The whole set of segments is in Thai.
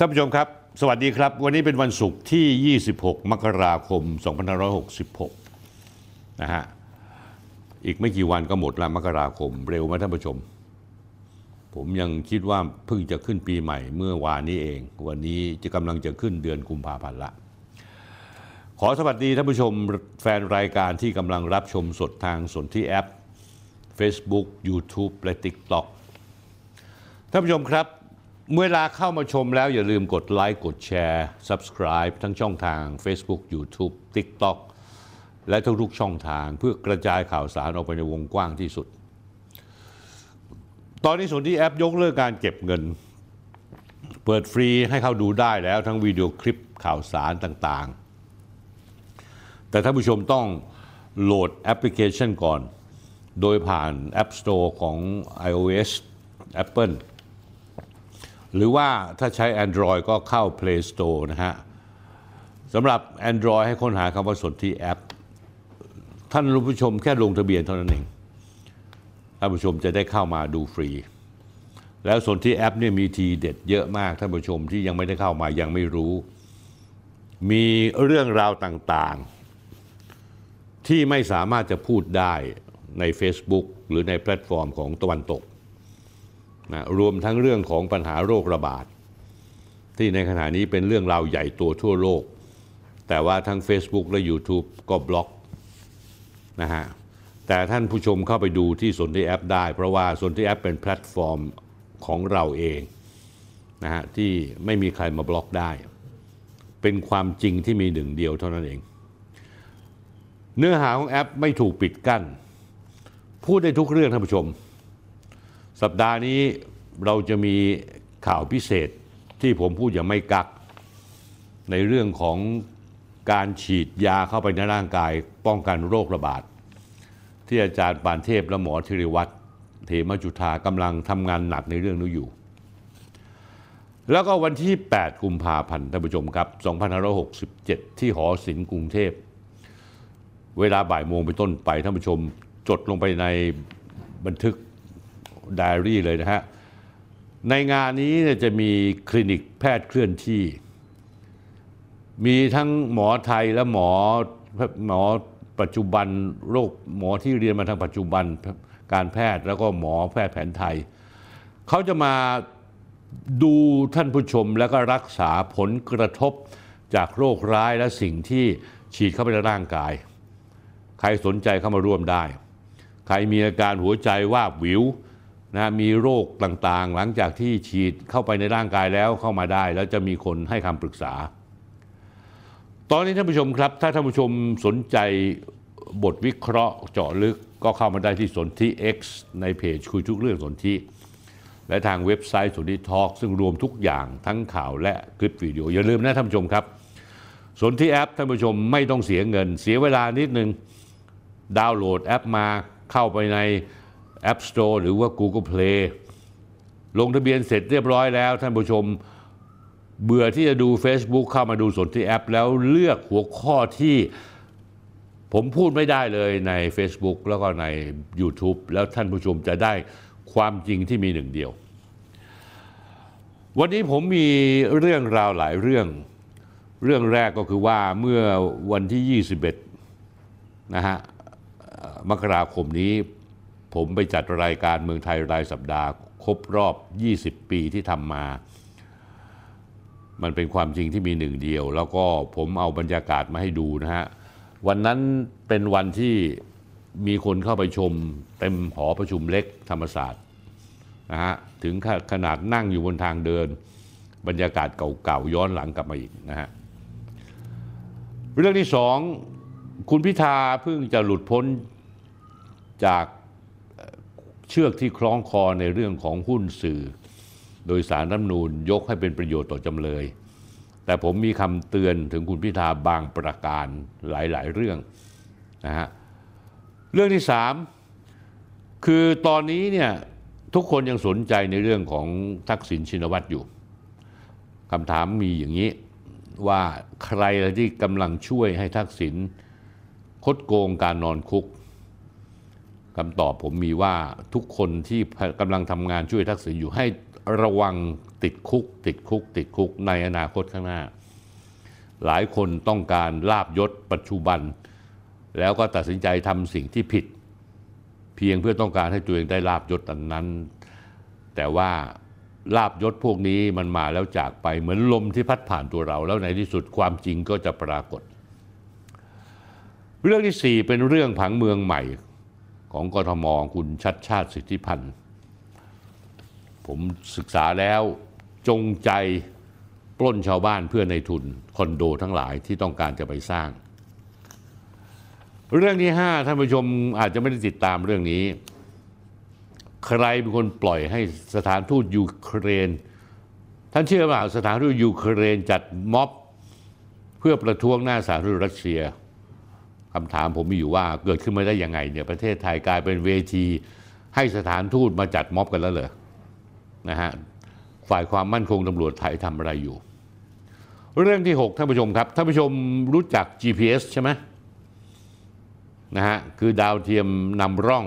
ท่านผู้ชมครับ สวัสดีครับ วันนี้เป็นวันศุกร์ที่ 26 มกราคม 2566 นะฮะ อีกไม่กี่วันก็หมดแล้วมกราคม เร็วไหมท่านผู้ชม ผมยังคิดว่าเพิ่งจะขึ้นปีใหม่เมื่อวานนี้เอง วันนี้จะกำลังจะขึ้นเดือนกุมภาพันธ์ละ ขอสวัสดีท่านผู้ชมแฟนรายการที่กำลังรับชมสดทางสนที่แอป Facebook YouTube และ TikTok ท่านผู้ชมครับ เวลาเข้ามาชมแล้วอย่าลืมกดไลค์กดแชร์ Subscribe ทั้งช่องทาง Facebook YouTube TikTok และทุกๆช่องทางเพื่อกระจายข่าวสารออกไปในวงกว้างที่สุด ตอนนี้ส่วนที่แอปยกเลิกการเก็บเงิน เปิดฟรีให้เข้าดูได้แล้วทั้งวิดีโอคลิปข่าวสารต่างๆ แต่ท่านผู้ชมต้องโหลดแอปพลิเคชันก่อน โดยผ่าน App Store ของ iOS Apple หรือว่าถ้าใช้ Android ก็เข้า Play Store นะฮะสำหรับ Android ให้ค้นหาคำว่าสนที่แอป ท่านผู้ชมแค่ลงทะเบียนเท่านั้นเองท่านผู้ชมจะได้เข้ามาดูฟรี แล้วสนธิแอปเนี่ยมีทีเด็ดเยอะมากท่านผู้ชมที่ยังไม่ได้เข้ามายังไม่รู้ มีเรื่องราวต่างๆ ที่ไม่สามารถจะพูดได้ใน Facebook หรือในแพลตฟอร์มของตะวันตก นะรวมทั้งเรื่องของปัญหาโรคระบาด ที่ในขณะนี้เป็นเรื่องราวใหญ่โตทั่วโลก แต่ว่าทั้ง Facebook และ YouTube ก็บล็อกนะฮะแต่ท่านผู้ชมเข้าไปดูที่สนธิแอปได้ เพราะว่าสนธิแอปเป็นแพลตฟอร์มของเราเองนะฮะที่ไม่มีใครมาบล็อกได้ เป็นความจริงที่มีหนึ่งเดียวเท่านั้นเอง เนื้อหาของแอปไม่ถูกปิดกั้น พูดได้ทุกเรื่องท่านผู้ชม สัปดาห์นี้เราจะมีข่าวพิเศษที่ผมพูดอย่างไม่กั๊ก ในเรื่องของการฉีดยาเข้าไปในร่างกายป้องกันโรคระบาด ที่อาจารย์ปานเทพและหมอธิริวัตรเทมจุธากำลังทำงานหนักในเรื่องนี้อยู่ แล้วก็วันที่ 8 กุมภาพันธ์ท่านผู้ชมครับ 2567 ที่หอศิลป์กรุงเทพ เวลาบ่ายโมงไปนต้นไปท่านผู้ชมจดลงไปในบันทึก ไดอารี่เลยนะฮะ ในงานนี้จะมีคลินิกแพทย์เคลื่อนที่ มีทั้งหมอไทยและหมอหมอปัจจุบันโรคหมอที่เรียนมาทางปัจจุบันการแพทย์แล้วก็หมอแพทย์แผนไทย เขาจะมาดูท่านผู้ชมแล้วก็รักษาผลกระทบจากโรคร้ายและสิ่งที่ฉีดเข้าไปในร่างกาย ใครสนใจเข้ามาร่วมได้ ใครมีอาการหัวใจว่าบวิว นะมีโรคต่างๆ หลังจากที่ฉีดเข้าไปในร่างกายแล้วเข้ามาได้ แล้วจะมีคนให้คำปรึกษา ตอนนี้ท่านผู้ชมครับ ถ้าท่านผู้ชมสนใจบทวิเคราะห์เจาะลึกก็เข้ามาได้ที่สนที่ X ในเพจคุยทุกเรื่องสนที่และทางเว็บไซต์สนที่ทอล์กซึ่งรวมทุกอย่างทั้งข่าวและคลิปวิดีโอ อย่าลืมนะท่านผู้ชมครับ สนที่แอปท่านผู้ชมไม่ต้องเสียเงิน เสียเวลานิดนึงดาวน์โหลดแอปมาเข้าไปใน App Store หรือว่า Google Play ลงทะเบียนเสร็จเรียบร้อยแล้วท่านผู้ชมเบื่อที่จะดู Facebook เข้ามาดูสนที่แอป แล้วเลือกหัวข้อที่ผมพูดไม่ได้เลยใน Facebook แล้วก็ใน YouTube แล้วท่านผู้ชมจะได้ความจริงที่มีหนึ่งเดียว วันนี้ผมมีเรื่องราวหลายเรื่อง เรื่องแรกก็คือว่าเมื่อวันที่ 21 นะฮะ มกราคมนี้ ผมไปจัดรายการเมืองไทยรายสัปดาห์ครบรอบ 20 ปีที่ทำมา มันเป็นความจริงที่มีหนึ่งเดียว แล้วก็ผมเอาบรรยากาศมาให้ดูนะฮะ วันนั้นเป็นวันที่มีคนเข้าไปชมเต็มหอประชุมเล็กธรรมศาสตร์นะฮะ ถึงขนาดนั่งอยู่บนทางเดิน บรรยากาศเก่าๆย้อนหลังกลับมาอีกนะฮะ เรื่องที่สองคุณพิธาเพิ่งจะหลุดพ้นจาก เชือกที่คล้องคอในเรื่องของหุ้นสื่อ โดยสารรัฐนูญยกให้เป็นประโยชน์ต่อจำเลย แต่ผมมีคำเตือนถึงคุณพิธาบางประการหลาย ๆ เรื่องนะฮะเรื่องที่สามคือตอนนี้เนี่ยทุกคนยังสนใจในเรื่องของทักษิณชินวัตรอยู่คำถามมีอย่างนี้ว่าใครที่กำลังช่วยให้ทักษิณคดโกงการนอนคุก คำตอบผมมีว่าทุกคนที่กำลังทำงานช่วยทักษิณอยู่ให้ระวังติดคุก ติดคุก ติดคุกในอนาคตข้างหน้า หลายคนต้องการลาบยศปัจจุบัน แล้วก็ตัดสินใจทำสิ่งที่ผิด เพียงเพื่อต้องการให้ตัวเองได้ลาบยศอันนั้น แต่ว่าลาบยศพวกนี้มันมาแล้วจากไปเหมือนลมที่พัดผ่านตัวเรา แล้วในที่สุดความจริงก็จะปรากฏ เรื่องที่สี่เป็นเรื่องผังเมืองใหม่ ของกทมคุณชัดชาติสิทธิพันธ์ ผมศึกษาแล้วจงใจปล้นชาวบ้านเพื่อในทุนคอนโดทั้งหลายที่ต้องการจะไปสร้าง เรื่องที่ห้าท่านผู้ชมอาจจะไม่ได้ติดตามเรื่องนี้ ใครเป็นคนปล่อยให้สถานทูตยูเครน ท่านเชื่อว่าสถานทูตยูเครนจัดม็อบเพื่อประท้วงหน้าสาธารณรัฐรัสเซีย คำถามผมมีอยู่ว่าเกิดขึ้นมาได้ยังไงเนี่ยประเทศไทยกลายเป็นเวที ให้สถานทูตมาจัดม็อบกันแล้วเหรอนะฮะฝ่ายความมั่นคงตำรวจไทยทำอะไรอยู่ เรื่องที่ 6 ท่านผู้ชมครับ ท่านผู้ชมรู้จัก GPS ใช่ไหมนะฮะคือดาวเทียมนำร่อง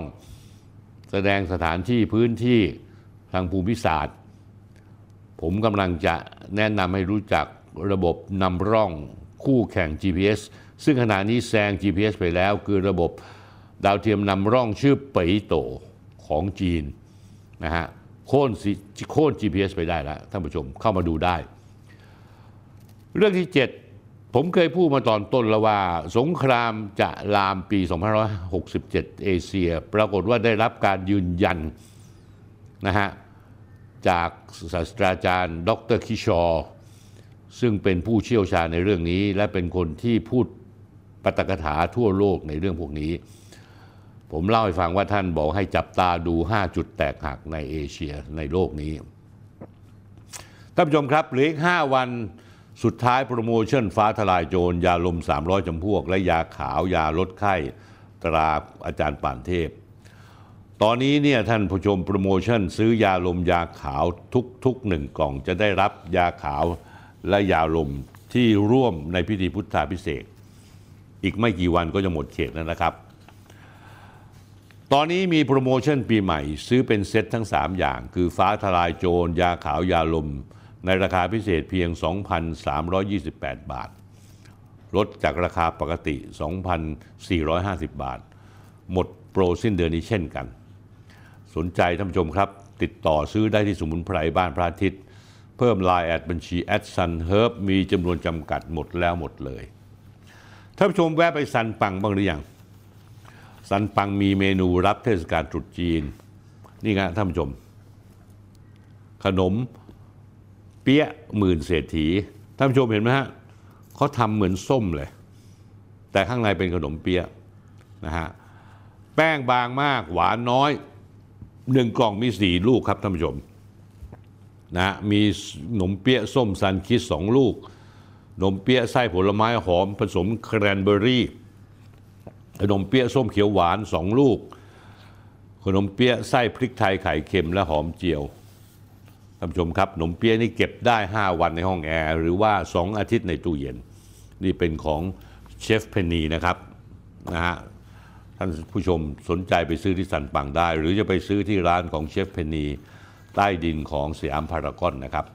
แสดงสถานที่พื้นที่ทางภูมิศาสตร์ ผมกำลังจะแนะนำให้รู้จักระบบนำร่องคู่แข่ง GPS ซึ่งขณะนี้แซง GPS ไปแล้ว คือระบบดาวเทียมนำร่องชื่อเป๋ยโตของจีนนะฮะโค่นโค่น GPS ไปได้แล้วท่านผู้ชมเข้ามาดูได้ เรื่องที่ 7 ผมเคยพูดมาตอนต้นแล้วว่า สงครามจะลามปี 2567 เอเชีย ปรากฏว่าได้รับการยืนยันนะฮะจากศาสตราจารย์ ดรคิชอร์ซึ่งเป็นผู้เชี่ยวชาญในเรื่องนี้ และเป็นคนที่พูด ปตกถาทั่วโลกในเรื่องพวกนี้ ผมเล่าให้ฟังว่าท่านบอกให้จับตาดู 5 จุดแตกหักในเอเชียในโลกนี้ท่านผู้ชมครับเหลืออีก5วันสุดท้ายโปรโมชั่นฟ้าทลายโจร ยาลม 300 จำพวก และยาขาวยาลดไข้ตราอาจารย์ป่านเทพ ตอนนี้เนี่ยท่านผู้ชมโปรโมชั่นซื้อยาลมยาขาวทุกๆหนึ่งกล่องจะได้รับยาขาวและยาลมที่ร่วมในพิธีพุทธาพิเศษ อีกไม่กี่วันก็จะหมดเขตแล้วนะครับ ตอนนี้มีโปรโมชั่นปีใหม่ ซื้อเป็นเซ็ตทั้ง 3 อย่าง คือฟ้าทลายโจร ยาขาวยาลม ในราคาพิเศษเพียง 2,328 บาท ลดจากราคาปกติ 2,450 บาท หมดโปรสิ้นเดือนนี้เช่นกัน สนใจท่านผู้ชมครับ ติดต่อซื้อได้ที่สมุนไพรบ้านพระอาทิตย์ เพิ่มไลน์แอดบัญชีแอด SunHerb มีจำนวนจำกัดหมดแล้วหมดเลย ท่านผู้ชมแวะไปซันปังบ้างหรือยังซันปังมีเมนูรับเทศกาลตรุษจีน นี่ไงท่านผู้ชม ขนมเปี๊ยะหมื่นเศรษฐีท่านผู้ชมเห็นไหมฮะเขาทำเหมือนส้มเลย แต่ข้างในเป็นขนมเปี๊ยะนะฮะแป้งบางมากหวานน้อยหนึ่งกล่องมีสี่ลูกครับท่านผู้ชมนะมีขนมเปี๊ยะส้มซันคิดสองลูก ขนมเปี๊ยะไส้ผลไม้หอมผสมแครนเบอร์รี่ ขนมเปี๊ยะส้มเขียวหวานสองลูก ขนมเปี๊ยะไส้พริกไทยไข่เค็มและหอมเจียวท่านผู้ชมครับขนมเปี๊ยะนี่เก็บได้ 5 วันในห้องแอร์หรือว่า 2 อาทิตย์ในตู้เย็น นี่เป็นของเชฟเพนนีนะครับนะฮะท่านผู้ชมสนใจไปซื้อที่สันปังได้ หรือจะไปซื้อที่ร้านของเชฟเพนนีใต้ดินของสยามพารากอนนะครับ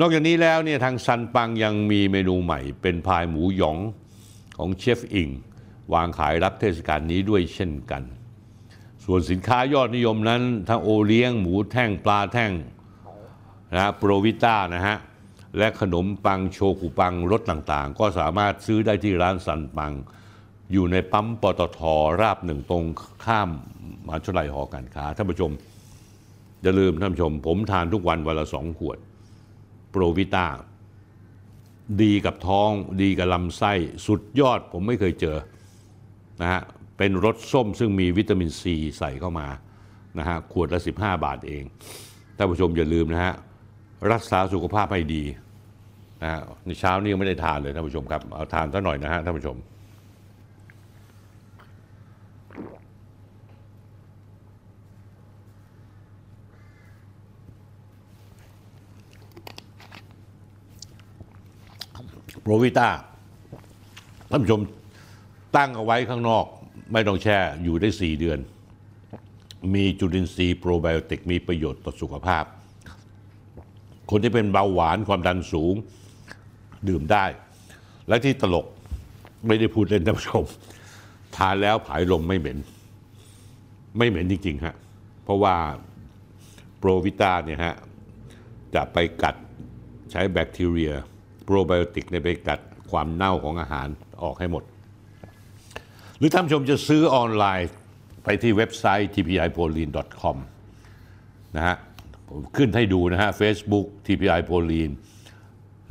นอกจากนี้แล้วเนี่ยทางซันปังยังมีเมนูใหม่ เป็นพายหมูหยองของเชฟอิง วางขายรับเทศกาลนี้ด้วยเช่นกัน ส่วนสินค้ายอดนิยมนั้น ทั้งโอเลี้ยง หมูแท่งปลาแท่งนะโปรวิต้านะฮะ และขนมปังโชกุปังรสต่างๆ ก็สามารถซื้อได้ที่ร้านซันปัง อยู่ในปั๊มปตทราบหนึ่งตรงข้ามมาชลัยหอการค้าท่านผู้ชมอย่าลืมท่านผู้ชม ผมทานทุกวันวันละสองขวด ปรวิต้าดีกับท้องดีกับลำไส้ สุดยอดผมไม่เคยเจอนะฮะเป็นรสส้มซึ่งมีวิตามินซีใส่เข้ามานะฮะขวดละ 15 บาทเองท่านผู้ชมอย่าลืมนะฮะรักษาสุขภาพให้ดีนะฮะในเช้านี้ยังไม่ได้ทานเลยท่านผู้ชมครับเอาทานซะหน่อยนะฮะท่านผู้ชม โปรวิต้าท่านผู้ชมตั้งเอาไว้ข้างนอก ไม่ต้องแช่อยู่ได้ 4 เดือน มีจุลินทรีย์โปรไบโอติกมีประโยชน์ต่อสุขภาพ คนที่เป็นเบาหวานความดันสูงดื่มได้ และที่ตลกไม่ได้พูดเล่นท่านผู้ชม ทานแล้วผายลมไม่เหม็น ไม่เหม็นจริงๆฮะเพราะว่าโปรวิต้าเนี่ยฮะจะไปกัดใช้แบคทีเรีย โปรไบโอติกในไปกัดความเน่าของอาหารออกให้หมด หรือท่านชมจะซื้อออนไลน์ไปที่เว็บไซต์ tpipolin.com นะฮะขึ้นให้ดูนะฮะ Facebook TPI Polin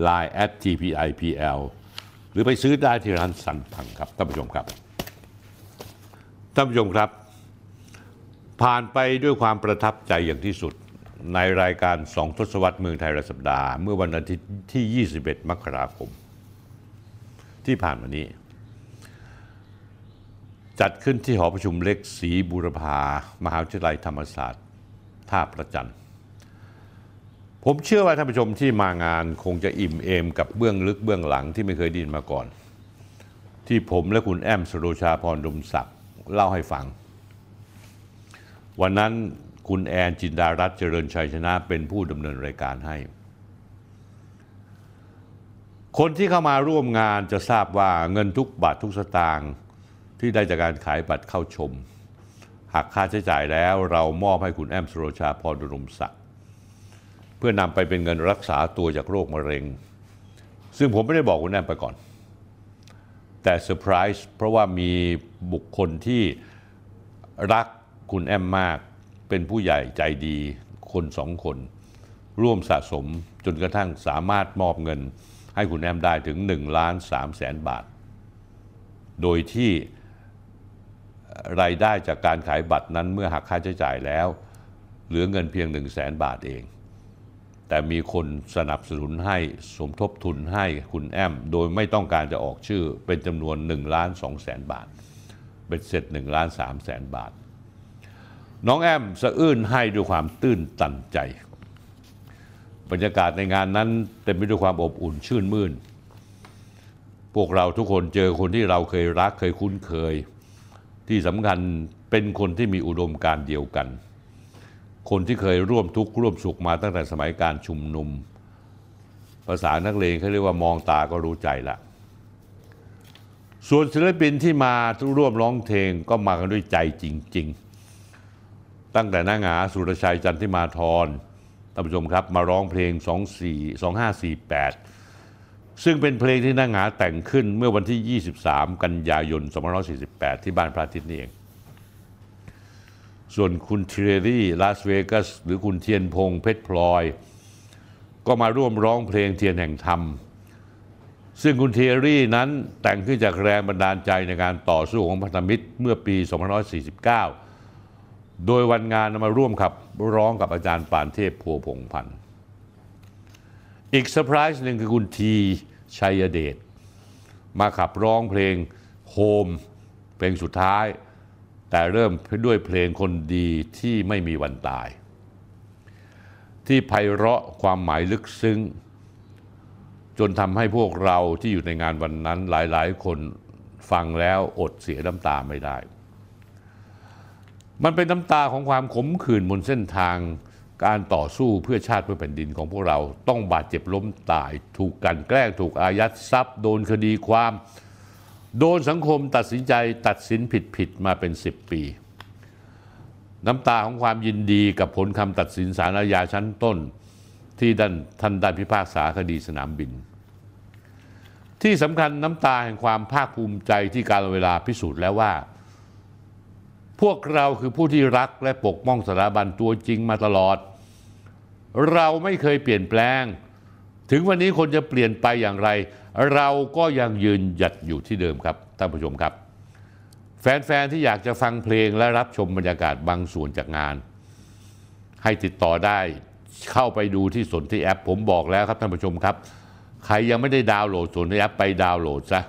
Line at TPIPL หรือไปซื้อได้ที่ร้านสันพังครับท่านผู้ชมครับท่านผู้ชมครับ ผ่านไปด้วยความประทับใจอย่างที่สุด ในรายการสองทศวรรษเมืองไทยรายสัปดาห์ เมื่อวันอาทิตย์ที่ 21 มกราคม ที่ผ่านมานี้ จัดขึ้นที่หอประชุมเล็กศรีบูรพามหาวิทยาลัยธรรมศาสตร์ท่าประจันผมเชื่อว่าท่านผู้ชมที่มางานคงจะอิ่มเอมกับเบื้องลึกเบื้องหลังที่ไม่เคยดินมาก่อน ที่ผมและคุณแอมสโรชาพรอุดมศักดิ์เล่าให้ฟัง วันนั้น คุณแอนจินดารัตน์เจริญชัยชนะเป็นผู้ดำเนินรายการให้ คนที่เข้ามาร่วมงานจะทราบว่าเงินทุกบาททุกสตางค์ที่ได้จากการขายบัตรเข้าชมหักค่าใช้จ่ายแล้วเรามอบให้คุณแอมสโรชาพรอุดมศักดิ์เพื่อนำไปเป็นเงินรักษาตัวจากโรคมะเร็ง ซึ่งผมไม่ได้บอกคุณแอมไปก่อน แต่เซอร์ไพรส์เพราะว่ามีบุคคลที่รักคุณแอมมาก เป็นผู้ใหญ่ใจดีคนสองคน ร่วมสะสมจนกระทั่งสามารถมอบเงิน ให้คุณแอมได้ถึง1ล้าน3แสนบาท โดยที่รายได้จากการขายบัตรนั้นเมื่อหักค่าใช้จ่ายแล้ว เหลือเงินเพียง 1 0 0 0 0แสนบาทเอง แต่มีคนสนับสนุนให้สมทบทุนให้คุณแอม โดยไม่ต้องการจะออกชื่อเป็นจำนวน1ล้าน2แสนบาท เป็นเสร็จ1ล้าน3แสนบาท น้องแอมสะอื้นให้ด้วยความตื้นตันใจ บรรยากาศในงานนั้นเต็มไปด้วยความอบอุ่นชื่นมื่น พวกเราทุกคนเจอคนที่เราเคยรักเคยคุ้นเคย ที่สำคัญเป็นคนที่มีอุดมการเดียวกัน คนที่เคยร่วมทุกข์ร่วมสุขมาตั้งแต่สมัยการชุมนุม ภาษานักเลงเขาเรียกว่ามองตาก็รู้ใจละส่วนศิลปินที่มาร่วมร้องเพลงก็มากันด้วยใจจริง ๆ ตั้งแต่นางาสุรชัยจันทิมาธรท่านผู้ชมครับมาร้องเพลง 24 2548 ซึ่งเป็นเพลงที่นางาแต่งขึ้นเมื่อวันที่ 23 กันยายน 2548 ที่บ้านพระอาทิตย์นี่เอง ส่วนคุณเทเรรี่ลาสเวกัสหรือคุณเทียนพงเพชรพลอย ก็มาร่วมร้องเพลงเทียนแห่งธรรม ซึ่งคุณเทเรรี่นั้นแต่งขึ้นจากแรงบันดาลใจในการต่อสู้ของพันธมิตรเมื่อปี 2549 โดยวันงานมาร่วมขับร้องกับอาจารย์ปานเทพพัวพงษ์พันธ์อีกเซอร์ไพรส์หนึ่งคือคุณทีชัยเดชมาขับร้องเพลงโฮมเพลงสุดท้าย แต่เริ่มด้วยเพลงคนดีที่ไม่มีวันตาย ที่ไพเราะความหมายลึกซึ้ง จนทำให้พวกเราที่อยู่ในงานวันนั้นหลายๆ คนฟังแล้วอดเสียน้ำตาไม่ได้ มันเป็นน้ำตาของความขมขื่นบนเส้นทางการต่อสู้เพื่อชาติเพื่อแผ่นดินของพวกเราต้องบาดเจ็บล้มตาย ถูกกันแกล้งถูกอายัดทรัพย์ โดนคดีความ โดนสังคมตัดสินใจตัดสินผิดผิดมาเป็น 10 ปี น้ำตาของความยินดีกับผลคำตัดสินศาลอาญาชั้นต้น ที่ด้านท่านได้พิพากษาคดีสนามบิน ที่สำคัญน้ำตาแห่งความภาคภูมิใจที่การเวลาพิสูจน์แล้วว่า พวกเราคือผู้ที่รักและปกป้องสถาบันตัวจริงมาตลอด เราไม่เคยเปลี่ยนแปลง ถึงวันนี้คนจะเปลี่ยนไปอย่างไร เราก็ยังยืนหยัดอยู่ที่เดิมครับท่านผู้ชมครับ แฟน ๆ ที่อยากจะฟังเพลงและรับชมบรรยากาศบางส่วนจากงาน ให้ติดต่อได้เข้าไปดูที่สนที่แอป ผมบอกแล้วครับท่านผู้ชมครับ ใครยังไม่ได้ดาวน์โหลดสนที่แอปไปดาวน์โหลดซะ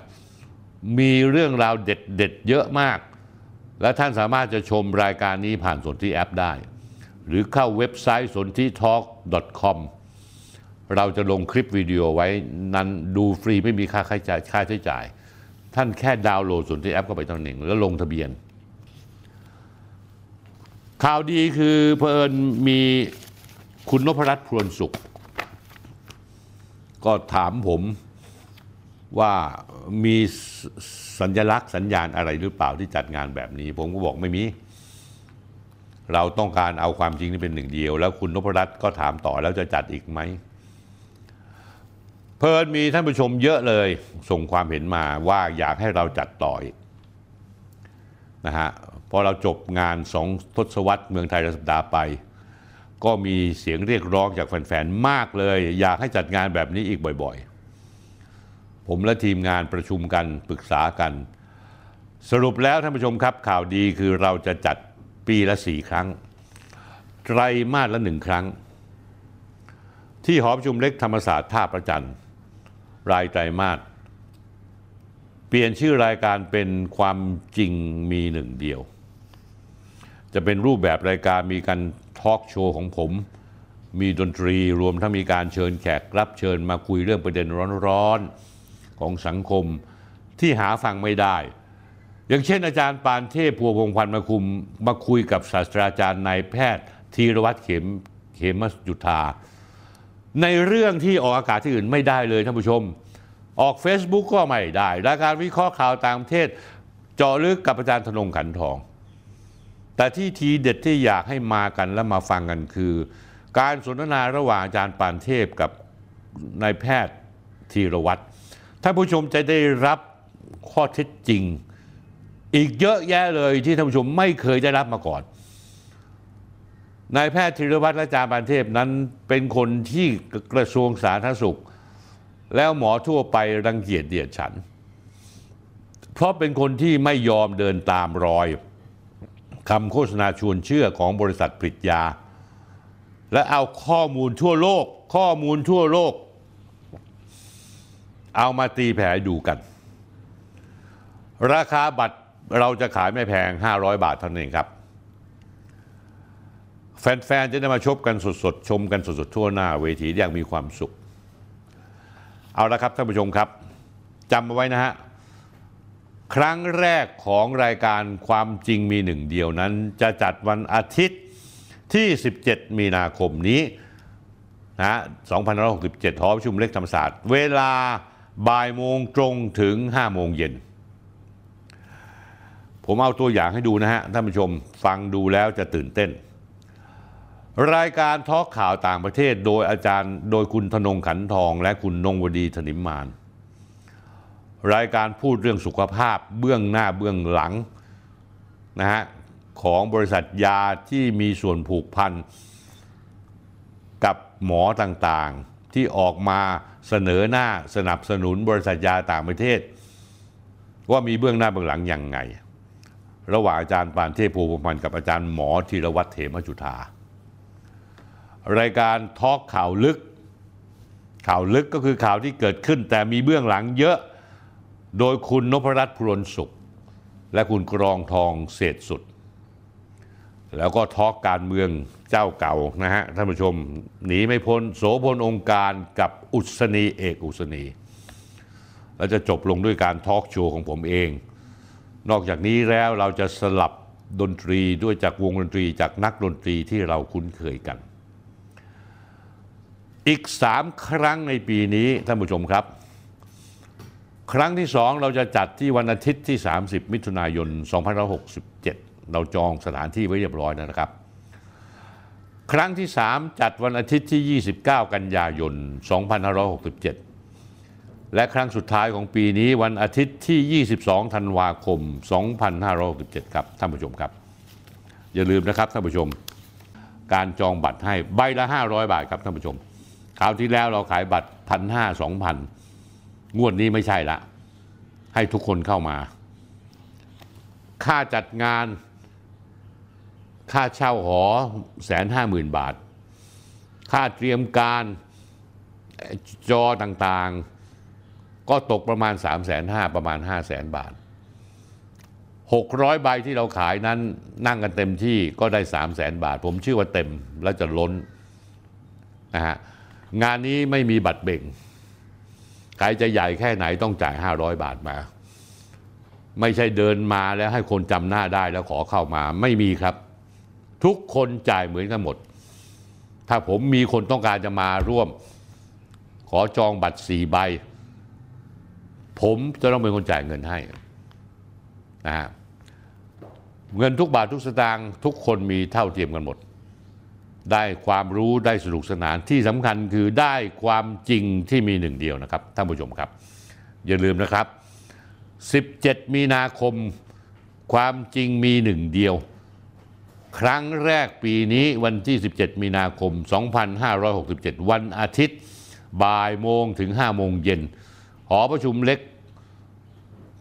มีเรื่องราวเด็ดๆเยอะมาก และท่านสามารถจะชมรายการนี้ผ่านสนที่แอปได้ หรือเข้าเว็บไซต์สนที่ talk.com เราจะลงคลิปวิดีโอไว้นั้นดูฟรีไม่มีค่าใช้จ่ายค่าใช้จ่าย ท่านแค่ดาวน์โหลดสนที่แอปเข้าไปตอนหนึ่ง แล้วลงทะเบียน ข่าวดีคือเพอิญมีคุณนพรัตน์พรวนสุข ก็ถามผม ว่ามีสัญลักษณ์สัญญาณอะไรหรือเปล่าที่จัดงานแบบนี้ ผมก็บอกไม่มี เราต้องการเอาความจริงนี่เป็นหนึ่งเดียว แล้วคุณนพรัตน์ก็ถามต่อแล้วจะจัดอีกไหมเพลินมีท่านผู้ชมเยอะเลย ส่งความเห็นมาว่าอยากให้เราจัดต่ออีกนะฮะพอเราจบงานสองทศวรรษเมืองไทยรสัปดาห์ไป ก็มีเสียงเรียกร้องจากแฟนๆ มากเลย อยากให้จัดงานแบบนี้อีกบ่อยๆ ผมและทีมงานประชุมกันปรึกษากัน สรุปแล้วท่านผู้ชมครับข่าวดีคือเราจะจัดปีละสี่ครั้ง ไตรมาสละหนึ่งครั้ง ที่หอประชุมเล็กธรรมศาสตร์ท่าประจันทร์รายไตรมาสเปลี่ยนชื่อรายการเป็นความจริงมีหนึ่งเดียว จะเป็นรูปแบบรายการมีการทอล์กโชว์ของผม มีดนตรีรวมทั้งมีการเชิญแขกรับเชิญมาคุยเรื่องประเด็นร้อนๆ ของสังคมที่หาฟังไม่ได้ อย่างเช่นอาจารย์ปานเทพพัวพงพันธ์มาคุมมาคุยกับศาสตราจารย์นายแพทย์ธีรวัตรเข็มเขมจุธาในเรื่องที่ออกอากาศที่อื่นไม่ได้เลยท่านผู้ชม ออก Facebook ก็ไม่ได้รายการวิเคราะห์ข่าวต่างประเทศเจาะลึกกับอาจารย์ธนงขันทอง แต่ที่ทีเด็ดที่อยากให้มากันและมาฟังกันคือ การสนทนาระหว่างอาจารย์ปานเทพกับนายแพทย์ธีรวัตร ท่านผู้ชมจะได้รับข้อเท็จจริง อีกเยอะแยะเลยที่ท่านผู้ชมไม่เคยได้รับมาก่อนนายแพทย์ธีรวัตรและจารย์ปานเทพนั้นเป็นคนที่กระทรวงสาธารณสุข แล้วหมอทั่วไปรังเกียจเดียดฉัน เพราะเป็นคนที่ไม่ยอมเดินตามรอยคำโฆษณาชวนเชื่อของบริษัทผลิตยา และเอาข้อมูลทั่วโลก ข้อมูลทั่วโลก เอามาตีแผลดูกัน ราคาบัตรเราจะขายไม่แพง 500 บาทเท่านั้นเองครับ แฟน ๆ จะได้มาชมกันสดๆ ชมกันสดๆ ทั่วหน้าเวทีอย่างมีความสุข เอาละครับท่านผู้ชมครับจำเอาไว้นะฮะ ครั้งแรกของรายการความจริงมีหนึ่งเดียวนั้น จะจัดวันอาทิตย์ที่ 17 มีนาคมนี้นะ2567หอประชุมเล็กธรรมศาสตร์ เวลา บ่ายโมงตรงถึง5โมงเย็น ผมเอาตัวอย่างให้ดูนะฮะ ท่านผู้ชมฟังดูแล้วจะตื่นเต้น รายการทอล์กข่าวต่างประเทศโดยอาจารย์ โดยคุณธนงขันทอง และคุณนงวดีธนิมมาน รายการพูดเรื่องสุขภาพเบื้องหน้าเบื้องหลังนะฮะของบริษัทยาที่มีส่วนผูกพันกับหมอต่างๆที่ออกมา เสนอหน้าสนับสนุนบริษัทยาต่างประเทศ ว่ามีเบื้องหน้าเบื้องหลังอย่างไง ระหว่างอาจารย์ปานเทพภูมิพันธ์กับอาจารย์หมอธีรวัตรเถมจุธารายการทอล์กข่าวลึก ข่าวลึกก็คือข่าวที่เกิดขึ้น แต่มีเบื้องหลังเยอะโดยคุณนพรัตน์พรนสุข และคุณกรองทองเศษสุด แล้วก็ทอล์กการเมือง เจ้าเก่านะฮะท่านผู้ชมหนีไม่พ้นโสพลองค์การกับอุศนีเอกอุศนี แล้วจะจบลงด้วยการทอล์กโชว์ของผมเอง นอกจากนี้แล้วเราจะสลับดนตรีด้วยจากวงดนตรีจากนักดนตรีที่เราคุ้นเคยกัน อีกสามครั้งในปีนี้ท่านผู้ชมครับ ครั้งที่สองเราจะจัดที่วันอาทิตย์ที่ 30 มิถุนายน 2567 เราจองสถานที่ไว้เรียบร้อยแล้วนะครับ ครั้งที่ 3 จัดวันอาทิตย์ที่ 29 กันยายน 2567 และครั้งสุดท้ายของปีนี้วันอาทิตย์ที่ 22 ธันวาคม 2567 ครับท่านผู้ชมครับ อย่าลืมนะครับท่านผู้ชม การจองบัตรให้ใบละ 500 บาทครับท่านผู้ชม คราวที่แล้วเราขายบัตรพันห้าสองพันงวดนี้ไม่ใช่ละ ให้ทุกคนเข้ามา ค่าจัดงาน ค่าเช่าหอแสนห้าหมื่นบาท ค่าเตรียมการจอต่างๆ ก็ตกประมาณ 3 5 0 0 0ประมาณ5 0 0 0 0 บาท 600 ใบที่เราขายนั้นนั่งกันเต็มที่ก็ได้ 3 0 0 0 0 0 บาท ผมเชื่อว่าเต็มแล้วจะล้นนะฮะงานนี้ไม่มีบัตรเบ่ง ใครจะใหญ่แค่ไหนต้องจ่าย 500 บาทมา ไม่ใช่เดินมาแล้วให้คนจำหน้าได้แล้วขอเข้ามาไม่มีครับ ทุกคนจ่ายเหมือนกันหมด ถ้าผมมีคนต้องการจะมาร่วม ขอจองบัตรสี่ใบ ผมจะต้องเป็นคนจ่ายเงินให้นะฮะเงินทุกบาททุกสตางค์ทุกคนมีเท่าเทียมกันหมด ได้ความรู้ได้สนุกสนานที่สำคัญคือได้ความจริงที่มีหนึ่งเดียวนะครับท่านผู้ชมครับ อย่าลืมนะครับ 17 มีนาคมความจริงมีหนึ่งเดียว ครั้งแรกปีนี้วันที่ 17 มีนาคม 2567 วันอาทิตย์บ่ายโมงถึง 5 โมงเย็น หอประชุมเล็ก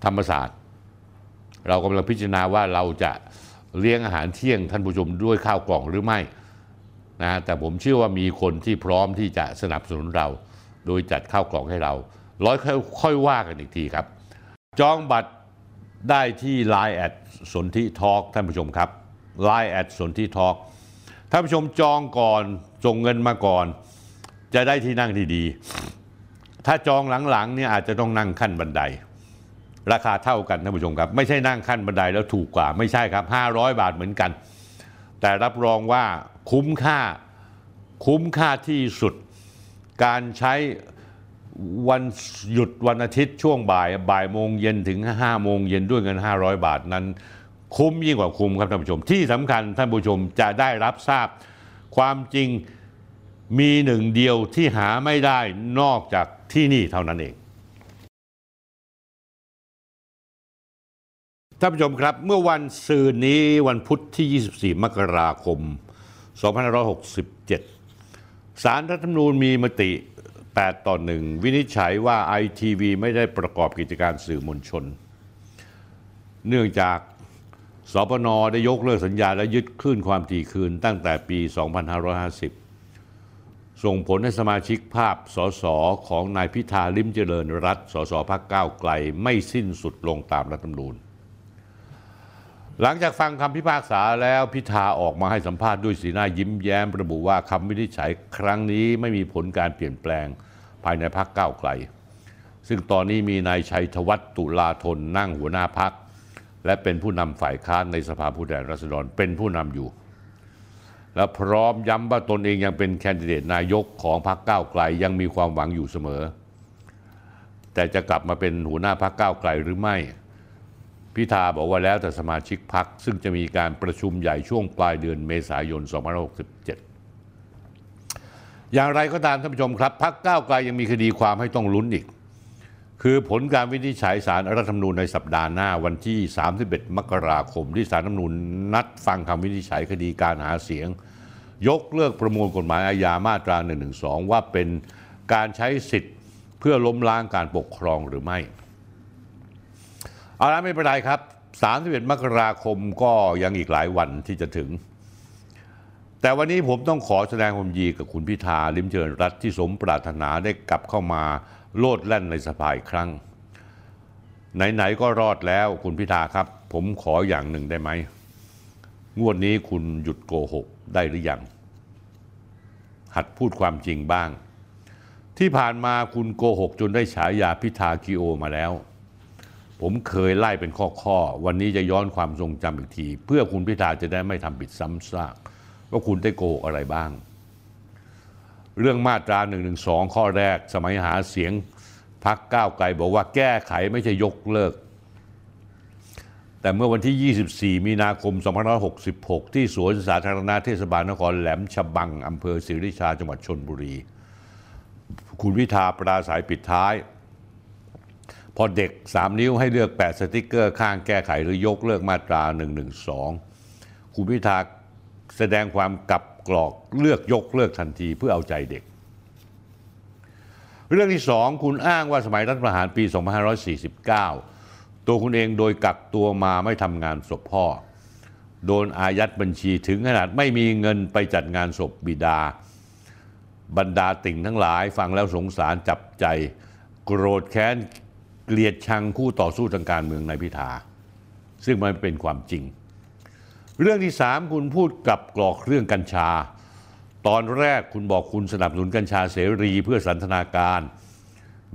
ธรรมศาสตร์ เรากำลังพิจารณาว่าเราจะเลี้ยงอาหารเที่ยงท่านผู้ชมด้วยข้าวกล่องหรือไม่นะแต่ผมเชื่อว่ามีคนที่พร้อมที่จะสนับสนุนเรา โดยจัดข้าวกล่องให้เรา ร้อยค่อยว่ากันอีกทีครับ จองบัตรได้ที่ Line แอดสนธิทอล์กท่านผู้ชมครับ Line แอดสนธิทอล์กท่านผู้ชมจองก่อนส่งเงินมาก่อน จะได้ที่นั่งที่ดี ถ้าจองหลังๆเนี่ยอาจจะต้องนั่งขั้นบันได ราคาเท่ากันท่านผู้ชมครับ ไม่ใช่นั่งขั้นบันไดแล้วถูกกว่าไม่ใช่ครับ 500 บาทเหมือนกัน แต่รับรองว่าคุ้มค่าคุ้มค่าที่สุด การใช้วันหยุดวันอาทิตย์ช่วงบ่ายบ่ายโมงเย็นถึง5โมงเย็นด้วยเงิน 500 บาทนั้น คุ้มยิ่งกว่าคุ้มครับท่านผู้ชม ที่สำคัญท่านผู้ชมจะได้รับทราบความจริงมีหนึ่งเดียวที่หาไม่ได้นอกจากที่นี่เท่านั้นเองท่านผู้ชมครับเมื่อวันซืนนี้วันพุธที่ 24 มกราคม 2567 สารรัฐธรรมนูญมีมติ 8 ต่อ 1 วินิจฉัยว่าไอทีวีไม่ได้ประกอบกิจการสื่อมวลชน เนื่องจาก สปนได้ยกเลิกสัญญาและยึดคลื่นความถี่คืนตั้งแต่ปี 2550 ส่งผลให้สมาชิกภาพสสของนายพิธาลิมเจริญรัตสสพักก้าวไกลไม่สิ้นสุดลงตามรัฐธรรมนูญ หลังจากฟังคำพิพากษาแล้วพิธาออกมาให้สัมภาษณ์ด้วยสีหน้ายิ้มแย้มระบุว่าคำวินิจฉัยครั้งนี้ไม่มีผลการเปลี่ยนแปลงภายในพักก้าวไกล ซึ่งตอนนี้มีนายชัยธวัฒน์ตุลาธนนั่งหัวหน้าพัก และเป็นผู้นำฝ่ายค้านในสภาผู้แทนราษฎรเป็นผู้นำอยู่ และพร้อมย้ำว่าตนเองยังเป็นแคนดิเดตนายกของพรรคก้าวไกลยังมีความหวังอยู่เสมอ แต่จะกลับมาเป็นหัวหน้าพรรคก้าวไกลหรือไม่ พิธาบอกว่าแล้วแต่สมาชิกพรรคซึ่งจะมีการประชุมใหญ่ช่วงปลายเดือนเมษายน 2567 อย่างไรก็ตามท่านผู้ชมครับพรรคก้าวไกลยังมีคดีความให้ต้องลุ้นอีก คือผลการวินิจฉัยสารรัฐธรรมนูญในสัปดาห์หน้าวันที่ 31 มกราคม ที่สารรัฐธรรมนูญนัดฟังคำวินิจฉัยคดีการหาเสียง ยกเลิกประมวลกฎหมายอาญามาตรา 112 ว่าเป็นการใช้สิทธิ์เพื่อล้มล้างการปกครองหรือไม่ เอาละไม่เป็นไรครับ 31 มกราคมก็ยังอีกหลายวันที่จะถึง แต่วันนี้ผมต้องขอแสดงความยินดีกับคุณพิธาลิมเจริญรัตที่สมปรารถนาได้กลับเข้ามา โลดแล่นในสภาอีกครั้ง ไหน ๆ ก็รอดแล้วคุณพิธาครับ ผมขออย่างหนึ่งได้ไหม งวดนี้คุณหยุดโกหกได้หรือยัง หัดพูดความจริงบ้าง ที่ผ่านมาคุณโกหกจนได้ฉายาพิธากิโอมาแล้ว ผมเคยไล่เป็นข้อๆ วันนี้จะย้อนความทรงจำอีกที เพื่อคุณพิธาจะได้ไม่ทำผิดซ้ำซากว่าคุณได้โกหกอะไรบ้าง เรื่องมาตรา1นึข้อแรก สมัยหาเสียงพักก้าวไกลบอกว่าแก้ไขไม่ใช่ยกเลิก แต่เมื่อวันที่ 24 มีนาคม 2566 ที่สวนสาธารณะเทศบาลนครแหลมฉบังอำเภอศรีริชาจังหวัดชนบุรี คุณพิธาปราศัยปิดท้าย พอเด็ก 3 นิ้วให้เลือก 8 สติกเกอร์ข้างแก้ไขหรือยกเลิกมาตรา 112 คุณพิธาแสดงความกับ กรอกเลือกยกเลิกทันทีเพื่อเอาใจเด็ก เรื่องที่สองคุณอ้างว่าสมัยรัฐประหารปี 2549 ตัวคุณเองโดยกักตัวมาไม่ทำงานศพพ่อ โดนอายัดบัญชีถึงขนาดไม่มีเงินไปจัดงานศพบิดา บรรดาติ่งทั้งหลายฟังแล้วสงสารจับใจ โกรธแค้นเกลียดชังคู่ต่อสู้ทางการเมืองในพิธาซึ่งมันเป็นความจริง เรื่องที่สามคุณพูดกับกรอกเรื่องกัญชา ตอนแรกคุณบอกคุณสนับสนุนกัญชาเสรีเพื่อสันทนาการ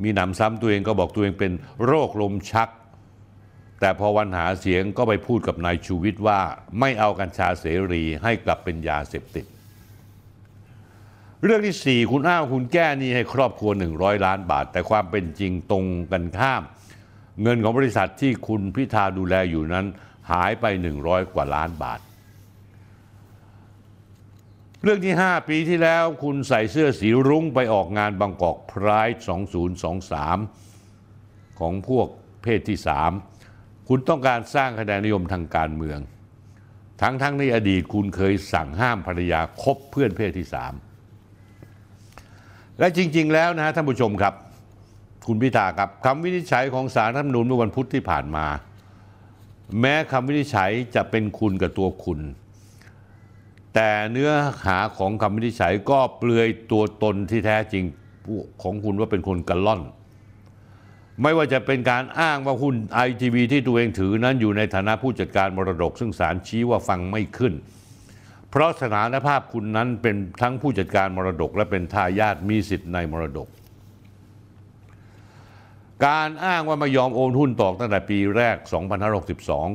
มีหนำซ้ำตัวเองก็บอกตัวเองเป็นโรคลมชัก แต่พอวันหาเสียงก็ไปพูดกับนายชูวิทย์ว่า ไม่เอากัญชาเสรีให้กลับเป็นยาเสพติด เรื่องที่ 4 คุณอ้างคุณแก้หนี้ให้ครอบครัว 100 ล้านบาท แต่ความเป็นจริงตรงกันข้าม เงินของบริษัทที่คุณพิธาดูแลอยู่นั้น หายไป 100 กว่าล้านบาท เรื่องที่ 5 ปีที่แล้วคุณใส่เสื้อสีรุ้งไปออกงานบางกอกพราย2023 ของพวกเพศที่ 3 คุณต้องการสร้างคะแนนนิยมทางการเมือง ทั้งทั้งในอดีตคุณเคยสั่งห้ามภรรยาคบเพื่อนเพศที่ 3 และจริง ๆ แล้วนะฮะท่านผู้ชมครับ คุณพิธาครับคำวินิจฉัยของสารรัฐมนูญเมื่อวันพุธที่ผ่านมา แม้คำวินิจฉัยจะเป็นคุณกับตัวคุณ แต่เนื้อหาของคำวินิจฉัยก็เปลือยตัวตนที่แท้จริงของคุณว่าเป็นคนกระล่อน ไม่ว่าจะเป็นการอ้างว่าหุ้นไอทีวีที่ตัวเองถือนั้นอยู่ในฐานะผู้จัดการมรดก ซึ่งศาลชี้ว่าฟังไม่ขึ้น เพราะสถานภาพคุณนั้นเป็นทั้งผู้จัดการมรดก และเป็นทายาทมีสิทธิ์ในมรดก การอ้างว่าไม่ยอมโอนหุ้นต่อตั้งแต่ปีแรก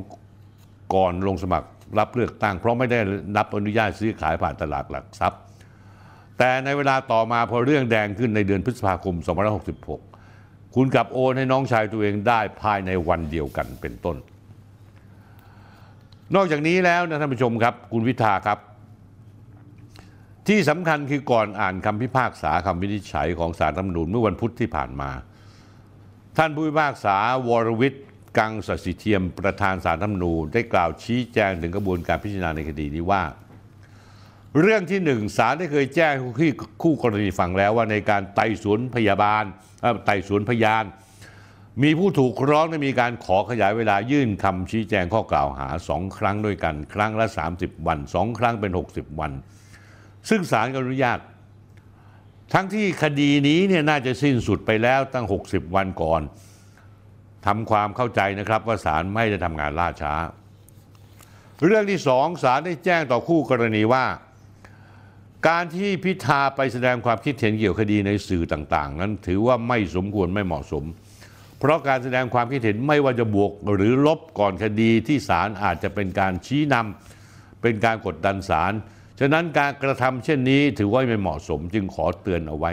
2562 ก่อนลงสมัครรับเลือกตั้ง เพราะไม่ได้รับอนุญาตซื้อขายผ่านตลาดหลักทรัพย์ แต่ในเวลาต่อมาพอเรื่องแดงขึ้นในเดือนพฤษภาคม 2566 คุณกลับโอนให้น้องชายตัวเองได้ภายในวันเดียวกันเป็นต้น นอกจากนี้แล้วนะท่านผู้ชมครับ คุณวิทาครับ ที่สำคัญคือก่อนอ่านคำพิพากษาคำวินิจฉัยของศาลรัฐธรรมนูญเมื่อวันพุธที่ผ่านมา ท่านผู้พิพากษาวรวิทย์กังสศิเทียมประธานศาลรัฐธรรมนูญได้กล่าวชี้แจงถึงกระบวนการพิจารณาในคดีนี้ว่า เรื่องที่หนึ่งศาลได้เคยแจ้งที่คู่กรณีฟังแล้วว่าในการไต่สวนพยาบาลไต่สวนพยาน มีผู้ถูกร้องได้มีการขอขยายเวลายื่นคำชี้แจงข้อกล่าวหาสองครั้งด้วยกัน ครั้งละ 30 วันสองครั้งเป็น 60 วัน ซึ่งศาลก็อนุญาต ทั้งที่คดีนี้เนี่ยน่าจะสิ้นสุดไปแล้วตั้ง 60 วันก่อนทำความเข้าใจนะครับว่าศาลไม่ได้ทำงานล่าช้า เรื่องที่สองศาลได้แจ้งต่อคู่กรณีว่า การที่พิธาไปแสดงความคิดเห็นเกี่ยวคดีในสื่อต่างๆ นั้นถือว่าไม่สมควรไม่เหมาะสม เพราะการแสดงความคิดเห็นไม่ว่าจะบวกหรือลบก่อนคดีที่ศาลอาจจะเป็นการชี้นำเป็นการกดดันศาล ฉะนั้นการกระทำเช่นนี้ถือว่าไม่เหมาะสมจึงขอเตือนเอาไว้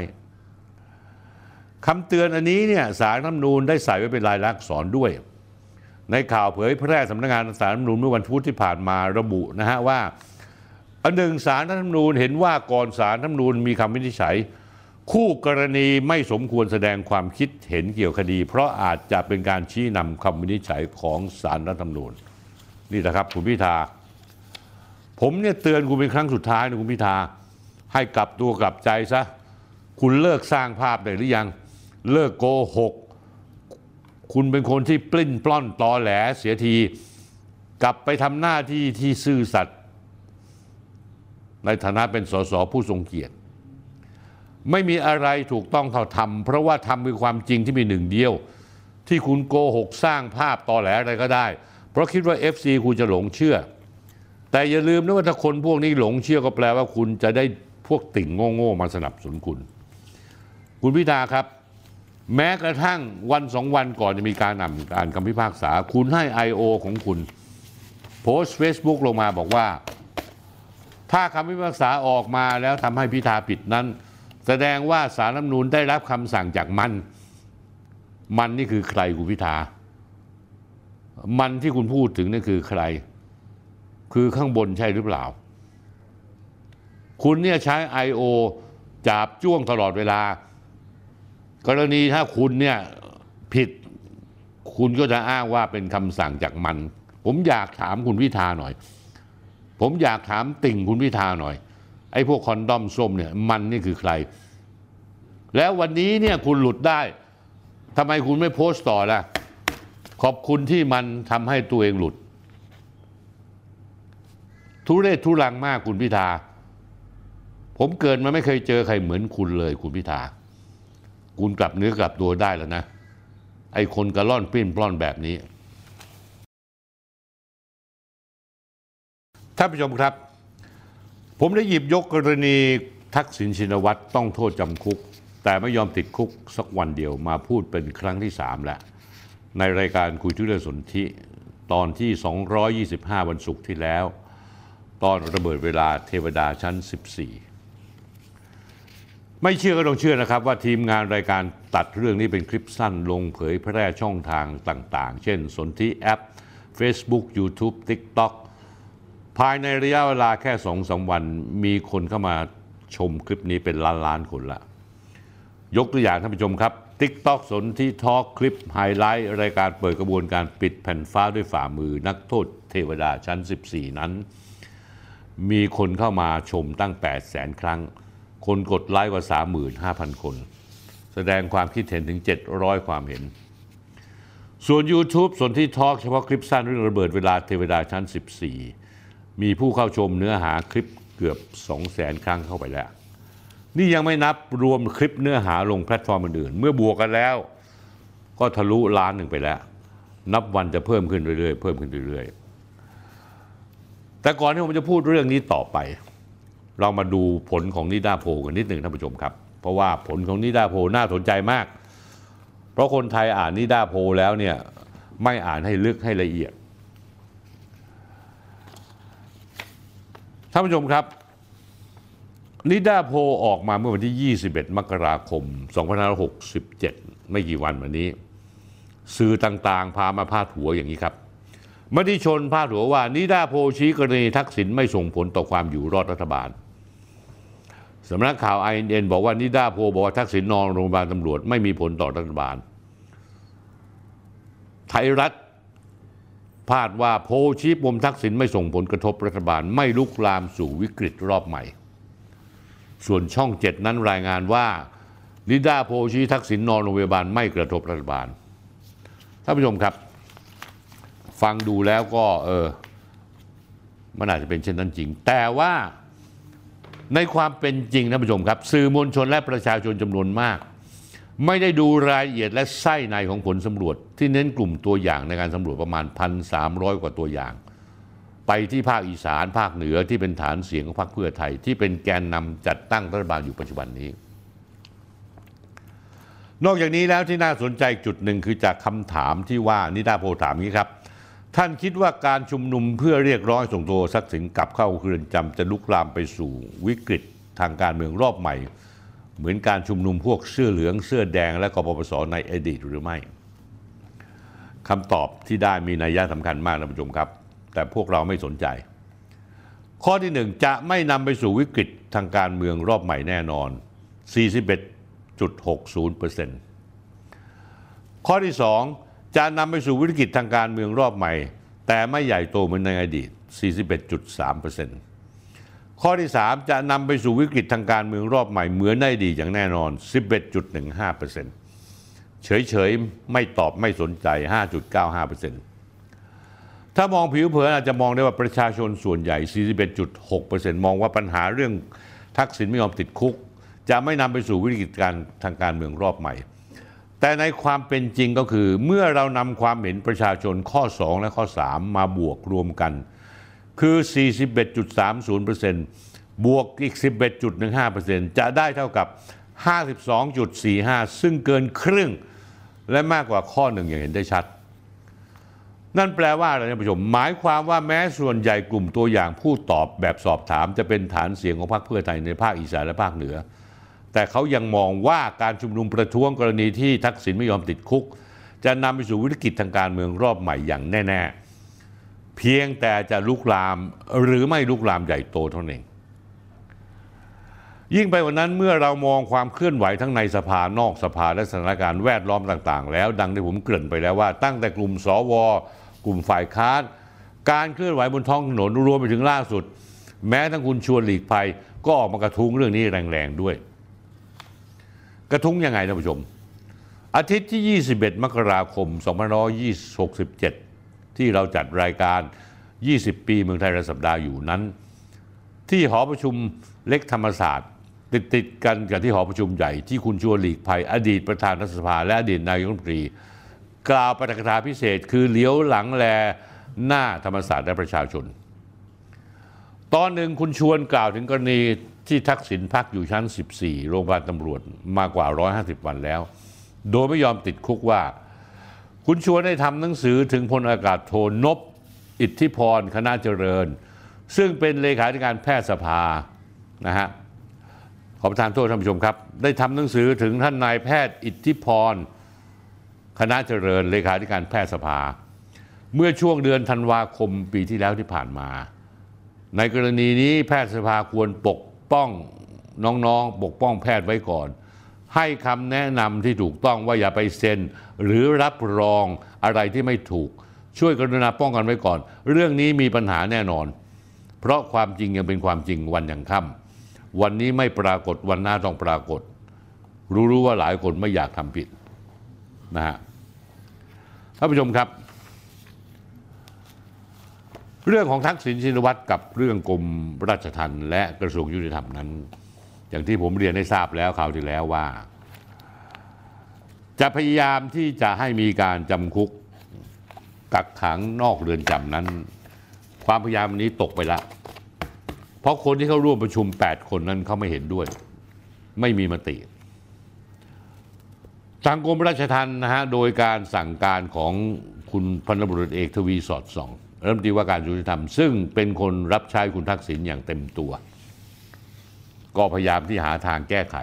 คำเตือนอันนี้เนี่ยสารรัฐธรรมนูญได้ใส่ไว้เป็นลายลักษณ์อักษรด้วย ในข่าวเผยแพร่สำนักงานสารรัฐธรรมนูญเมื่อวันพุธที่ผ่านมาระบุนะฮะว่าอันหนึ่งสารรัฐธรรมนูญเห็นว่าก่อนสารรัฐธรรมนูญมีคำวินิจฉัย คู่กรณีไม่สมควรแสดงความคิดเห็นเกี่ยวคดี เพราะอาจจะเป็นการชี้นำคำวินิจฉัยของสารรัฐธรรมนูญนี่นะครับคุณพิธา ผมเนี่ยเตือนคุณเป็นครั้งสุดท้ายนะคุณพิธา ให้กลับตัวกลับใจซะ คุณเลิกสร้างภาพได้หรือยัง เลิกโกหก คุณเป็นคนที่ปลิ้นปล้อนตอแหลเสียที กลับไปทำหน้าที่ที่ซื่อสัตย์ในฐานะเป็นสสผู้ทรงเกียรติ ไม่มีอะไรถูกต้องเท่าทำเพราะว่าทำคือความจริงที่มีหนึ่งเดียว ที่คุณโกหกสร้างภาพตอแหลอะไรก็ได้ เพราะคิดว่า FC คุณจะหลงเชื่อ แต่อย่าลืมนะว่าถ้าคนพวกนี้หลงเชื่อก็แปลว่าคุณจะได้พวกติ่งโง่ๆมาสนับสนุนคุณ คุณพิธาครับ แม้กระทั่งวันสองวันก่อนจะมีการอ่านอ่านคำพิพากษา คุณให้ I.O. ของคุณ โพสต์ Facebook ลงมาบอกว่า ถ้าคำพิพากษาออกมาแล้วทำให้พิธาผิดนั้น แสดงว่าสารรัฐนูญได้รับคำสั่งจากมัน มันนี่คือใครคุณพิธา มันที่คุณพูดถึงนั่นคือใคร คือข้างบนใช่หรือเปล่า คุณเนี่ยใช้ I.O. จับจ้วงตลอดเวลา กรณีถ้าคุณเนี่ยผิด คุณก็จะอ้างว่าเป็นคำสั่งจากมัน ผมอยากถามคุณพิธาหน่อย ผมอยากถามติ่งคุณพิธาหน่อย ไอ้พวกคอนดอมส้มเนี่ยมันนี่คือใคร แล้ววันนี้เนี่ยคุณหลุดได้ทำไมคุณไม่โพสต์ต่อล่ะ ขอบคุณที่มันทำให้ตัวเองหลุด ทุเรศทุรังมากคุณพิธา ผมเกิดมาไม่เคยเจอใครเหมือนคุณเลยคุณพิธา คุณกลับเนื้อกลับตัวได้แล้วนะ ไอ้คนกระล่อนปิ้นปล้อนแบบนี้ ท่านผู้ชมครับ ผมได้หยิบยกกรณีทักษิณชินวัตรต้องโทษจำคุก แต่ไม่ยอมติดคุกสักวันเดียวมาพูดเป็นครั้งที่สามแล้ว ในรายการคุยทุเรื่องสนธิตอนที่ 225 วันศุกร์ที่แล้ว ตอนระเบิดเวลาเทวดาชั้น 14 ไม่เชื่อก็ต้องเชื่อนะครับ ว่าทีมงานรายการตัดเรื่องนี้เป็นคลิปสั้นลงเผยแพร่ช่องทางต่าง ๆ เช่น สนธิแอป Facebook YouTube TikTok ภายในระยะเวลาแค่สองสาวันมีคนเข้ามาชมคลิปนี้เป็นล้านล้านคนละ ยกตัวอย่างท่านผู้ชมครับ TikTok สนที่ทอคลิปไฮไลท์ รายการเปิดกระบวนการปิดแผ่นฟ้าด้วยฝ่ามือนักโทษเทวดาชั้น 14 นั้น มีคนเข้ามาชมตั้ง8แสนครั้ง คนกดไลค์กว่า 35,000 คน แสดงความคิดเห็นถึง 700 ความเห็น ส่วน YouTube สนที่ทอ l k เฉพาะคลิปสั้นเรื่องระเบิดเวลาเทวดาชั้น 14 มีผู้เข้าชมเนื้อหาคลิปเกือบ 200,000 ครั้งเข้าไปแล้ว นี่ยังไม่นับรวมคลิปเนื้อหาลงแพลตฟอร์มอื่นๆ เมื่อบวกกันแล้ว ก็ทะลุล้านหนึ่งไปแล้ว นับวันจะเพิ่มขึ้นเรื่อยๆ เพิ่มขึ้นเรื่อยๆ แต่ก่อนที่ผมจะพูดเรื่องนี้ต่อไป เรามาดูผลของนิดาโพกันนิดหนึ่งท่านผู้ชมครับ เพราะว่าผลของนิดาโพน่าสนใจมาก เพราะคนไทยอ่านนิดาโพแล้วเนี่ยไม่อ่านให้ลึกให้ละเอียดท่านผู้ชมครับนิดาโพออกมาเมื่อวันที่ 21 มกราคม 2567 ไม่กี่วันมานี้ สื่อต่างๆ พามาพาดหัวอย่างนี้ครับ มติชนพาดหัวว่านิดาโพชี้กรณีทักษิณไม่ส่งผลต่อความอยู่รอดรัฐบาลสำนักข่าว INN บอกว่านิดาโพบอกว่าทักษิณนอนโรงพยาบาลตำรวจไม่มีผลต่อรัฐบาล ไทยรัฐพาดว่าโพชี้ปมทักษิณไม่ส่งผลกระทบรัฐบาล ไม่ลุกลามสู่วิกฤตรอบใหม่ ส่วนช่องเจ็ดนั้นรายงานว่านิดาโพชี้ทักษิณนอนโรงพยาบาลไม่กระทบรัฐบาลท่านผู้ชมครับ ฟังดูแล้วก็เออมันอาจจะเป็นเช่นนั้นจริง แต่ว่าในความเป็นจริงท่านผู้ชมครับ สื่อมวลชนและประชาชนจำนวนมาก ไม่ได้ดูรายละเอียดและไส้ในของผลสำรวจ ที่เน้นกลุ่มตัวอย่างในการสำรวจประมาณ 1,300 กว่าตัวอย่าง ไปที่ภาคอีสานภาคเหนือที่เป็นฐานเสียงของพรรคเพื่อไทย ที่เป็นแกนนำจัดตั้งรัฐบาลอยู่ปัจจุบันนี้ นอกจากนี้แล้วที่น่าสนใจจุดหนึ่งคือจากคำถามที่ว่านิดาโพลถามงนี้ครับ ท่านคิดว่าการชุมนุมเพื่อเรียกร้องส่งตัวทักษิณกลับเข้าเรือนจำจะลุกลามไปสู่วิกฤตทางการเมืองรอบใหม่ เหมือนการชุมนุมพวกเสื้อเหลืองเสื้อแดงและกปปสในอดีตหรือไม่คำตอบที่ได้มีนัยยะสำคัญมากนะผู้ชมครับ แต่พวกเราไม่สนใจ ข้อที่หนึ่งจะไม่นำไปสู่วิกฤตทางการเมืองรอบใหม่แน่นอน 41.60%ข้อที่สอง จะนำไปสู่วิกฤตทางการเมืองรอบใหม่ แต่ไม่ใหญ่โตเหมือนในอดีต 41.3%ข้อที่ 3 จะนำไปสู่วิกฤตทางการเมืองรอบใหม่เหมือนในอดีตอย่างแน่นอน 11.15%เฉยๆ ไม่ตอบไม่สนใจ 5.95%ถ้ามองผิวเผินอาจจะมองได้ว่าประชาชนส่วนใหญ่ 41.6%มองว่าปัญหาเรื่องทักษิณไม่ยอมติดคุก จะไม่นำไปสู่วิกฤตการทางการเมืองรอบใหม่ แต่ในความเป็นจริงก็คือ เมื่อเรานำความเห็นประชาชนข้อ 2 และข้อ 3 มาบวกรวมกัน คือ 41.30%บวกอีก 11.15%จะได้เท่ากับ 52.45 ซึ่งเกินครึ่ง และมากกว่าข้อหนึ่งอย่างเห็นได้ชัด นั่นแปลว่าอะไรท่านผู้ชม หมายความว่าแม้ส่วนใหญ่กลุ่มตัวอย่างผู้ตอบแบบสอบถาม จะเป็นฐานเสียงของพรรคเพื่อไทยในภาคอีสานและภาคเหนือ แต่เขายังมองว่าการชุมนุมประท้วงกรณีที่ทักษิณไม่ยอมติดคุก จะนำไปสู่วิกฤตทางการเมืองรอบใหม่อย่างแน่ ๆ เพียงแต่จะลุกลามหรือไม่ลุกลามใหญ่โตเท่านั้นเองยิ่งไปกว่านั้นเมื่อเรามองความเคลื่อนไหวทั้งในสภานอกสภาและสถานการณ์แวดล้อมต่างๆ แล้วดังที่ผมเกริ่นไปแล้วว่า ตั้งแต่กลุ่มสวกลุ่มฝ่ายค้านการเคลื่อนไหวบนท้องถนนรวมไปถึงล่าสุด แม้ทั้งคุณชวนหลีกภัยก็ออกมากระทุ้งเรื่องนี้แรงๆด้วย กระทุ้งยังไงท่านผู้ชม อาทิตย์ที่ 21 มกราคม 2567 ที่เราจัดรายการ 20 ปีเมืองไทยรายสัปดาห์อยู่นั้น ที่หอประชุมเล็กธรรมศาสตร์ ติดติดกันกับที่หอประชุมใหญ่ที่คุณชวนหลีกภัย อดีตประธานรัฐสภา และอดีตนายกรัฐมนตรี กล่าวปาฐกถาพิเศษ คือเลี้ยวหลังแลหน้าธรรมศาสตร์และประชาชน ตอนหนึ่งคุณชวนกล่าวถึงกรณี ที่ทักษิณพักอยู่ชั้น 14 โรงพยาบาลตำรวจมากว่า 150 วันแล้ว โดยไม่ยอมติดคุกว่า คุณชวนได้ทำหนังสือถึงพลอากาศโทนบ อิทธิพรคณะเจริญ ซึ่งเป็นเลขาธิการแพทยสภานะฮะขอประทานโทษท่านผู้ชมครับ ได้ทำหนังสือถึงท่านนายแพทย์อิทธิพรคณะเจริญเลขาธิการแพทยสภา เมื่อช่วงเดือนธันวาคมปีที่แล้วที่ผ่านมา ในกรณีนี้แพทยสภาควรปก ป้องน้องๆ ปกป้องแพทย์ไว้ก่อน ให้คำแนะนำที่ถูกต้องว่าอย่าไปเซ็น หรือรับรองอะไรที่ไม่ถูก ช่วยกรุณาป้องกันไว้ก่อน เรื่องนี้มีปัญหาแน่นอน เพราะความจริงยังเป็นความจริงวันอย่างค่ำวันนี้ไม่ปรากฏวันหน้าต้องปรากฏ รู้ๆว่าหลายคนไม่อยากทำผิดนะฮะท่านผู้ชมครับ เรื่องของทักษิณชินวัตรกับเรื่องกรมราชทัณฑ์และกระทรวงยุติธรรมนั้น อย่างที่ผมเรียนให้ทราบแล้วคราวที่แล้วว่า จะพยายามที่จะให้มีการจำคุกกักขังนอกเรือนจำนั้น ความพยายามนี้ตกไปล้วเพราะคนที่เข้าร่วมประชุม 8 คนนั้นเขาไม่เห็นด้วย ไม่มีมติทางกรมราชทัณฑ์นะฮะโดยการสั่งการของคุณพันตำรวจเอกทวีสอดส่อง รัฐมนตรีว่าการยุติธรรม ซึ่งเป็นคนรับใช้คุณทักษิณอย่างเต็มตัว ก็พยายามที่หาทางแก้ไข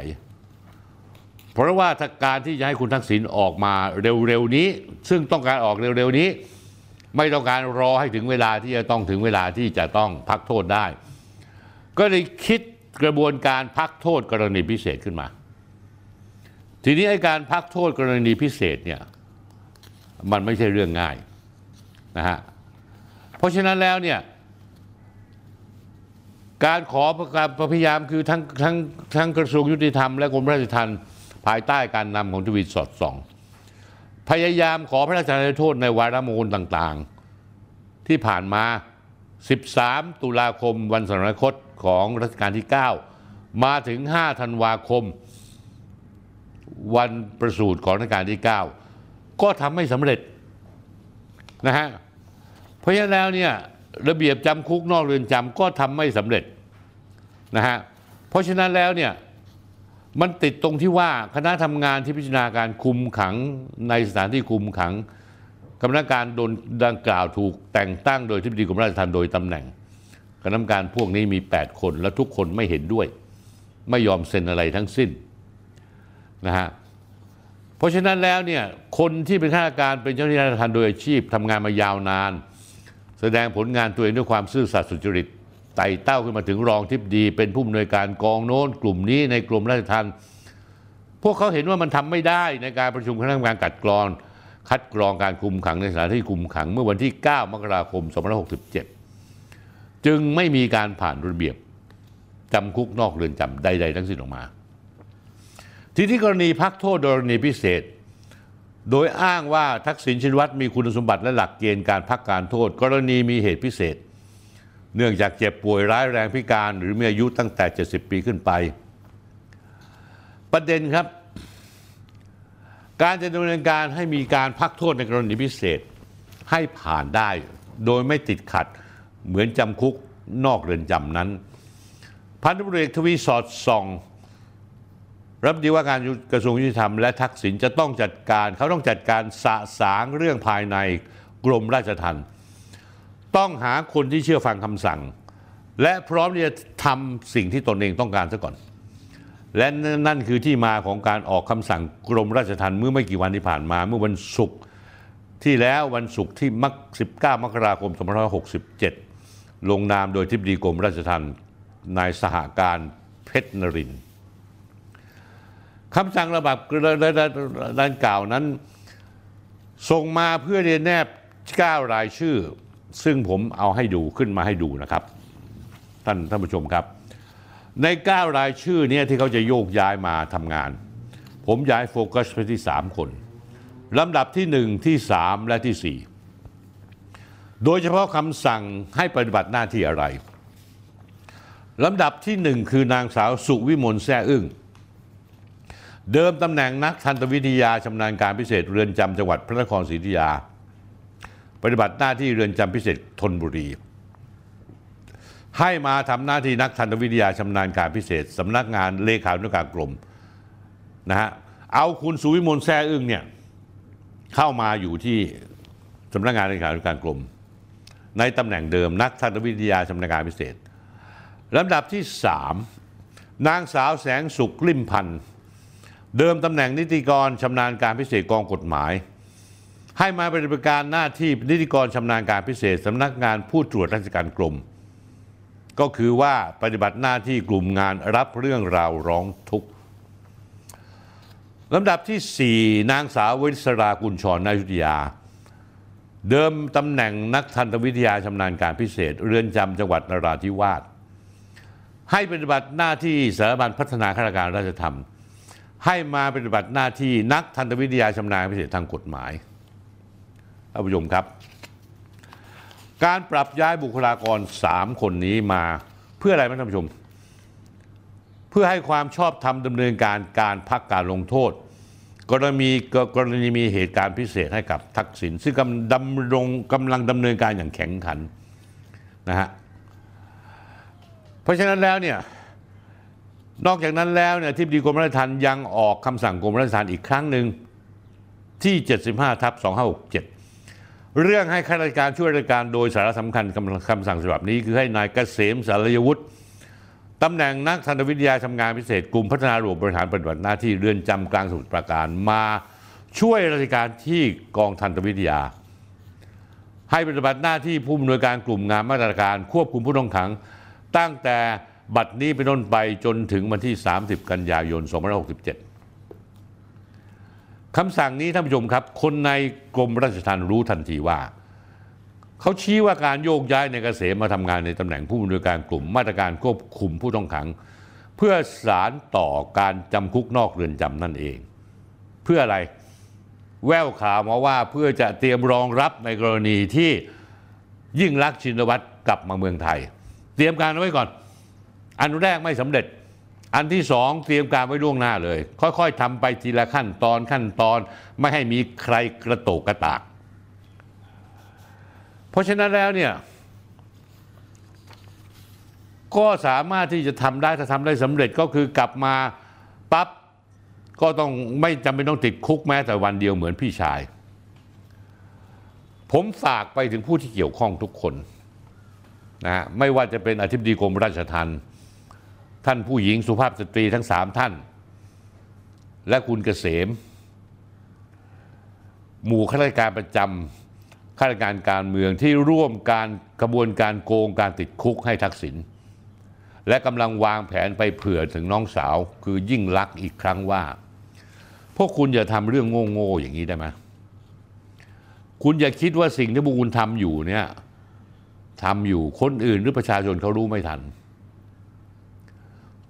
เพราะว่าถ้าการที่จะให้คุณทักษิณออกมาเร็วๆนี้ ซึ่งต้องการออกเร็วๆนี้ ไม่ต้องการรอให้ถึงเวลาที่จะต้องถึงเวลาที่จะต้องพักโทษได้ ก็เลยคิดกระบวนการพักโทษกรณีพิเศษขึ้นมา ทีนี้ไอ้การพักโทษกรณีพิเศษเนี่ยมันไม่ใช่เรื่องง่ายนะฮะ เพราะฉะนั้นแล้วเนี่ยการขอการพยายามคือทั้งทั้งทั้งกระทรวงยุติธรรมและกรมราชทัณฑ์ภายใต้การนำของทวีตสอดส่อง พยายามขอพระราชทานโทษในวาระมงคลต่างๆ ที่ผ่านมา 13 ตุลาคมวันสวรรคตของรัชกาลที่ 9 มาถึง 5 ธันวาคม วันประสูติของรัชกาลที่ 9 ก็ทำไม่สำเร็จนะฮะ เพราะฉะนั้นแล้วเนี่ยระเบียบจำคุกนอกเรือนจำก็ทำไม่สำเร็จนะฮะเพราะฉะนั้นแล้วเนี่ยมันติดตรงที่ว่าคณะทำงานที่พิจารณาการคุมขังในสถานที่คุมขังกรรมการโดนดังกล่าวถูกแต่งตั้งโดยที่ปดีกรมราชทัณฑ์โดยตำแหน่งคณะกรรมการพวกนี้มี 8 คน และทุกคนไม่เห็นด้วย ไม่ยอมเซ็นอะไรทั้งสิ้นนะฮะเพราะฉะนั้นแล้วเนี่ยคนที่เป็นข้าราชการเป็นเจ้าหน้าที่ราชทัณฑ์โดยอาชีพทำงานมายาวนาน แสดงผลงานตัวเองด้วยความซื่อสัตย์สุจริตไต่เต้าขึ้นมาถึงรองทิบดี เป็นผู้อำนวยการกองโน้นกลุ่มนี้ในกลุ่มราชทัณฑ์พวกเขาเห็นว่ามันทำไม่ได้ในการประชุมคณะกรรมการกัดกรองคัดกรองการคุมขังในสถานที่คุมขัง เมื่อวันที่ 9 มกราคม 2567 จึงไม่มีการผ่านระเบียบจำคุกนอกเรือนจำใด ๆ ทั้งสิ้นออกมา ทีนี้กรณีพักโทษโดยกรณีพิเศษ โดยอ้างว่าทักษิณชินวัตรมีคุณสมบัติและหลักเกณฑ์การพักการโทษ กรณีมีเหตุพิเศษ เนื่องจากเจ็บป่วยร้ายแรงพิการ หรือมีอายุตั้งแต่ 70 ปีขึ้นไป ประเด็นครับ การจะดำเนินการให้มีการพักโทษในกรณีพิเศษให้ผ่านได้ โดยไม่ติดขัดเหมือนจำคุกนอกเรือนจำนั้น พันธุรเอกทวีสอดส่อง รับดีว่าการกระทรวงยุติธรรมและทักษิณจะต้องจัดการ เขาต้องจัดการสะสางเรื่องภายในกรมราชทัณฑ์ต้องหาคนที่เชื่อฟังคำสั่ง และพร้อมที่จะทำสิ่งที่ตนเองต้องการซะก่อน และนั่นคือที่มาของการออกคำสั่งกรมราชทัณฑ์เมื่อไม่กี่วันที่ผ่านมาเมื่อวันศุกร์ที่แล้ววันศุกร์ที่มัก19 มกราคม 2567 ลงนามโดยทิบดีกรมราชทัณฑ์นายสหการเพชรนรินทร์ คำสั่งระบับดังกล่าวนั้น ส่งมาเพื่อเรียนแนบ 9 รายชื่อ ซึ่งผมเอาให้ดูขึ้นมาให้ดูนะครับ ท่านท่านผู้ชมครับ ใน 9 รายชื่อเนี้ที่เขาจะโยกย้ายมาทำงาน ผมย้ายโฟกัสไปที่ 3 คนลำดับที่ 1 ที่ 3 และที่ 4 โดยเฉพาะคำสั่งให้ปฏิบัติหน้าที่อะไรลำดับที่หนึ่งคือนางสาวสุวิมลแซ่อึ้ง เดิมตำแหน่งนักทันตวิทยาชำนาญการพิเศษเรือนจำจังหวัดพระนครศรีอยุธยา ปฏิบัติหน้าที่เรือนจำพิเศษธนบุรี ให้มาทำหน้าที่นักทันตวิทยาชำนาญการพิเศษสำนักงานเลขานุการกรมนะฮะเอาคุณสุวิมลแซ่อึ้งเนี่ยเข้ามาอยู่ที่สำนักงานเลขานุการกรม ในตำแหน่งเดิมนักทันตวิทยาชำนาญการพิเศษลำดับที่ 3 นางสาวแสงสุขลิมพันธ์ เดิมตำแหน่งนิติกรชำนาญการพิเศษกองกฎหมาย ให้มาปฏิบัติการหน้าที่นิติกรชำนาญการพิเศษสำนักงานผู้ตรวจราชการกรมก็คือว่าปฏิบัติหน้าที่กลุ่มงานรับเรื่องราวร้องทุกข์ลำดับที่ 4 นางสาววิศรากุลชรนายุทธยา เดิมตำแหน่งนักทันตวิทยาชำนาญการพิเศษ เรือนจำจังหวัดนราธิวาสให้ปฏิบัติหน้าที่สถาบันพัฒนาข้าราชการราชธรรม ให้มาปฏิบัติหน้าที่นักทันตวิทยาชำนาญพิเศษทางกฎหมายท่านผู้ชมครับ การปรับย้ายบุคลากร 3 คนนี้มาเพื่ออะไรไหมท่านผู้ชม เพื่อให้ความชอบธรรมดำเนินการการพักการลงโทษ กรณีกรณีมีเหตุการณ์พิเศษให้กับทักษิณซึ่งกำดำรงกำลังดำเนินการอย่างแข็งขันนะฮะเพราะฉะนั้นแล้วเนี่ย นอกจากนั้นแล้วเนี่ยที่ดีกรมราชทัณฑ์ยังออกคำสั่งกรมราชทัณฑ์อีกครั้งหนึ่งที่ 75ทับ2567 เรื่องให้ข้าราชการช่วยราชการโดยสาระสำคัญคำคำสั่งฉบับนี้ คือให้นายเกษมสารยวุฒิตำแหน่งนักทันตวิทยาทำงานพิเศษกลุ่มพัฒนาระบบบริหารปฏิบัติหน้าที่เรือนจำกลางสมุทรปราการมาช่วยราชการที่กองทันตวิทยา ให้ปฏิบัติหน้าที่ผู้อำนวยการกลุ่มงานมาตรการควบคุมผู้ต้องขัง ตั้งแต่ บัดนี้เป็นต้นไปจนถึงวันที่ 30 กันยายน 2567 คำสั่งนี้ท่านผู้ชมครับ คนในกรมราชทัณฑ์รู้ทันทีว่า เขาชี้ว่าการโยกย้ายในเกษมมาทำงานในตำแหน่งผู้อำนวยการกลุ่มมาตรการควบคุมผู้ต้องขัง เพื่อสารต่อการจำคุกนอกเรือนจำนั่นเอง เพื่ออะไรแววข่าวมาว่าเพื่อจะเตรียมรองรับในกรณีที่ยิ่งรักษณ์ชินวัตรกลับมาเมืองไทย เตรียมการไว้ก่อน อันแรกไม่สำเร็จ อันที่สองเตรียมการไว้ล่วงหน้าเลย ค่อยๆทำไปทีละขั้นตอนขั้นตอนไม่ให้มีใครกระโตกกระตาก เพราะฉะนั้นแล้วเนี่ยก็สามารถที่จะทำได้ถ้าทำได้สำเร็จก็คือกลับมาปั๊บก็ต้องไม่จำเป็นต้องติดคุกแม้แต่วันเดียวเหมือนพี่ชาย ผมฝากไปถึงผู้ที่เกี่ยวข้องทุกคนนะฮะไม่ว่าจะเป็นอธิบดีกรมราชทัณฑ์ ท่านผู้หญิงสุภาพสตรีทั้งสามท่าน และคุณเกษม หมู่ข้าราชการประจำข้าราชการการเมืองที่ร่วมการกระบวนการโกงการติดคุกให้ทักษิณและกำลังวางแผนไปเผื่อถึงน้องสาว คือยิ่งลักษณ์อีกครั้งว่า พวกคุณอย่าทำเรื่องโง่ๆอย่างนี้ได้ไหมคุณอย่าคิดว่าสิ่งที่พวกคุณทำอยู่เนี่ยทำอยู่คนอื่นหรือประชาชนเขารู้ไม่ทัน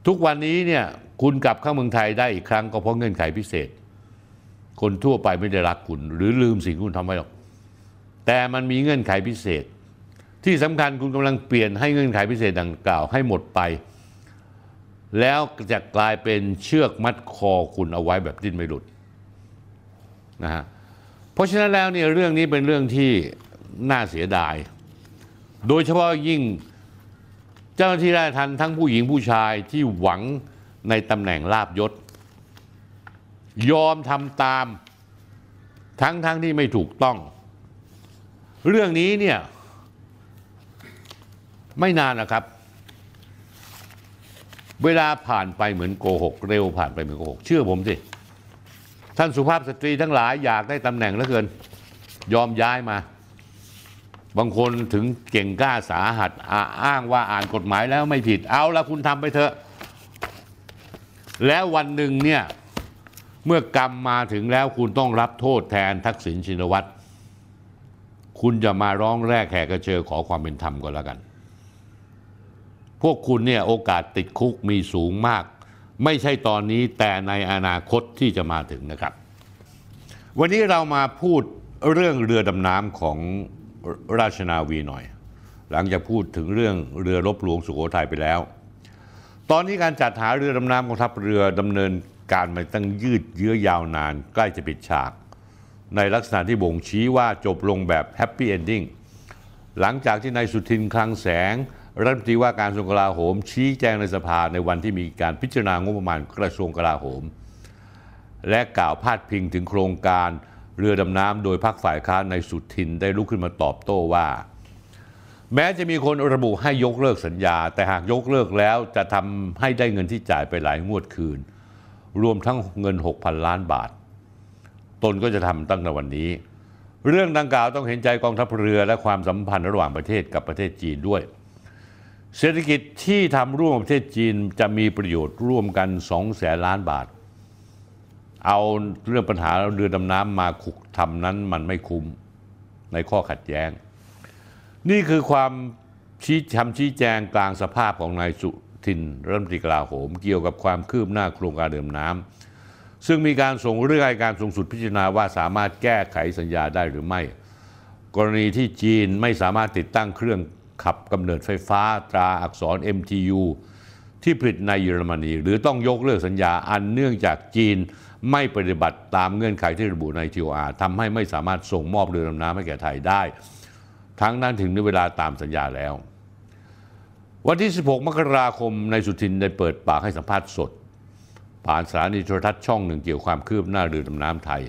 ทุกวันนี้เนี่ยคุณกลับเข้าเมืองไทยได้อีกครั้งก็เพราะเงื่อนไขพิเศษ คนทั่วไปไม่ได้รักคุณ หรือลืมสิ่งที่คุณทำไว้หรอก แต่มันมีเงื่อนไขพิเศษ ที่สำคัญคุณกำลังเปลี่ยนให้เงื่อนไขพิเศษดังกล่าวให้หมดไป แล้วจะกลายเป็นเชือกมัดคอคุณเอาไว้แบบดิ้นไม่หลุดนะฮะเพราะฉะนั้นแล้วเนี่ยเรื่องนี้เป็นเรื่องที่น่าเสียดาย โดยเฉพาะยิ่ง จ้าหน้าที่ราชทัณฑ์ทั้งผู้หญิงผู้ชายที่หวังในตำแหน่งลาบยศ ยอมทำตามทั้งทั้งที่ไม่ถูกต้อง เรื่องนี้เนี่ย ไม่นานนะครับ เวลาผ่านไปเหมือนโกหก เร็วผ่านไปเหมือนโกหก เชื่อผมสิ ท่านสุภาพสตรีทั้งหลายอยากได้ตำแหน่งเหลือเกิน ยอมย้ายมา บางคนถึงเก่งกล้าสาหัสอาอ้างว่าอ่านกฎหมายแล้วไม่ผิดเอาละคุณทำไปเถอะ แล้ววันหนึ่งเนี่ยเมื่อกรรมมาถึงแล้วคุณต้องรับโทษแทนทักษิณชินวัตรคุณจะมาร้องแรกแหกกระเชอขอความเป็นธรรมก็แล้วกัน พวกคุณเนี่ยโอกาสติดคุกมีสูงมาก ไม่ใช่ตอนนี้แต่ในอนาคตที่จะมาถึงนะครับ วันนี้เรามาพูดเรื่องเรือดำน้ำของ ราชนาวีหน่อย หลังจากพูดถึงเรื่องเรือรบหลวงสุโขทัยไปแล้ว ตอนนี้การจัดหาเรือดำน้ำกองทัพเรือดำเนินการมาตั้งยืดเยื้อยาวนาน ใกล้จะปิดฉาก ในลักษณะที่บ่งชี้ว่าจบลงแบบ happy ending หลังจากที่นายสุทินคลังแสงรัฐมนตรีว่าการกระทรวงกลาโหม ชี้แจงในสภาในวันที่มีการพิจารณางบประมาณกระทรวงกลาโหม และกล่าวพาดพิงถึงโครงการ เรือดำน้ำโดยพรรคฝ่ายค้านนายสุทินได้ลุกขึ้นมาตอบโต้ว่า แม้จะมีคนระบุให้ยกเลิกสัญญา แต่หากยกเลิกแล้วจะทำให้ได้เงินที่จ่ายไปหลายงวดคืน รวมทั้งเงิน 6,000 ล้านบาท ตนก็จะทำตั้งแต่วันนี้ เรื่องดังกล่าวต้องเห็นใจกองทัพเรือและความสัมพันธ์ระหว่างประเทศกับประเทศจีนด้วยเศรษฐกิจที่ทำร่วมประเทศจีนจะมีประโยชน์ร่วมกัน2แสนล้านบาท เอาเรื่องปัญหาเรือดำน้ำมาขุกทำนั้นมันไม่คุ้มในข้อขัดแย้ง นี่คือความชี้คำชี้แจงกลางสภาพของนายสุทินรัฐมนตรีกลาโหม เกี่ยวกับความคืบหน้าโครงการเดิมน้ำซึ่งมีการส่งเรื่องการสูงสุดพิจารณาว่าสามารถแก้ไขสัญญาได้หรือไม่ กรณีที่จีนไม่สามารถติดตั้งเครื่องขับกำเนิดไฟฟ้าตราอักษร MTU ที่ผลิตในเยอรมนี หรือต้องยกเลิกสัญญาอันเนื่องจากจีน ไม่ปฏิบัติตามเงื่อนไขที่ระบุใน TOR ทำให้ไม่สามารถส่งมอบเรือดำน้ำให้แก่ไทยได้ ทั้งนั้นถึงในเวลาตามสัญญาแล้ว วันที่ 16 มกราคมนายสุทินได้เปิดปากให้สัมภาษณ์สด ผ่านสถานีโทรทัศน์ช่องหนึ่งเกี่ยวความคืบหน้าเรือดำน้ำไทย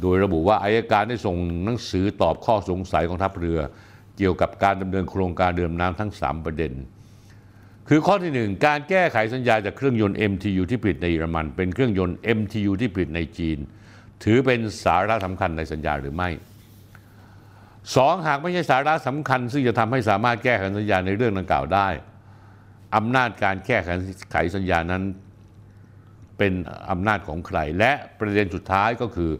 โดยระบุว่าอายการได้ส่งหนังสือตอบข้อสงสัยของทัพเรือ เกี่ยวกับการดำเนินโครงการเรือดำน้ำทั้ง 3 ประเด็น คือข้อที่ 1 การแก้ไขสัญญาจากเครื่องยนต์ MTU ที่ผลิตในเยอรมัน เป็นเครื่องยนต์ MTU ที่ผลิตในจีน ถือเป็นสาระสำคัญในสัญญาหรือไม่สองหากไม่ใช่สาระสำคัญ ซึ่งจะทำให้สามารถแก้ไขสัญญาในเรื่องดังกล่าวได้อำนาจการแก้ไขสัญญานั้นเป็นอำนาจของใคร และประเด็นสุดท้ายก็คือ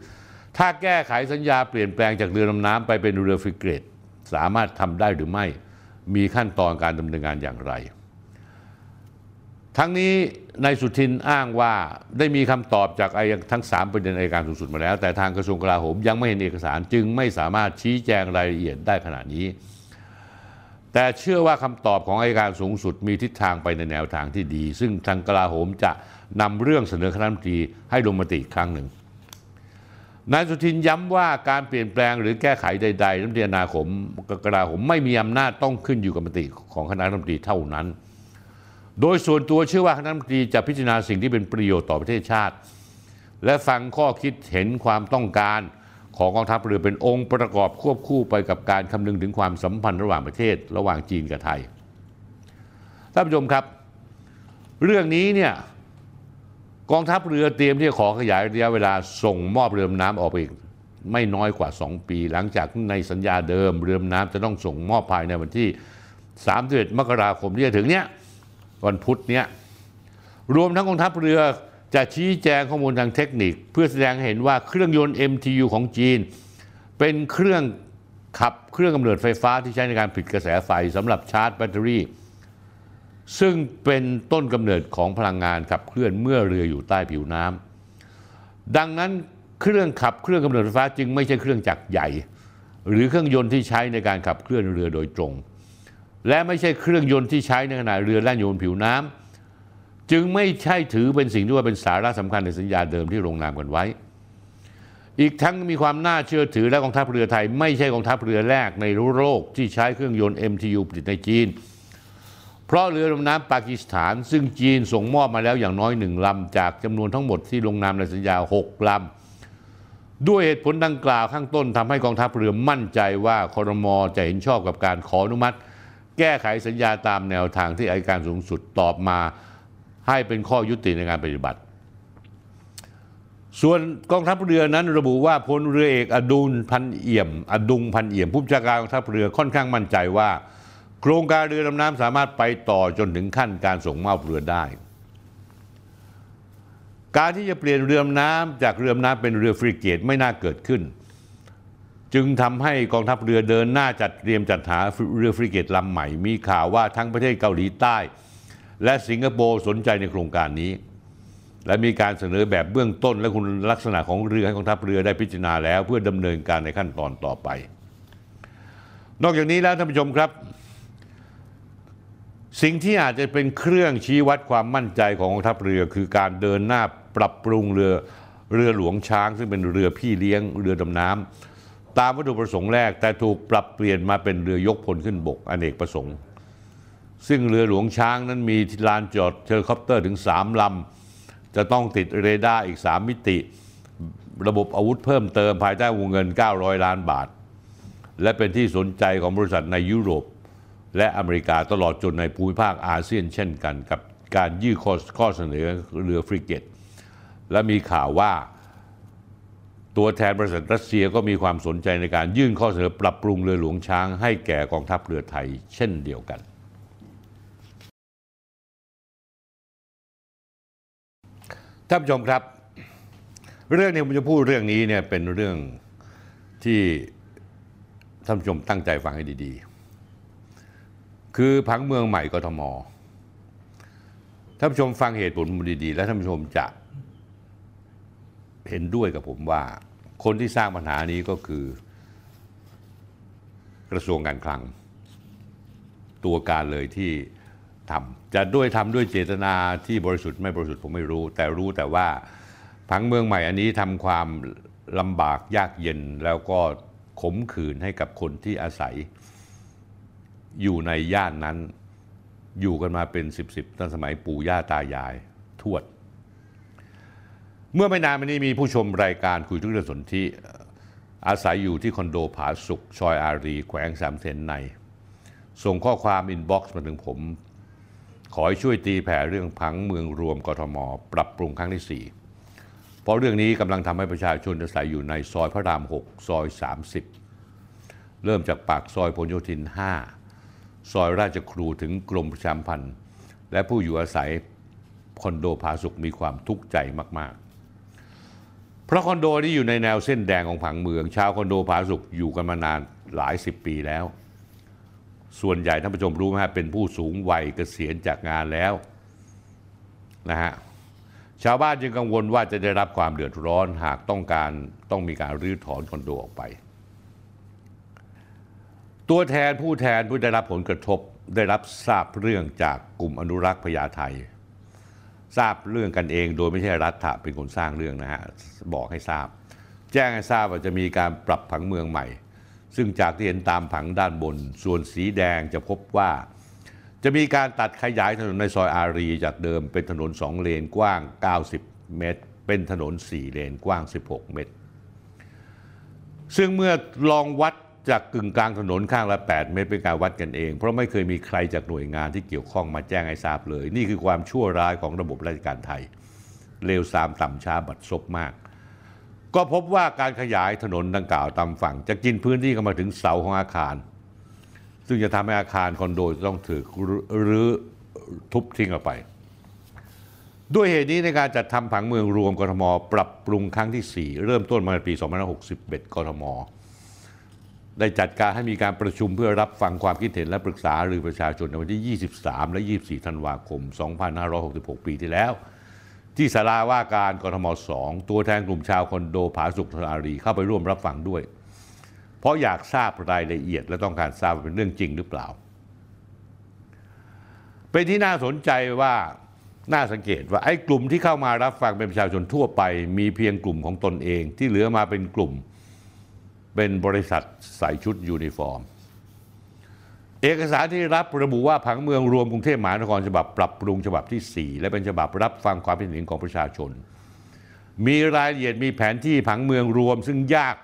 ถ้าแก้ไขสัญญาเปลี่ยนแปลงจากเรือดำน้ำไปเป็นเรือฟริเกตสามารถทำได้หรือไม่ มีขั้นตอนการดำเนินงานอย่างไร ทั้งนี้นายสุทินอ้างว่าได้มีคำตอบจากอายทั้ง 3 ประเด็นอัยการสูงสุดมาแล้ว แต่ทางกระทรวงกลาโหมยังไม่เห็นเอกสารจึงไม่สามารถชี้แจงรายละเอียดได้ขณะนี้ แต่เชื่อว่าคำตอบของอายการสูงสุดมีทิศทางไปในแนวทางที่ดี ซึ่งทางกลาโหมจะนำเรื่องเสนอคณะรัฐมนตรีให้ลงมติอีกครั้งหนึ่งนายสุทินย้ำว่าการเปลี่ยนแปลงหรือแก้ไขใดๆรัฐมนตรีนาคมกลาโหมไม่มีอำนาจต้องขึ้นอยู่กับมติของคณะรัฐมนตรีเท่านั้น โดยส่วนตัวเชื่อว่าคณะรัฐมนตรีจะพิจารณาสิ่งที่เป็นประโยชน์ต่อประเทศชาติ และฟังข้อคิดเห็นความต้องการของกองทัพเรือเป็นองค์ประกอบควบคู่ไปกับการคำนึงถึงความสัมพันธ์ระหว่างประเทศ ระหว่างจีนกับไทยท่านผู้ชมครับ เรื่องนี้เนี่ยกองทัพเรือเตรียมที่จะขอขยายระยะเวลาส่งมอบเรือดำน้ำออกไปอีกไม่น้อยกว่า 2 ปี หลังจากในสัญญาเดิมเรือดำน้ำจะต้องส่งมอบภายในวันที่ 31 มกราคมที่จะถึงเนี้ย วันพุธเนี้ยรวมทั้งกองทัพเรือจะชี้แจงข้อมูลทางเทคนิค เพื่อแสดงเห็นว่าเครื่องยนต์ MTU ของจีน เป็นเครื่องขับเครื่องกำเนิดไฟฟ้าที่ใช้ในการผลิตกระแสไฟสำหรับชาร์จแบตเตอรี่ ซึ่งเป็นต้นกำเนิดของพลังงานขับเคลื่อนเมื่อเรืออยู่ใต้ผิวน้ำดังนั้นเครื่องขับเครื่องกำเนิดไฟฟ้าจึงไม่ใช่เครื่องจักรใหญ่ หรือเครื่องยนต์ที่ใช้ในการขับเคลื่อนเรือโดยตรง และไม่ใช่เครื่องยนต์ที่ใช้ในขณะเรือแล่นอยู่บนผิวน้ำจึงไม่ใช่ถือเป็นสิ่งที่ว่าเป็นสาระสำคัญในสัญญาเดิมที่ลงนามกันไว้ อีกทั้งมีความน่าเชื่อถือและกองทัพเรือไทย ไม่ใช่กองทัพเรือแรกในโลกที่ใช้เครื่องยนต์ MTU ผลิตในจีน เพราะเรือดำน้ำปากีสถาน ซึ่งจีนส่งมอบมาแล้วอย่างน้อยหนึ่งลำจากจำนวนทั้งหมดที่ลงนามในสัญญา6ลำด้วยเหตุผลดังกล่าวข้างต้นทำให้กองทัพเรือมั่นใจว่าคอรมอจะเห็นชอบกับการขออนุมัติ แก้ไขสัญญาตามแนวทางที่อัยการสูงสุดตอบมาให้เป็นข้อยุติในการปฏิบัติ ส่วนกองทัพเรือนั้นระบุว่าพลเรือเอกอดุลพันเอี่ยม อดุงพันเอี่ยมผู้บัญชาการกองทัพเรือค่อนข้างมั่นใจว่า โครงการเรือดำน้ำสามารถไปต่อจนถึงขั้นการส่งมอบเรือได้ การที่จะเปลี่ยนเรือดำน้ำจากเรือดำน้ำเป็นเรือฟริเกตไม่น่าเกิดขึ้น จึงทำให้กองทัพเรือเดินหน้าจัดเตรียมจัดหาเรือฟริเกตลำใหม่ มีข่าวว่าทั้งประเทศเกาหลีใต้ และสิงคโปร์สนใจในโครงการนี้ และมีการเสนอแบบเบื้องต้นและคุณลักษณะของเรือให้กองทัพเรือได้พิจารณาแล้ว เพื่อดำเนินการในขั้นตอนต่อไป นอกจากนี้แล้วท่านผู้ชมครับ สิ่งที่อาจจะเป็นเครื่องชี้วัดความมั่นใจของกองทัพเรือ คือการเดินหน้าปรับปรุงเรือเรือหลวงช้าง ซึ่งเป็นเรือพี่เลี้ยงเรือดำน้ำ ตามวัตถุประสงค์แรก แต่ถูกปรับเปลี่ยนมาเป็นเรือยกพลขึ้นบกอเนกประสงค์ ซึ่งเรือหลวงช้างนั้นมีลานจอดเฮลิคอปเตอร์ถึง 3 ลำ จะต้องติดเรดาร์อีก 3 มิติ ระบบอาวุธเพิ่มเติมภายใต้วงเงิน 900 ล้านบาท และเป็นที่สนใจของบริษัทในยุโรป และอเมริกาตลอดจนในภูมิภาคอาเซียนเช่นกันกับการยื่นข้อเสนอเรือฟริเกต และมีข่าวว่า ตัวแทนบริษัทรัสเซียก็มีความสนใจในการยื่นข้อเสนอปรับปรุงเรือหลวงช้างให้แก่กองทัพเรือไทยเช่นเดียวกัน ท่านผู้ชมครับ เรื่องนี้ผมจะพูดเรื่องนี้เนี่ยเป็นเรื่องที่ท่านผู้ชมตั้งใจฟังให้ดีๆ คือผังเมืองใหม่กทม ท่านผู้ชมฟังเหตุผลดีๆ และท่านผู้ชมจะ เห็นด้วยกับผมว่าคนที่สร้างปัญหานี้ก็คือกระทรวงการคลัง ตัวการเลยที่ทำจะด้วยทำด้วยเจตนาที่บริสุทธิ์ไม่บริสุทธิ์ผมไม่รู้ แต่รู้แต่ว่าผังเมืองใหม่อันนี้ทำความลำบากยากเย็นแล้วก็ขมขื่นให้กับคนที่อาศัย อยู่ในย่านนั้นอยู่กันมาเป็นสิบสตั้งสมัยปู่ย่าตายาย ทวด เมื่อไม่นานมานี้มีผู้ชมรายการคุยทุกเรื่องสนที่อาศัยอยู่ที่คอนโดผาสุกซอยอารี แขวงสามเสนใน ส่งข้อความ inbox มาถึงผม ขอให้ช่วยตีแผ่เรื่องผังเมืองรวมกทม ปรับปรุงครั้งที่ 4 เพราะเรื่องนี้กำลังทำให้ประชาชนอาศัยอยู่ในซอยพระราม 6 ซอย 30 เริ่มจากปากซอยพหลโยธิน 5 ซอยราชครูถึงกรมประชาสัมพันธ์ และผู้อยู่อาศัยคอนโดผาสุกมีความทุกข์ใจมาก เพราะคอนโดนี้อยู่ในแนวเส้นแดงของผังเมือง ชาวคอนโดผาสุกอยู่กันมานานหลายสิบปีแล้ว ส่วนใหญ่ท่านผู้ชมรู้ไหมฮะเป็นผู้สูงวัยเกษียณจากงานแล้วนะฮะชาวบ้านจึงกังวลว่าจะได้รับความเดือดร้อนหากต้องการต้องมีการรื้อถอนคอนโดออกไป ตัวแทนผู้แทนผู้ได้รับผลกระทบได้รับทราบเรื่องจากกลุ่มอนุรักษ์พญาไท ทราบเรื่องกันเอง โดยไม่ใช่รัฐเป็นคนสร้างเรื่องนะฮะบอกให้ทราบ แจ้งให้ทราบว่าจะมีการปรับผังเมืองใหม่ ซึ่งจากที่เห็นตามผังด้านบน ส่วนสีแดงจะพบว่า จะมีการตัดขยายถนนในซอยอารี จากเดิมเป็นถนน 2 เลนกว้าง 90 เมตร เป็นถนน 4 เลนกว้าง 16 เมตร ซึ่งเมื่อลองวัด จากกึ่งกลางถนนข้างละ 8 เมตรเป็นการวัดกันเอง เพราะไม่เคยมีใครจากหน่วยงานที่เกี่ยวข้องมาแจ้งให้ทราบเลย นี่คือความชั่วร้ายของระบบราชการไทย เลวทรามต่ำช้าบัดซบมาก ก็พบว่าการขยายถนนดังกล่าวตามฝั่ง จะกินพื้นที่เข้ามาถึงเสาของอาคาร ซึ่งจะทำให้อาคารคอนโดต้องถูกรื้อทุบทิ้งออกไป ด้วยเหตุนี้ในการจัดทำผังเมืองรวมกทม ปรับปรุงครั้งที่ 4 เริ่มต้นมาปี 2561กทม ได้จัดการให้มีการประชุมเพื่อรับฟังความคิดเห็นและปรึกษาหรือประชาชนในวันที่ 23 และ 24 ธันวาคม 2566 ปีที่แล้ว ที่ศาลาว่าการกทม 2 ตัวแทนกลุ่มชาวคอนโดผาสุกธนารีเข้าไปร่วมรับฟังด้วย เพราะอยากทราบรายละเอียดและต้องการทราบเป็นเรื่องจริงหรือเปล่า เป็นที่น่าสนใจว่าน่าสังเกตว่าไอ้กลุ่มที่เข้ามารับฟังเป็นประชาชนทั่วไป มีเพียงกลุ่มของตนเองที่เหลือมาเป็นกลุ่ม เป็นบริษัทใส่ชุดยูนิฟอร์ม เอกสารที่รับระบุว่าผังเมืองรวมกรุงเทพมหานครฉบับปรับปรุงฉบับที่ 4 และเป็นฉบับรับฟังความคิดเห็นของประชาชน มีรายละเอียดมีแผนที่ผังเมืองรวม ซึ่งยาก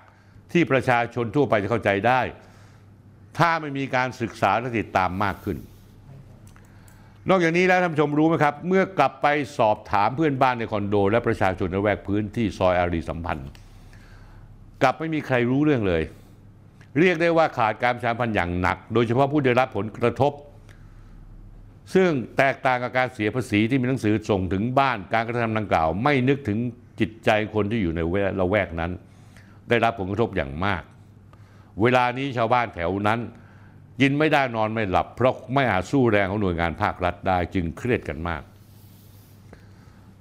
ที่ประชาชนทั่วไปจะเข้าใจได้ ถ้าไม่มีการศึกษาและติดตามมากขึ้น นอกจากนี้แล้วท่านผู้ชมรู้ไหมครับ เมื่อกลับไปสอบถามเพื่อนบ้านในคอนโด และประชาชนในแวกพื้นที่ซอยอารีสัมพันธ์ กลับไม่มีใครรู้เรื่องเลย เรียกได้ว่าขาดการประชาสัมพันธ์อย่างหนัก โดยเฉพาะผู้ได้รับผลกระทบ ซึ่งแตกต่างกับการเสียภาษีที่มีหนังสือส่งถึงบ้านการกระทำดังกล่าว ไม่นึกถึงจิตใจคนที่อยู่ในละแวกนั้น ได้รับผลกระทบอย่างมาก เวลานี้ชาวบ้านแถวนั้นกินไม่ได้นอนไม่หลับ เพราะไม่อาจสู้แรงของหน่วยงานภาครัฐได้จึงเครียดกันมาก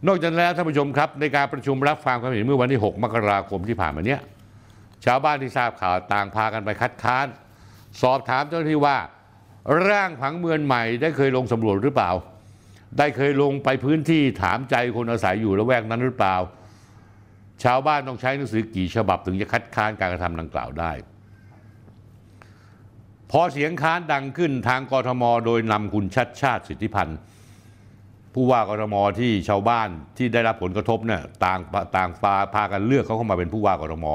นอกจากนั้นแล้วท่านผู้ชมครับ ในการประชุมรับฟังความเห็นเมื่อวันที่ 6 มกราคมที่ผ่านมาเนี้ย ชาวบ้านที่ทราบข่าวต่างพากันไปคัดค้าน สอบถามเจ้าหน้าที่ว่า ร่างผังเมืองใหม่ได้เคยลงสำรวจหรือเปล่า ได้เคยลงไปพื้นที่ถามใจคนอาศัยอยู่ละแวกนั้นหรือเปล่า ชาวบ้านต้องใช้หนังสือกี่ฉบับถึงจะคัดค้านการกระทำดังกล่าวได้ พอเสียงค้านดังขึ้นทางกรทม โดยนำคุณชัดชาติสิทธิพันธ์ผู้ว่ากรทมที่ชาวบ้านที่ได้รับผลกระทบเนี่ยต่างต่างพาพากันเลือกเขาเข้ามาเป็นผู้ว่ากรทม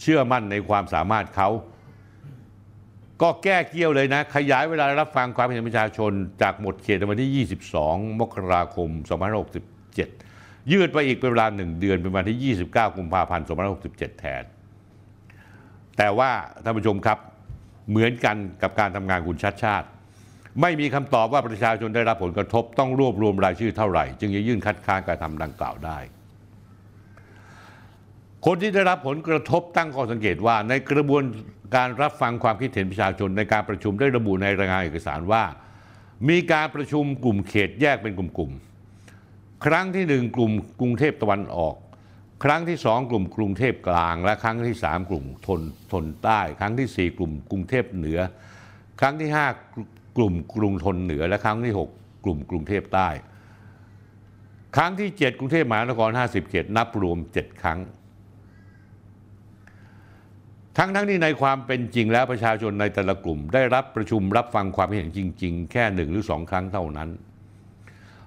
เชื่อมั่นในความสามารถเขา ก็แก้เกี้ยวเลยนะ ขยายเวลารับฟังความเห็นประชาชน จากหมดเขตวันที่ 22 มกราคม 2567 ยืดไปอีกเป็นเวลาหนึ่งเดือนเป็นวันที่ 29 กุมภาพันธ์ 2567 แทน แต่ว่าท่านผู้ชมครับเหมือนกันกับการทำงานคุณชัดชาติ ไม่มีคำตอบว่าประชาชนได้รับผลกระทบต้องรวบรวมรายชื่อเท่าไหร่ จึงจะยื่นคัดค้านการทำดังกล่าวได้ คนที่ได้รับผลกระทบตั้งข้อสังเกตว่าในกระบวนการรับฟังความคิดเห็นประชาชนในการประชุมได้ระบุในรายงานเอกสารว่า มีการประชุมกลุ่มเขตแยกเป็นกลุ่มๆ ครั้งที่หนึ่งกลุ่มกรุงเทพตะวันออก ครั้งที่สองกลุ่มกรุงเทพกลาง และครั้งที่สามกลุ่มทนทนใต้ ครั้งที่สี่กลุ่มกรุงเทพเหนือ ครั้งที่ห้ากลุ่มกรุงทนเหนือ และครั้งที่หกกลุ่มกรุงเทพใต้ ครั้งที่เจ็ดกรุงเทพมหานคร 50 เขตนับรวมเจ็ดครั้ง ทั้งทั้งที่ในความเป็นจริงแล้วประชาชนในแต่ละกลุ่ม ได้รับประชุมรับฟังความเห็นจริง ๆ แค่หนึ่งหรือสองครั้งเท่านั้น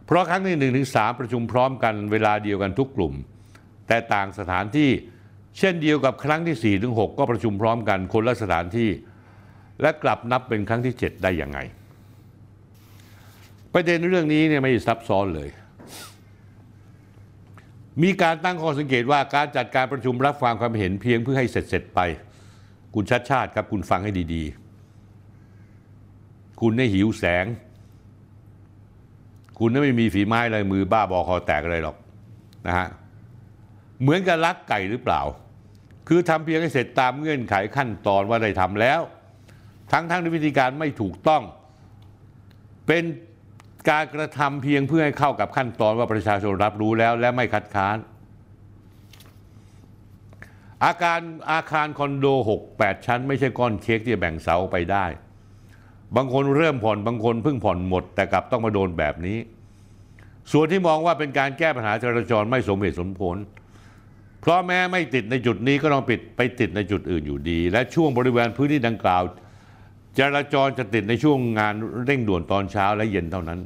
เพราะครั้งที่หนึ่งถึงสามประชุมพร้อมกันเวลาเดียวกันทุกกลุ่ม แต่ต่างสถานที่เช่นเดียวกับครั้งที่4ี่ถึงหก็ประชุมพร้อมกันคนละสถานที่ และกลับนับเป็นครั้งที่ 7 ได้ยังไง ประเด็นเรื่องนี้เนี่ยไม่ซับซ้อนเลย มีการตั้งข้อสังเกตว่าการจัดการประชุมรับฟังความเห็นเพียงเพื่อให้เสร็จๆไป คุณชัดชาติครับคุณฟังให้ดีๆ คุณได้หิวแสง คุณไม่มีฝีไม้ลายมือบ้าบอคอแตกอะไรหรอกนะฮะเหมือนกับลักไก่หรือเปล่า คือทำเพียงให้เสร็จตามเงื่อนไขขั้นตอนว่าได้ทำแล้ว ทั้งๆในวิธีการไม่ถูกต้อง เป็นการกระทำเพียงเพื่อให้เข้ากับขั้นตอนว่าประชาชนรับรู้แล้วและไม่คัดค้าน อาการอาคารคอนโด 6 8 ชั้น ไม่ใช่ก้อนเค้กที่จะแบ่งเสาไปได้ บางคนเริ่มผ่อนบางคนเพิ่งผ่อนหมด แต่กลับต้องมาโดนแบบนี้ ส่วนที่มองว่าเป็นการแก้ปัญหาจราจรไม่สมเหตุสมผล เพราะแม้ไม่ติดในจุดนี้ก็ต้องปิดไปติดในจุดอื่นอยู่ดี และช่วงบริเวณพื้นที่ดังกล่าว จราจรจะติดในช่วงงานเร่งด่วนตอนเช้าและเย็นเท่านั้น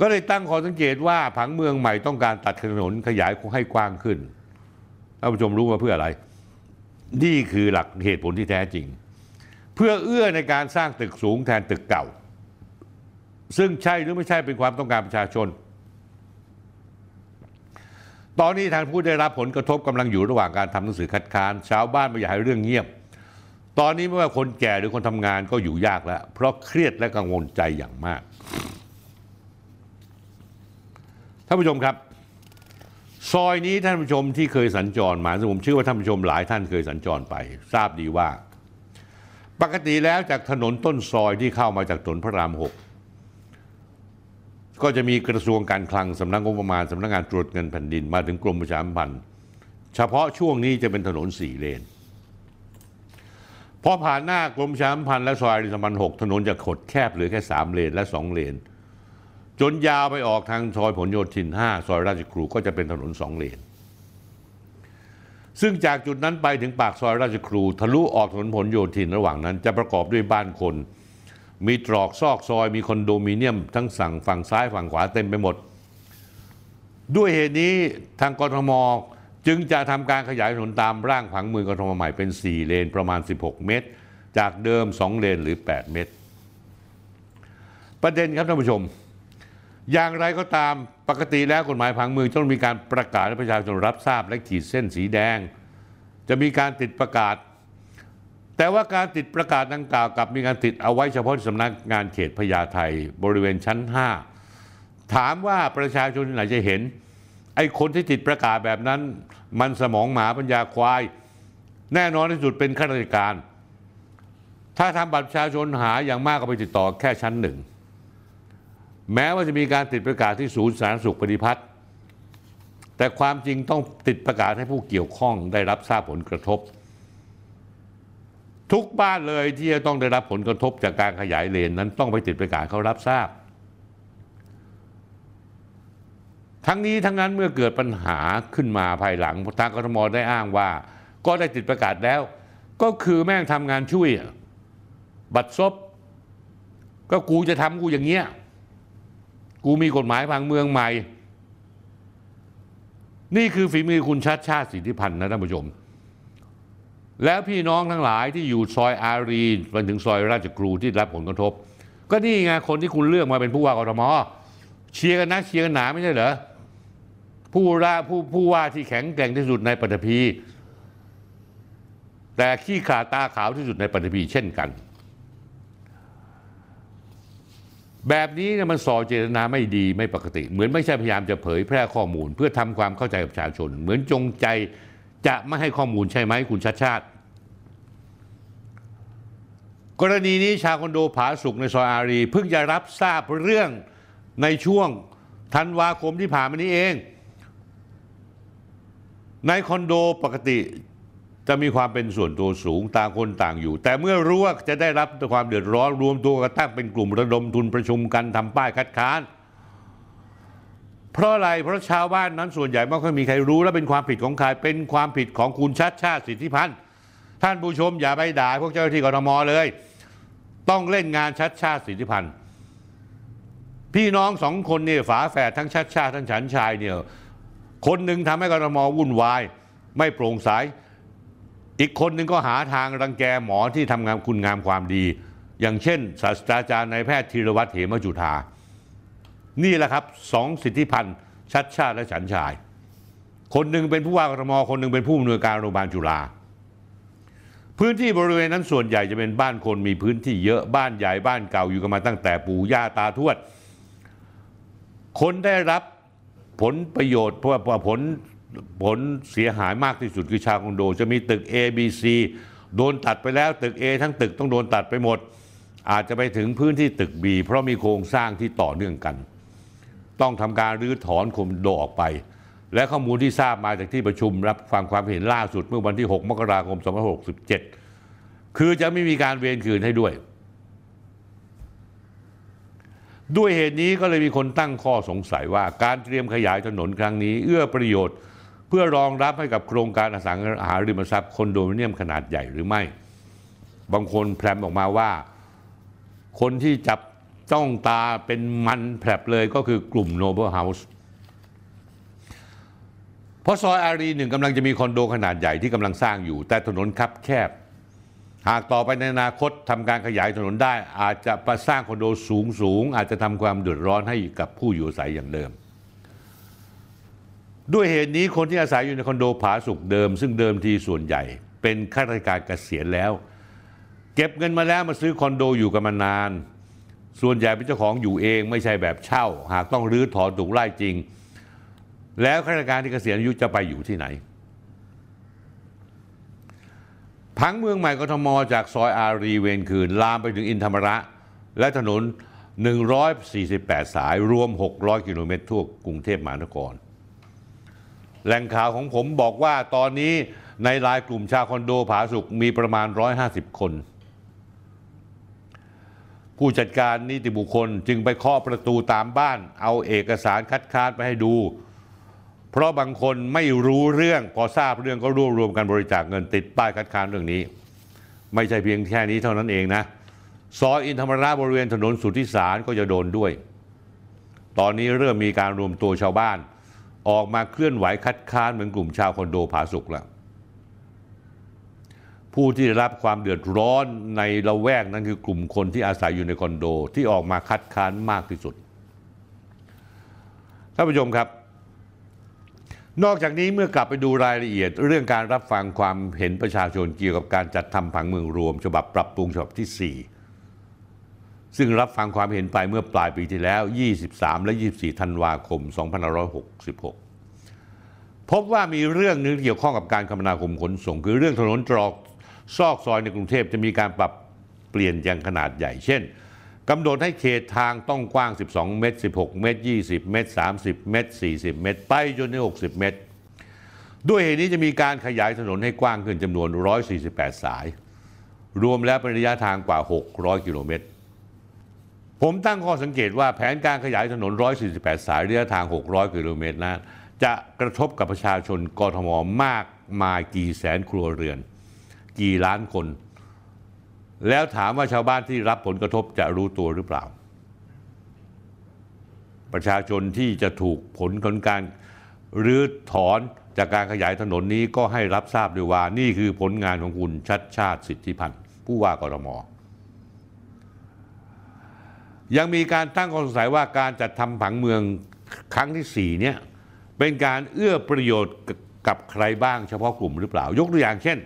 ก็เลยตั้งข้อสังเกตว่าผังเมืองใหม่ต้องการตัดถนนขยายให้กว้างขึ้น ท่านผู้ชมรู้ว่าเพื่ออะไร นี่คือหลักเหตุผลที่แท้จริง เพื่อเอื้อในการสร้างตึกสูงแทนตึกเก่า ซึ่งใช่หรือไม่ใช่เป็นความต้องการประชาชน ตอนนี้ทางผู้ได้รับผลกระทบกำลังอยู่ระหว่างการทำหนังสือคัดค้านชาวบ้านไม่อยากให้เรื่องเงียบ ตอนนี้ไม่ว่าคนแก่หรือคนทำงานก็อยู่ยากแล้ว เพราะเครียดและกังวลใจอย่างมากท่านผู้ชมครับ ซอยนี้ท่านผู้ชมที่เคยสัญจรมาซึ่งผมเชื่อว่าท่านผู้ชมหลายท่านเคยสัญจรไป ทราบดีว่า ปกติแล้วจากถนนต้นซอยที่เข้ามาจากถนนพระรามหกก็จะมีกระทรวงการคลังสำนักงบประมาณสำนักงานตรวจเงินแผ่นดินมาถึงกรมประชาสัมพันธ์เฉพาะช่วงนี้จะเป็นถนนสี่เลนพอผ่านหน้ากรมประชาสัมพันธ์และซอยริสมันหกถนนจะขดแคบเหลือแค่สามเลนและสองเลน จนยาวไปออกทางซอยผลโยธิน 5 ซอยราชครูก็จะเป็นถนนสองเลน ซึ่งจากจุดนั้นไปถึงปากซอยราชครู ทะลุออกถนนผลโยธินระหว่างนั้น จะประกอบด้วยบ้านคน มีตรอกซอกซอยมีคอนโดมิเนียม ทั้งสั่งฝั่งซ้ายฝั่งขวาเต็มไปหมด ด้วยเหตุนี้ทางกรทมจึงจะทำการขยายถนนตามร่างผังเมืองกรทมใหม่เป็น 4 เลนประมาณ 16 เมตร จากเดิม 2 เลนหรือ 8 เมตร ประเด็นครับท่านผู้ชม อย่างไรก็ตามปกติแล้วกฎหมายผังเมืองต้องมีการประกาศให้ประชาชนรับทราบและขีดเส้นสีแดง จะมีการติดประกาศ แต่ว่าการติดประกาศดังกล่าวกับมีการติดเอาไว้เฉพาะสำนักงานเขตพญาไทบริเวณชั้น 5 ถามว่าประชาชนที่ไหนจะเห็น ไอ้คนที่ติดประกาศแบบนั้น มันสมองหมาปัญญาควาย แน่นอนที่สุดเป็นข้าราชการ ถ้าทำบัตรประชาชนหาอย่างมากก็ไปติดต่อแค่ชั้นหนึ่ง แม้ว่าจะมีการติดประกาศที่ศูนย์สาธารณสุขปฏิพัฒน์แต่ความจริงต้องติดประกาศให้ผู้เกี่ยวข้องได้รับทราบผลกระทบ ทุกบ้านเลยที่จะต้องได้รับผลกระทบจากการขยายเลนนั้นต้องไปติดประกาศเขารับทราบ ทั้งนี้ทั้งนั้นเมื่อเกิดปัญหาขึ้นมาภายหลังทางกทมได้อ้างว่า ก็ได้ติดประกาศแล้ว ก็คือแม่งทำงานช่วยอะบัตรซบก็กูจะทำกูอย่างเงี้ย กูมีกฎหมายพังเมืองใหม่ นี่คือฝีมือคุณชัดชาติสิทธิพันธ์นะท่านผู้ชม แล้วพี่น้องทั้งหลายที่อยู่ซอยอารีไปถึงซอยราชกรูที่รับผลกระทบ ก็นี่ไงคนที่คุณเลือกมาเป็นผู้ว่ากรทมเชียร์กันนะเชียร์กันหนาไม่ใช่เหรอผู้ว่าผู้ผู้ว่าที่แข็งแกร่งที่สุดในปฐพีแต่ขี้ขาตาขาวที่สุดในปฐพีเช่นกัน แบบนี้เนี่ยมันส่อเจตนาไม่ดีไม่ปกติ เหมือนไม่ใช่พยายามจะเผยแพร่ข้อมูล เพื่อทำความเข้าใจกับประชาชน เหมือนจงใจจะไม่ให้ข้อมูลใช่ไหมคุณชัดชาติ กรณีนี้ชาวคอนโดผาสุกในซอยอารี เพิ่งจะรับทราบเรื่องในช่วงธันวาคมที่ผ่านมานี้เอง ในคอนโดปกติ จะมีความเป็นส่วนตัวสูงต่างคนต่างอยู่ แต่เมื่อรู้ว่าจะได้รับความเดือดร้อนรวมตัวกันตั้งเป็นกลุ่มระดมทุนประชุมกันทำป้ายคัดค้าน เพราะอะไรเพราะชาวบ้านนั้นส่วนใหญ่ไม่ค่อยมีใครรู้และเป็นความผิดของใครเป็นความผิดของคุณชัดชาติสิทธิพันธ์ท่านผู้ชมอย่าไปด่าพวกเจ้าหน้าที่กรทมเลย ต้องเล่นงานชัดชาติสิทธิพันธ์พี่น้องสองคนเนี่ยฝาแฝดทั้งชัดชาติทั้งฉันชายเนี่ยคนหนึ่งทำให้กรทมวุ่นวาย ไม่โปร่งใส อีกคนหนึ่งก็หาทางรังแกหมอที่ทำงานคุณงามความดี อย่างเช่น ศาสตราจารย์นายแพทย์ธีรวัตรเหมจุธานี่แหละครับสองสิทธิพันธ์ชัดชาติและฉันชาย คนหนึ่งเป็นผู้ว่ากทมคนหนึ่งเป็นผู้อำนวยการโรงพยาบาลจุฬาพื้นที่บริเวณนั้นส่วนใหญ่จะเป็นบ้านคนมีพื้นที่เยอะบ้านใหญ่บ้านเก่าอยู่กันมาตั้งแต่ปู่ย่าตาทวด คนได้รับผลประโยชน์เพราะว่าผล ผลเสียหายมากที่สุดคือชาวคอนโด จะมีตึก A B C โดนตัดไปแล้วตึก A ทั้งตึกต้องโดนตัดไปหมด อาจจะไปถึงพื้นที่ตึก B เพราะมีโครงสร้างที่ต่อเนื่องกัน ต้องทำการรื้อถอนคอมโดออกไป และข้อมูลที่ทราบมาจากที่ประชุมรับฟังความเห็นล่าสุดเมื่อวันที่ 6 มกราคม 2567 คือจะไม่มีการเวนคืนให้ด้วย ด้วยเหตุนี้ก็เลยมีคนตั้งข้อสงสัยว่าการเตรียมขยายถนนครั้งนี้ เอื้อประโยชน์ เพื่อรองรับให้กับโครงการอสังหาริมทรัพย์คอนโดมิเนียมขนาดใหญ่หรือไม่ บางคนแพลมออกมาว่า คนที่จับจ้องตาเป็นมันแผลบเลยก็คือกลุ่มโนเบิลเฮาส์เพราะซอยอารีหนึ่งกำลังจะมีคอนโดขนาดใหญ่ที่กำลังสร้างอยู่ แต่ถนนคับแคบ หากต่อไปในอนาคตทำการขยายถนนได้ อาจจะประสร้างคอนโดสูงสูงอาจจะทำความเดือดร้อนให้กับผู้อยู่อาศัยอย่างเดิม ด้วยเหตุนี้คนที่อาศัยอยู่ในคอนโดผาสุกเดิม ซึ่งเดิมทีส่วนใหญ่ เป็นข้าราชการเกษียณแล้ว เก็บเงินมาแล้วมาซื้อคอนโดอยู่กันมานาน ส่วนใหญ่เป็นเจ้าของอยู่เองไม่ใช่แบบเช่า หากต้องรื้อถอนถูกไล่จริง แล้วข้าราชการที่เกษียณอายุจะไปอยู่ที่ไหนพังเมืองใหม่กทมจากซอยอารีเวนคืนลามไปถึงอินธรรมระ และถนน 148 สายรวม 600 กิโลเมตรทั่วกรุงเทพมหานคร แหล่งข่าวของผมบอกว่าตอนนี้ในรายกลุ่มชาวคอนโดผาสุกมีประมาณ 150 คน ผู้จัดการนิติบุคคลจึงไปเคาะประตูตามบ้าน เอาเอกสารคัดค้านไปให้ดู เพราะบางคนไม่รู้เรื่องพอทราบเรื่องก็รวบรวมกันบริจาคเงินติดป้ายคัดค้านเรื่องนี้ ไม่ใช่เพียงแค่นี้เท่านั้นเองนะซอยอินธรรมราชบริเวณถนนสุทธิสารก็จะโดนด้วย ตอนนี้เริ่มมีการรวมตัวชาวบ้าน ออกมาเคลื่อนไหวคัดค้านเหมือนกลุ่มชาวคอนโดผาสุกแล้วผู้ที่ได้รับความเดือดร้อนในละแวกนั้นคือกลุ่มคนที่อาศัยอยู่ในคอนโดที่ออกมาคัดค้านมากที่สุดท่านผู้ชมครับ นอกจากนี้เมื่อกลับไปดูรายละเอียด เรื่องการรับฟังความเห็นประชาชนเกี่ยวกับการจัดทำผังเมืองรวม ฉบับปรับปรุงฉบับที่ 4 ซึ่งรับฟังความเห็นไปเมื่อปลายปีที่แล้ว 23 และ 24 ธันวาคม 2566 พบว่ามีเรื่องนึงเกี่ยวข้องกับการคมนาคมขนส่ง คือเรื่องถนนตรอกซอกซอยในกรุงเทพจะมีการปรับเปลี่ยนอย่างขนาดใหญ่ เช่นกำหนดให้เขตทางต้องกว้าง 12 เมตร 16 เมตร 20 เมตร 30 เมตร 40 เมตร ไปจนถึง60 เมตร ด้วยเหตุนี้จะมีการขยายถนนให้กว้างขึ้นจำนวน 148 สาย รวมแล้วเป็นระยะทางกว่า 600 กิโลเมตร ผมตั้งข้อสังเกตว่าแผนการขยายถนน 148 สายระยะทาง 600 กิโลเมตรนั้นจะกระทบกับประชาชนกทมมากมายกี่แสนครัวเรือน กี่ล้านคน แล้วถามว่าชาวบ้านที่รับผลกระทบจะรู้ตัวหรือเปล่า ประชาชนที่จะถูกผลของการรื้อถอนจากการขยายถนนนี้ก็ให้รับทราบด้วยว่านี่คือผลงานของคุณชัดชาติสิทธิพันธ์ผู้ว่ากรม ยังมีการตั้งข้อสงสัยว่าการจัดทำผังเมืองครั้งที่ 4 เนี่ย เป็นการเอื้อประโยชน์กับใครบ้างเฉพาะกลุ่มหรือเปล่า ยกตัวอย่างเช่น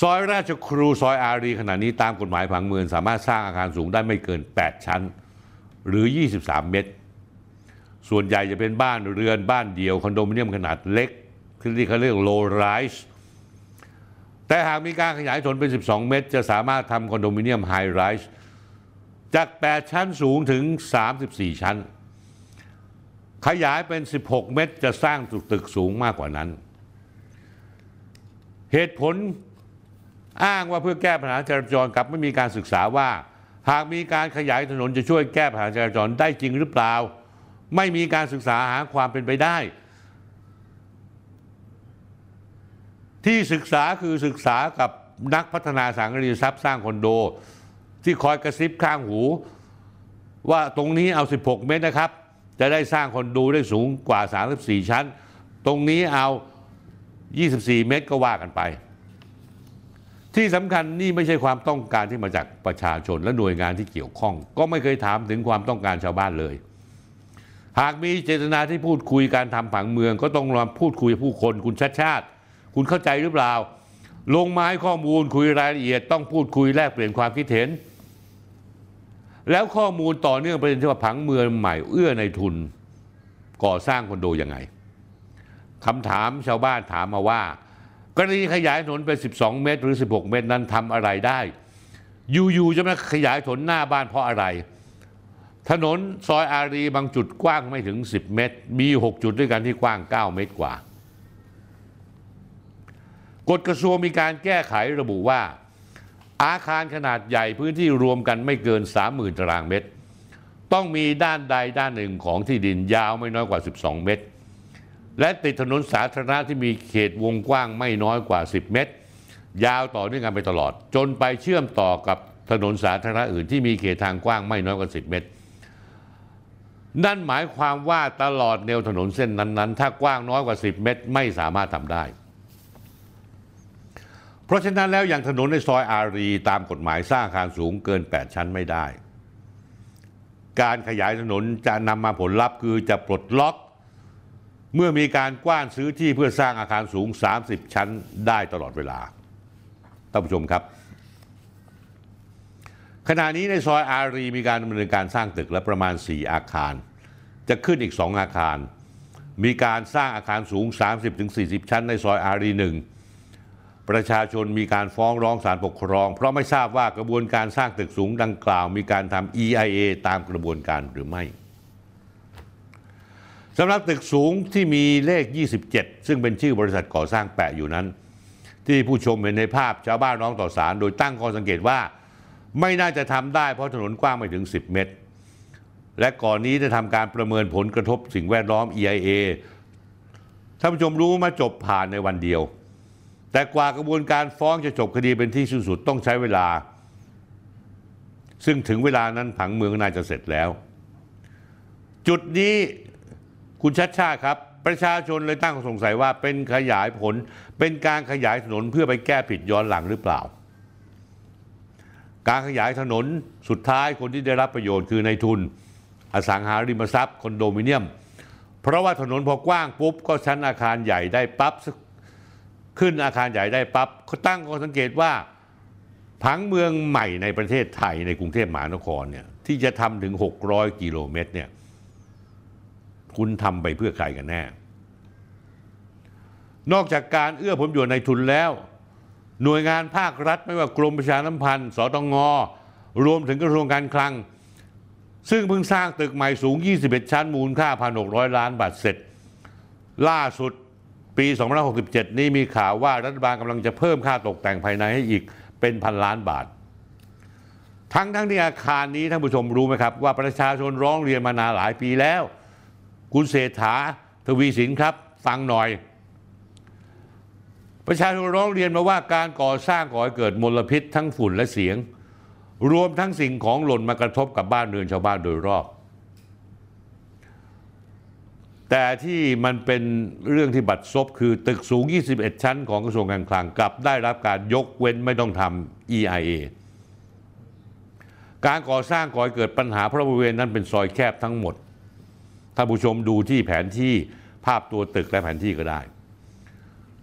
ซอยราชครูซอยอารีขณะนี้ตามกฎหมายผังเมือง สามารถสร้างอาคารสูงได้ไม่เกิน 8 ชั้น หรือ 23 เมตร ส่วนใหญ่จะเป็นบ้านเรือนบ้านเดียวคอนโดมิเนียมขนาดเล็กที่เขาเรียก low rise แต่หากมีการขยายถนนเป็น 12 เมตร จะสามารถทำคอนโดมิเนียม high rise จาก 8 ชั้นสูงถึง 34 ชั้น ขยายเป็น 16 เมตรจะสร้างตึกสูงมากกว่านั้น เหตุผลอ้างว่าเพื่อแก้ปัญหาจราจรกับไม่มีการศึกษาว่า หากมีการขยายถนนจะช่วยแก้ปัญหาจราจรได้จริงหรือเปล่า ไม่มีการศึกษาหาความเป็นไปได้ ที่ศึกษาคือศึกษากับนักพัฒนาสังกรีทรัพย์สร้างคอนโด ที่คอยกระซิบข้างหู ว่าตรงนี้เอา 16 เมตรนะครับ จะได้สร้างคอนโดได้สูงกว่า 34 ชั้น ตรงนี้เอา 24 เมตรก็ว่ากันไป ที่สำคัญนี่ไม่ใช่ความต้องการที่มาจากประชาชนและหน่วยงานที่เกี่ยวข้อง ก็ไม่เคยถามถึงความต้องการชาวบ้านเลย หากมีเจตนาที่พูดคุยการทำผังเมือง ก็ต้องรอพูดคุยผู้คนคุณชัดชาติ คุณเข้าใจหรือเปล่าลงไม้ข้อมูลคุยรายละเอียดต้องพูดคุยแลกเปลี่ยนความคิดเห็น แล้วข้อมูลต่อเนื่องประเด็นที่ว่าผังเมืองใหม่เอื้อในทุนก่อสร้างคอนโดยังไงคำถามชาวบ้านถามมาว่ากรณีขยายถนนเป็น12 เมตร หรือ 16 เมตรนั้นทำอะไรได้ อยู่ๆจะมาขยายถนนหน้าบ้านเพราะอะไร ถนนซอยอารีบางจุดกว้างไม่ถึง 10 เมตร มี 6 จุดด้วยกันที่กว้าง 9 เมตรกว่า กฎกระทรวงมีการแก้ไขระบุว่า อาคารขนาดใหญ่พื้นที่รวมกันไม่เกิน 30,000 ตารางเมตร ต้องมีด้านใดด้านหนึ่งของที่ดินยาวไม่น้อยกว่า 12 เมตร และติดถนนสาธารณะที่มีเขตวงกว้างไม่น้อยกว่า 10 เมตร ยาวต่อเนื่องกันไปตลอด จนไปเชื่อมต่อกับถนนสาธารณะอื่นที่มีเขตทางกว้างไม่น้อยกว่า 10 เมตร นั่นหมายความว่าตลอดแนวถนนเส้นนั้นๆ ถ้ากว้างน้อยกว่า 10 เมตร ไม่สามารถทำได้ ราะฉะนั้นแล้วอย่างถนนในซอยอารีตามกฎหมายสร้างอาคารสูงเกิน 8 ชั้นไม่ได้ การขยายถนนจะนำมาผลลัพธ์คือจะปลดล็อก เมื่อมีการกว้านซื้อที่เพื่อสร้างอาคารสูง 30 ชั้นได้ตลอดเวลาท่านผู้ชมครับ ขณะนี้ในซอยอารีมีการดำเนินการสร้างตึกและประมาณ 4 อาคาร จะขึ้นอีก 2 อาคาร มีการสร้างอาคารสูง 30-40 ชั้นในซอยอารีหนึ่ง ประชาชนมีการฟ้องร้องศาลปกครอง เพราะไม่ทราบว่ากระบวนการสร้างตึกสูงดังกล่าว มีการทำ EIA ตามกระบวนการหรือไม่สำหรับตึกสูงที่มีเลข 27 ซึ่งเป็นชื่อบริษัทก่อสร้างแปะอยู่นั้น ที่ผู้ชมเห็นในภาพชาวบ้านร้องต่อศาลโดยตั้งข้อสังเกตว่า ไม่น่าจะทำได้เพราะถนนกว้างไม่ถึง 10 เมตร และก่อนนี้ได้ทำการประเมินผลกระทบสิ่งแวดล้อม EIA ท่านผู้ชมรู้มาจบผ่านในวันเดียว แต่กว่ากระบวนการฟ้องจะจบคดีเป็นที่สิ้นสุดต้องใช้เวลา ซึ่งถึงเวลานั้นผังเมืองน่าจะเสร็จแล้ว จุดนี้คุณชัดชาครับ ประชาชนเลยตั้งสงสัยว่าเป็นขยายผลเป็นการขยายถนนเพื่อไปแก้ผิดย้อนหลังหรือเปล่า การขยายถนนสุดท้ายคนที่ได้รับประโยชน์คือในทุน อสังหาริมทรัพย์คอนโดมิเนียม เพราะว่าถนนพอกว้างปุ๊บก็ชั้นอาคารใหญ่ได้ปั๊บ ขึ้นอาคารใหญ่ได้ปั๊บเขาตั้งข้อสังเกตว่าผังเมืองใหม่ในประเทศไทยในกรุงเทพมหานครเนี่ยที่จะทำถึง 600 กิโลเมตรเนี่ยคุณทำไปเพื่อใครกันแน่ นอกจากการเอื้อผลประโยชน์ในทุนแล้ว หน่วยงานภาครัฐไม่ว่ากรมประชาสัมพันธ์สตงรวมถึงกระทรวงการคลัง ซึ่งเพิ่งสร้างตึกใหม่สูง 21 ชั้นมูลค่า 1,600 ล้านบาทเสร็จ ล่าสุด ปี 2567 นี้มีข่าวว่ารัฐบาลกำลังจะเพิ่มค่าตกแต่งภายในให้อีกเป็นพันล้านบาท ทั้งทั้งที่อาคารนี้ท่านผู้ชมรู้ไหมครับ ว่าประชาชนร้องเรียนมานานหลายปีแล้ว คุณเศรษฐาทวีสินครับ ฟังหน่อย ประชาชนร้องเรียนมาว่าการก่อสร้างก่อให้เกิดมลพิษทั้งฝุ่นและเสียง รวมทั้งสิ่งของหล่นมากระทบกับบ้านเรือนชาวบ้านโดยรอบ แต่ที่มันเป็นเรื่องที่บัดซบคือตึกสูง 21 ชั้นของกระทรวงการคลังกลับได้รับการยกเว้นไม่ต้องทำ EIA การก่อสร้างก่อให้เกิดปัญหาเพราะบริเวณนั้นเป็นซอยแคบทั้งหมด ท่านผู้ชมดูที่แผนที่ภาพตัวตึกและแผนที่ก็ได้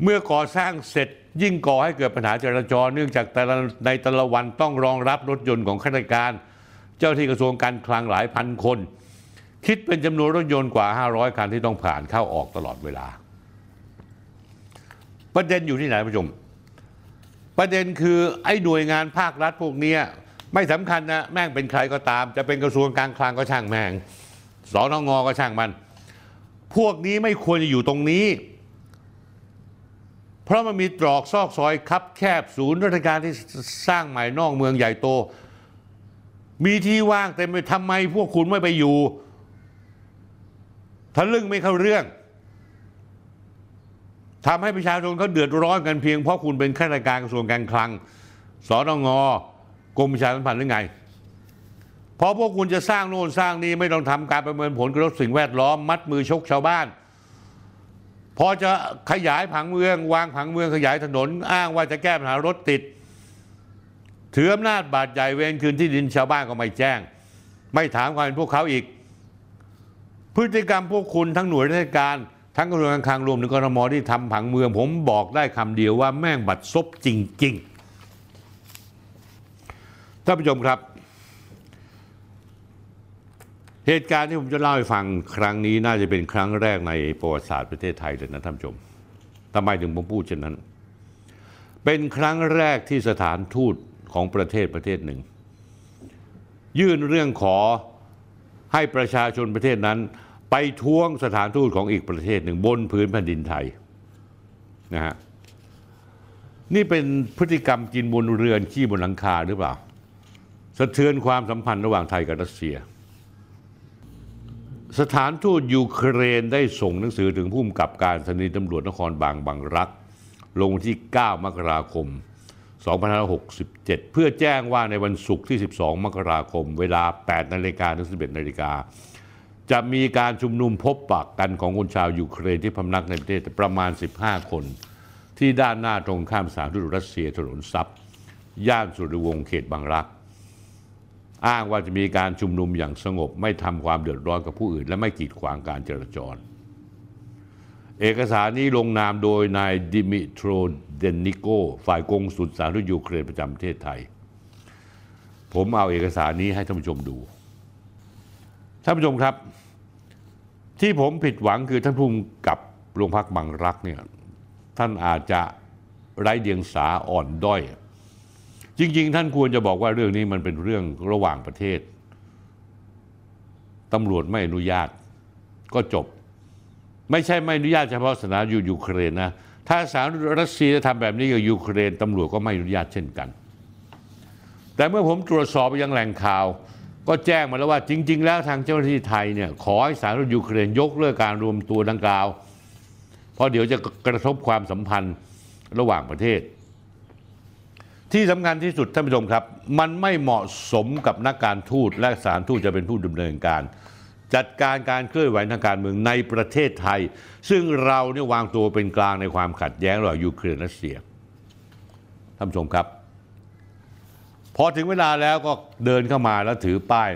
เมื่อก่อสร้างเสร็จยิ่งก่อให้เกิดปัญหาจราจร เนื่องจากแต่ละในแต่ละวันต้องรองรับรถยนต์ของข้าราชการ เจ้าที่กระทรวงการคลังหลายพันคน คิดเป็นจำนวนรถยนต์กว่า 500 คันที่ต้องผ่านเข้าออกตลอดเวลา ประเด็นอยู่ที่ไหนผู้ชม ประเด็นคือไอ้หน่วยงานภาครัฐพวกนี้ไม่สำคัญนะแม่งเป็นใครก็ตาม จะเป็นกระทรวงการคลังก็ช่างแม่งสอนงก็ช่างมัน พวกนี้ไม่ควรจะอยู่ตรงนี้ เพราะมันมีตรอกซอกซอยคับแคบศูนย์ราชการที่สร้างใหม่นอกเมืองใหญ่โต มีที่ว่างเต็มไปทำไมพวกคุณไม่ไปอยู่ ทะลึ่งไม่เข้าเรื่องทำให้ประชาชนเขาเดือดร้อนกันเพียงเพราะคุณเป็นข้าราชการกระทรวงการคลังสอนงกรมประชาสัมพันธ์หรือไงพอพวกคุณจะสร้างโน่นสร้างนี้ไม่ต้องทำการประเมินผลกระทบสิ่งแวดล้อมมัดมือชกชาวบ้าน พอจะขยายผังเมือง วางผังเมืองขยายถนน อ้างว่าจะแก้ปัญหารถติดถืออำนาจบาดใหญ่เวรคืนที่ดินชาวบ้านก็ไม่แจ้ง ไม่ถามความเป็นพวกเขาอีก พฤติกรรมพวกคุณทั้งหน่วยราชการ ทั้งกระทรวงการคลังรวมถึงกรมที่ทำผังเมือง ผมบอกได้คำเดียวว่าแม่งบัดซบจริงๆท่านผู้ชมครับ เหตุการณ์ที่ผมจะเล่าให้ฟังครั้งนี้น่าจะเป็นครั้งแรกในประวัติศาสตร์ประเทศไทยเลยนะท่านผู้ชมทำไมถึงผมพูดเช่นนั้น เป็นครั้งแรกที่สถานทูตของประเทศประเทศหนึ่ง ยื่นเรื่องขอให้ประชาชนประเทศนั้น ไปท้วงสถานทูตของอีกประเทศหนึ่งบนพื้นแผ่นดินไทยนะฮะนี่เป็นพฤติกรรมกินบนเรือนขี้บนหลังคาหรือเปล่าสะเทือนความสัมพันธ์ระหว่างไทยกับรัสเซีย สถานทูตยูเครนได้ส่งหนังสือถึงผู้กำกับการสถานีตำรวจนครบางบางรัก ลงที่ 9 มกราคม 2567 เพื่อแจ้งว่าในวันศุกร์ที่ 12 มกราคม เวลา 8 นาฬิกาถึง 11 นาฬิกา จะมีการชุมนุมพบปะกกันของคนชาวยูเครนที่พำนักในประเทศประมาณ 15 คน ที่ด้านหน้าตรงข้ามสถานทูตรัสเซียถนนซับย่านสุรวงศ์เขตบางรัก อ้างว่าจะมีการชุมนุมอย่างสงบ ไม่ทำความเดือดร้อนกับผู้อื่น และไม่กีดขวางการจราจร เอกสารนี้ลงนามโดยนายดิมิโตรเดนนิโก ฝ่ายกงสุลสารทูตยูเครนประจำประเทศไทย ผมเอาเอกสารนี้ให้ท่านผู้ชมดูท่านผู้ชมครับ ที่ผมผิดหวังคือท่านผู้กำกับโรงพักบางรักเนี่ยท่านอาจจะไร้เดียงสาอ่อนด้อย จริง ๆ ท่านควรจะบอกว่าเรื่องนี้มันเป็นเรื่องระหว่างประเทศตำรวจไม่อนุญาตก็จบ ไม่ใช่ไม่อนุญาตเฉพาะสถานยูยูเครนนะถ้าสารรัสเซียทำแบบนี้กับยูเครนตำรวจก็ไม่อนุญาตเช่นกัน แต่เมื่อผมตรวจสอบไปยังแหล่งข่าว ก็แจ้งมาแล้วว่าจริง ๆ แล้วทางเจ้าหน้าที่ไทยเนี่ยขอให้สารยูเครนยกเลิกการรวมตัวดังกล่าว เพราะเดี๋ยวจะกระทบความสัมพันธ์ระหว่างประเทศ ที่สำคัญที่สุดท่านผู้ชมครับ มันไม่เหมาะสมกับนักการทูตและสารทูตจะเป็นผู้ดำเนินการ จัดการการเคลื่อนไหวทางการเมืองในประเทศไทย ซึ่งเราเนี่ยวางตัวเป็นกลางในความขัดแย้งระหว่างยูเครนและรัสเซียท่านผู้ชมครับ พอถึงเวลาแล้วก็เดินเข้ามาแล้วถือป้าย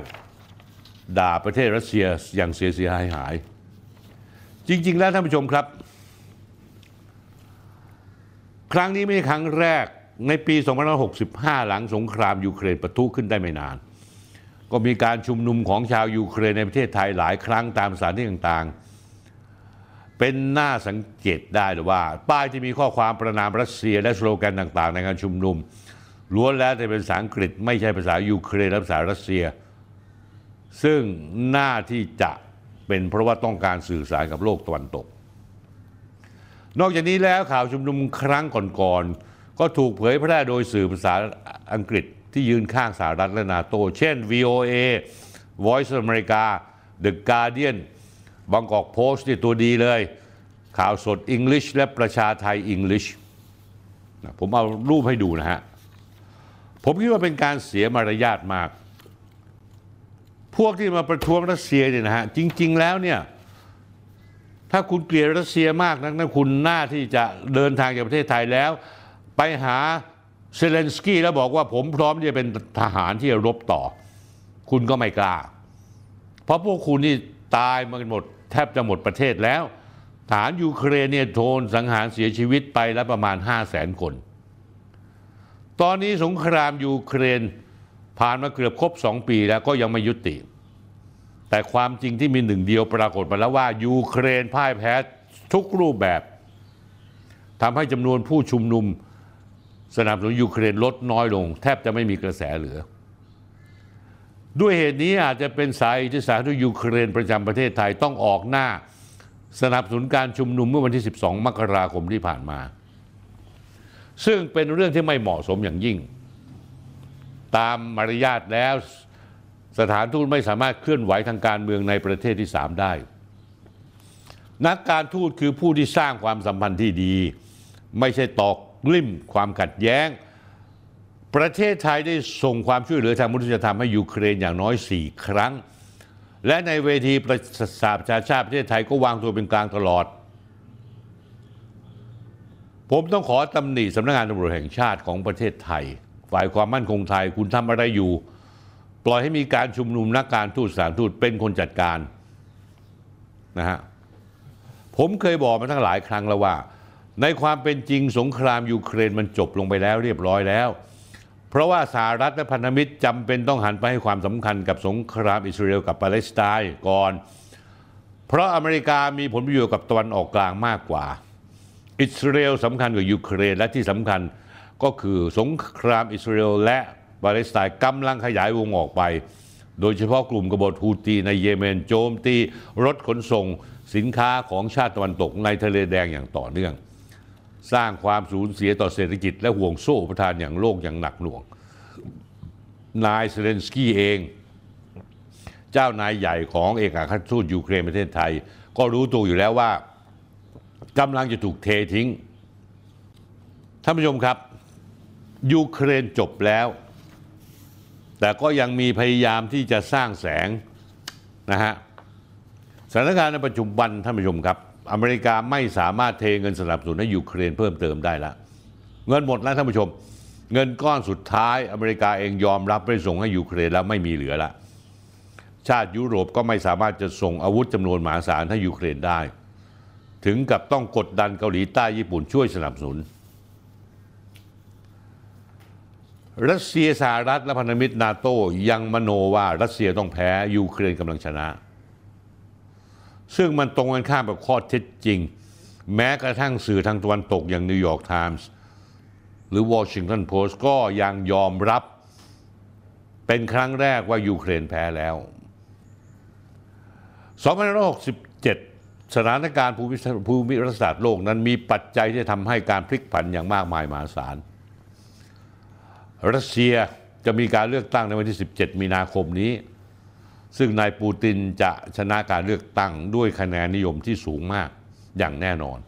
ด่าประเทศรัสเซียอย่างเสียเสียหายหาย จริง ๆ แล้วท่านผู้ชมครับ ครั้งนี้ไม่ใช่ครั้งแรกในปี 2565 หลังสงครามยูเครนประทุขึ้นได้ไม่นาน ก็มีการชุมนุมของชาวยูเครนในประเทศไทยหลายครั้งตามสถานที่ต่างๆ เป็นหน้าสังเกตได้เลยว่า ป้ายที่มีข้อความประนามรัสเซียและสโลแกนต่าง ๆ ในการชุมนุม ล้วนแล้วแต่เป็นภาษาอังกฤษ ไม่ใช่ภาษายูเครนและภาษารัสเซีย ซึ่งหน้าที่จะเป็นเพราะว่าต้องการสื่อสารกับโลกตะวันตก นอกจากนี้แล้วข่าวชุมนุมครั้งก่อนๆก็ถูกเผยแพร่โดยสื่อภาษาอังกฤษที่ยืนข้างสหรัฐและนาโต เช่น VOA Voice of America The Guardian บางกอกโพสต์นี่ตัวดีเลย ข่าวสดอังกฤษและประชาไทยอังกฤษผมเอารูปให้ดูนะฮะ ผมคิดว่าเป็นการเสียมารยาทมาก พวกที่มาประท้วงรัสเซียเนี่ยนะฮะจริง ๆ แล้วเนี่ยถ้าคุณเกลียดรัสเซียมากนักนะคุณหน้าที่จะเดินทางจากประเทศไทยแล้ว ไปหาเซเลนสกี้แล้วบอกว่าผมพร้อมที่จะเป็นทหารที่จะรบต่อ คุณก็ไม่กล้า เพราะพวกคุณนี่ตายมากันหมด แทบจะหมดประเทศแล้วทหารยูเครนเนี่ยโทนสังหารเสียชีวิตไปแล้วประมาณ 5 0 0แสนคน ตอนนี้สงครามยูเครนผ่านมาเกือบครบสองปีแล้วก็ยังไม่ยุติ แต่ความจริงที่มีหนึ่งเดียวปรากฏมาแล้วว่ายูเครนพ่ายแพ้ทุกรูปแบบทำให้จำนวนผู้ชุมนุมสนับสนุนยูเครนลดน้อยลง แทบจะไม่มีกระแสเหลือ ด้วยเหตุนี้อาจจะเป็นสาเหตุที่สาธารณยูเครนประจำประเทศไทยต้องออกหน้า สนับสนุนการชุมนุมเมื่อวันที่ 12 มกราคมที่ผ่านมา ซึ่งเป็นเรื่องที่ไม่เหมาะสมอย่างยิ่ง ตามมารยาทแล้วสถานทูตไม่สามารถเคลื่อนไหวทางการเมืองในประเทศที่สามได้ นักการทูตคือผู้ที่สร้างความสัมพันธ์ที่ดี ไม่ใช่ตอกลิ่มความขัดแย้ง ประเทศไทยได้ส่งความช่วยเหลือทางมนุษยธรรมให้ยูเครนอย่างน้อย 4 ครั้ง และในเวทีประชาประชาชาติประเทศไทยก็วางตัวเป็นกลางตลอด ผมต้องขอตำหนิสำนักงานตำรวจแห่งชาติของประเทศไทย ฝ่ายความมั่นคงไทยคุณทำอะไรอยู่ ปล่อยให้มีการชุมนุมนักการทูตสถานทูตเป็นคนจัดการนะฮะผมเคยบอกมาทั้งหลายครั้งแล้วว่า ในความเป็นจริงสงครามยูเครนมันจบลงไปแล้วเรียบร้อยแล้ว เพราะว่าสหรัฐและพันธมิตรจำเป็นต้องหันไปให้ความสำคัญกับสงครามอิสราเอลกับปาเลสไตน์ก่อน เพราะอเมริกามีผลประโยชน์กับตะวันออกกลางมากกว่า อิสราเอลสำคัญกว่ายูเครนและที่สำคัญก็คือสงครามอิสราเอลและปาเลสไตน์กำลังขยายวงออกไป โดยเฉพาะกลุ่มกบฏฮูตีในเยเมนโจมตีรถขนส่งสินค้าของชาติตะวันตกในทะเลแดงอย่างต่อเนื่อง สร้างความสูญเสียต่อเศรษฐกิจและห่วงโซ่ประทานอย่างโลกอย่างหนักหน่วง นายเซเลนสกี้เอง เจ้านายใหญ่ของเอกอัครทูตยูเครนประเทศไทย ก็รู้ตัวอยู่แล้วว่า กำลังจะถูกเททิ้ง ท่านผู้ชมครับ ยูเครนจบแล้ว แต่ก็ยังมีพยายามที่จะสร้างแสงนะฮะสถานการณ์ในปัจจุบันท่านผู้ชมครับ อเมริกาไม่สามารถเทเงินสนับสนุนให้ยูเครนเพิ่มเติมได้ละเงินหมดแล้วท่านผู้ชม เงินก้อนสุดท้ายอเมริกาเองยอมรับไม่ส่งให้ยูเครนแล้วไม่มีเหลือละชาติยุโรปก็ไม่สามารถจะส่งอาวุธจำนวนมหาศาลให้ยูเครนได้ ถึงกับต้องกดดันเกาหลีใต้ญี่ปุ่นช่วยสนับสนุน รัสเซียสหรัฐและพันธมิตรนาโต้ยังมโนว่ารัสเซียต้องแพ้ยูเครนกำลังชนะ ซึ่งมันตรงกันข้ามกับข้อเท็จจริง แม้กระทั่งสื่อทางตะวันตกอย่างนิวยอร์กไทมส์หรือวอชิงตันโพสต์ก็ยังยอมรับเป็นครั้งแรกว่ายูเครนแพ้แล้ว 2567 สถานการณ์ภูมิภูมิรัฐศาสตร์โลกนั้นมีปัจจัยที่ทำให้การพลิกผันอย่างมากมายมหาศาล รัสเซียจะมีการเลือกตั้งในวันที่ 17 มีนาคมนี้ ซึ่งนายปูตินจะชนะการเลือกตั้งด้วยคะแนนนิยมที่สูงมากอย่างแน่นอน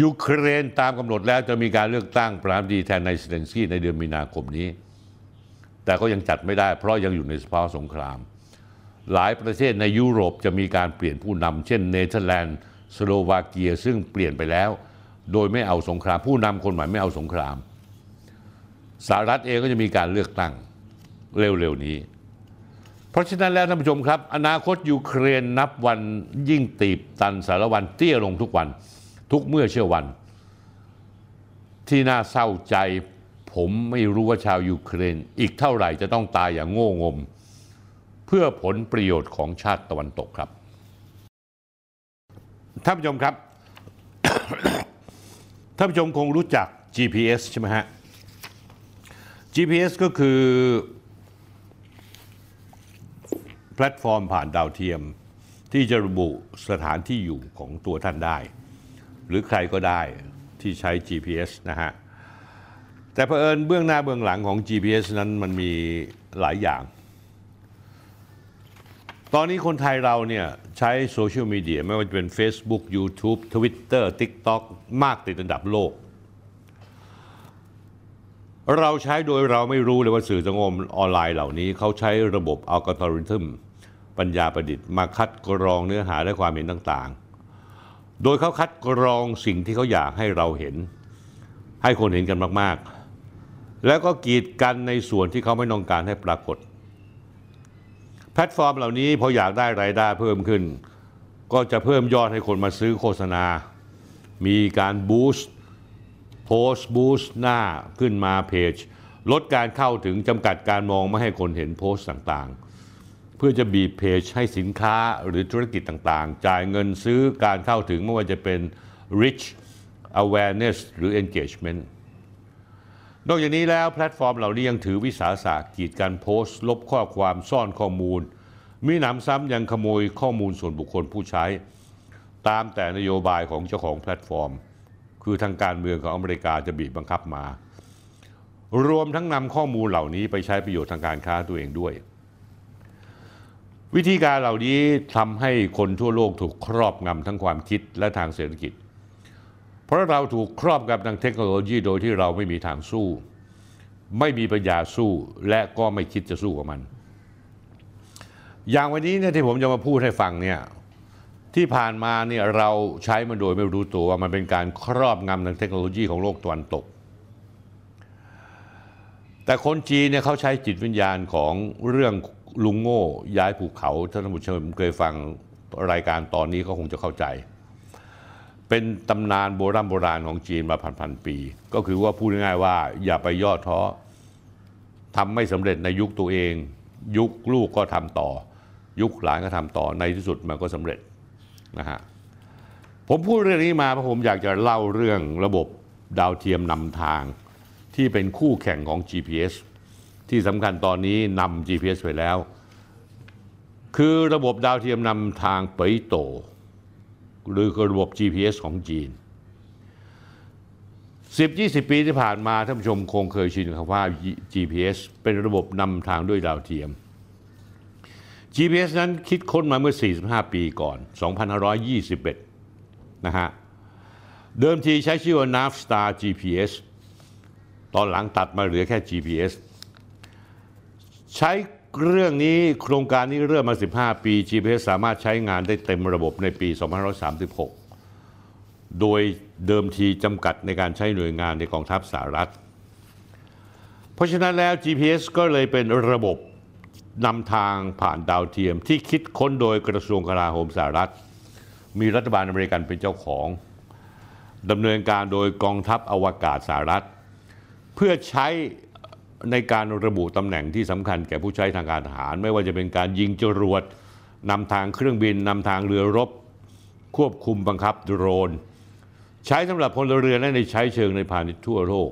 ยูเครนตามกำหนดแล้วจะมีการเลือกตั้งประธานาธิบดีแทนนายเซเลนสกี้ในเดือนมีนาคมนี้ แต่ก็ยังจัดไม่ได้เพราะยังอยู่ในสภาวะสงคราม หลายประเทศในยุโรปจะมีการเปลี่ยนผู้นำเช่นเนเธอร์แลนด์สโลวาเกียซึ่งเปลี่ยนไปแล้ว โดยไม่เอาสงครามผู้นำคนใหม่ไม่เอาสงครามสหรัฐเองก็จะมีการเลือกตั้งเร็วๆนี้ เพราะฉะนั้นแล้วท่านผู้ชมครับ อนาคตยูเครนนับวันยิ่งตีบตันสารวันเตี้ยลงทุกวัน ทุกเมื่อเชื่อวัน ที่น่าเศร้าใจ ผมไม่รู้ว่าชาวยูเครน อีกเท่าไหร่จะต้องตายอย่างโง่งม เพื่อผลประโยชน์ของชาติตะวันตกครับท่านผู้ชมครับท่านผู้ชมคงรู้จัก GPS ใช่ไหมฮะ GPS ก็คือแพลตฟอร์มผ่านดาวเทียม ที่จะระบุสถานที่อยู่ของตัวท่านได้ หรือใครก็ได้ที่ใช้ GPS นะฮะ แต่เผอิญเบื้องหน้าเบื้องหลังของ GPS นั้นมันมีหลายอย่าง ตอนนี้คนไทยเราเนี่ยใช้โซเชียลมีเดียไม่ว่าจะเป็น Facebook YouTube Twitter TikTok มากติดอันดับโลก เราใช้โดยเราไม่รู้เลยว่าสื่อสังคมออนไลน์เหล่านี้ เขาใช้ระบบอัลกอริทึมปัญญาประดิษฐ์มาคัดกรองเนื้อหาและความเห็นต่างๆ โดยเขาคัดกรองสิ่งที่เขาอยากให้เราเห็น ให้คนเห็นกันมากๆ แล้วก็กีดกันในส่วนที่เขาไม่ต้องการให้ปรากฏ แพลตฟอร์มเหล่านี้พออยากได้รายได้เพิ่มขึ้น ก็จะเพิ่มยอดให้คนมาซื้อโฆษณา มีการ boost post boost หน้าขึ้นมาเพจ ลดการเข้าถึงจำกัดการมองไม่ให้คนเห็นโพสต์ต่างๆ เพื่อจะบีบเพจให้สินค้าหรือธุรกิจต่างๆ จ่ายเงินซื้อการเข้าถึงไม่ว่าจะเป็น reach awareness หรือ engagement นอกจากนี้แล้วแพลตฟอร์มเหล่านี้ยังถือวิสาสะกีดการโพสต์ ลบข้อความซ่อนข้อมูล มีหนำซ้ำยังขโมยข้อมูลส่วนบุคคลผู้ใช้ ตามแต่นโยบายของเจ้าของแพลตฟอร์ม คือทางการเมืองของอเมริกาจะบีบบังคับมา รวมทั้งนำข้อมูลเหล่านี้ไปใช้ประโยชน์ทางการค้าตัวเองด้วย วิธีการเหล่านี้ทำให้คนทั่วโลกถูกครอบงำทั้งความคิดและทางเศรษฐกิจ เพราะเราถูกครอบงำทางเทคโนโลยีโดยที่เราไม่มีทางสู้ ไม่มีปัญญาสู้และก็ไม่คิดจะสู้กับมัน อย่างวันนี้เนี่ยที่ผมจะมาพูดให้ฟังเนี่ยที่ผ่านมาเนี่ยเราใช้มันโดยไม่รู้ตัวว่ามันเป็นการครอบงำทางเทคโนโลยีของโลกตะวันตก แต่คนจีนเนี่ยเขาใช้จิตวิญญาณของเรื่องลุงโง่ย้ายภูเขาท่านผู้ชมเคยฟังรายการตอนนี้ก็คงจะเข้าใจ เป็นตำนานโบราณโบราณของจีนมาพันพันปี ก็คือว่าพูดง่ายๆว่า อย่าไปย่อท้อทำไม่สำเร็จในยุคตัวเอง ยุคลูกก็ทำต่อ ยุคหลานก็ทำต่อในที่สุดมันก็สำเร็จนะฮะผมพูดเรื่องนี้มาเพราะผมอยากจะเล่าเรื่องระบบดาวเทียมนำทาง ที่เป็นคู่แข่งของ GPS ที่สำคัญตอนนี้นำ GPS ไปแล้ว คือระบบดาวเทียมนำทางเปยโต หรือระบบ GPS ของจีน 10-20 ปีที่ผ่านมาท่านผู้ชมคงเคยชินคำว่า GPS เป็นระบบนำทางด้วยดาวเทียม GPS นั้นคิดค้นมาเมื่อ 45 ปีก่อน 2521 นะฮะ เดิมทีใช้ชื่อว่า Navstar GPS ตอนหลังตัดมาเหลือแค่ GPS ใช้ เรื่องนี้โครงการนี้เริ่มมา 15 ปี GPS สามารถใช้งานได้เต็มระบบในปี 2536 โดยเดิมทีจำกัดในการใช้หน่วยงานในกองทัพสหรัฐ เพราะฉะนั้นแล้ว GPS ก็เลยเป็นระบบนำทางผ่านดาวเทียมที่คิดค้นโดยกระทรวงกลาโหมสหรัฐ มีรัฐบาลอเมริกันเป็นเจ้าของดำเนินการโดยกองทัพอวกาศสหรัฐ เพื่อใช้ ในการระบุตำแหน่งที่สำคัญแก่ผู้ใช้ทางการทหาร ไม่ว่าจะเป็นการยิงจรวดนำทางเครื่องบินนำทางเรือรบ ควบคุมบังคับโดรน ใช้สำหรับพลเรือนและในใช้เชิงในพาณิชย์ทั่วโลก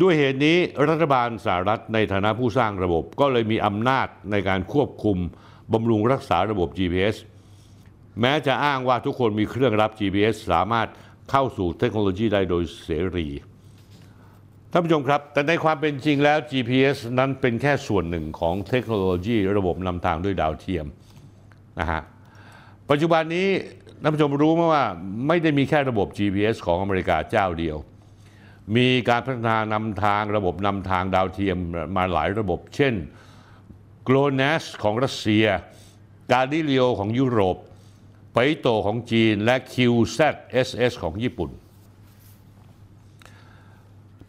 ด้วยเหตุนี้รัฐบาลสหรัฐในฐานะผู้สร้างระบบ ก็เลยมีอำนาจในการควบคุมบำรุงรักษาระบบ GPS แม้จะอ้างว่าทุกคนมีเครื่องรับ GPS สามารถเข้าสู่เทคโนโลยีได้โดยเสรี ท่านผู้ชมครับ แต่ในความเป็นจริงแล้ว GPS นั้นเป็นแค่ส่วนหนึ่งของเทคโนโลยีระบบนำทางด้วยดาวเทียมนะฮะปัจจุบันนี้ท่านผู้ชมรู้ไหมว่าไม่ได้มีแค่ระบบ GPS ของอเมริกาเจ้าเดียว มีการพัฒนานำทางระบบนำทางดาวเทียมมาหลายระบบ เช่น GLONASS ของรัสเซีย Galileo ของยุโรปไปโตของจีนและ QZSS ของญี่ปุ่น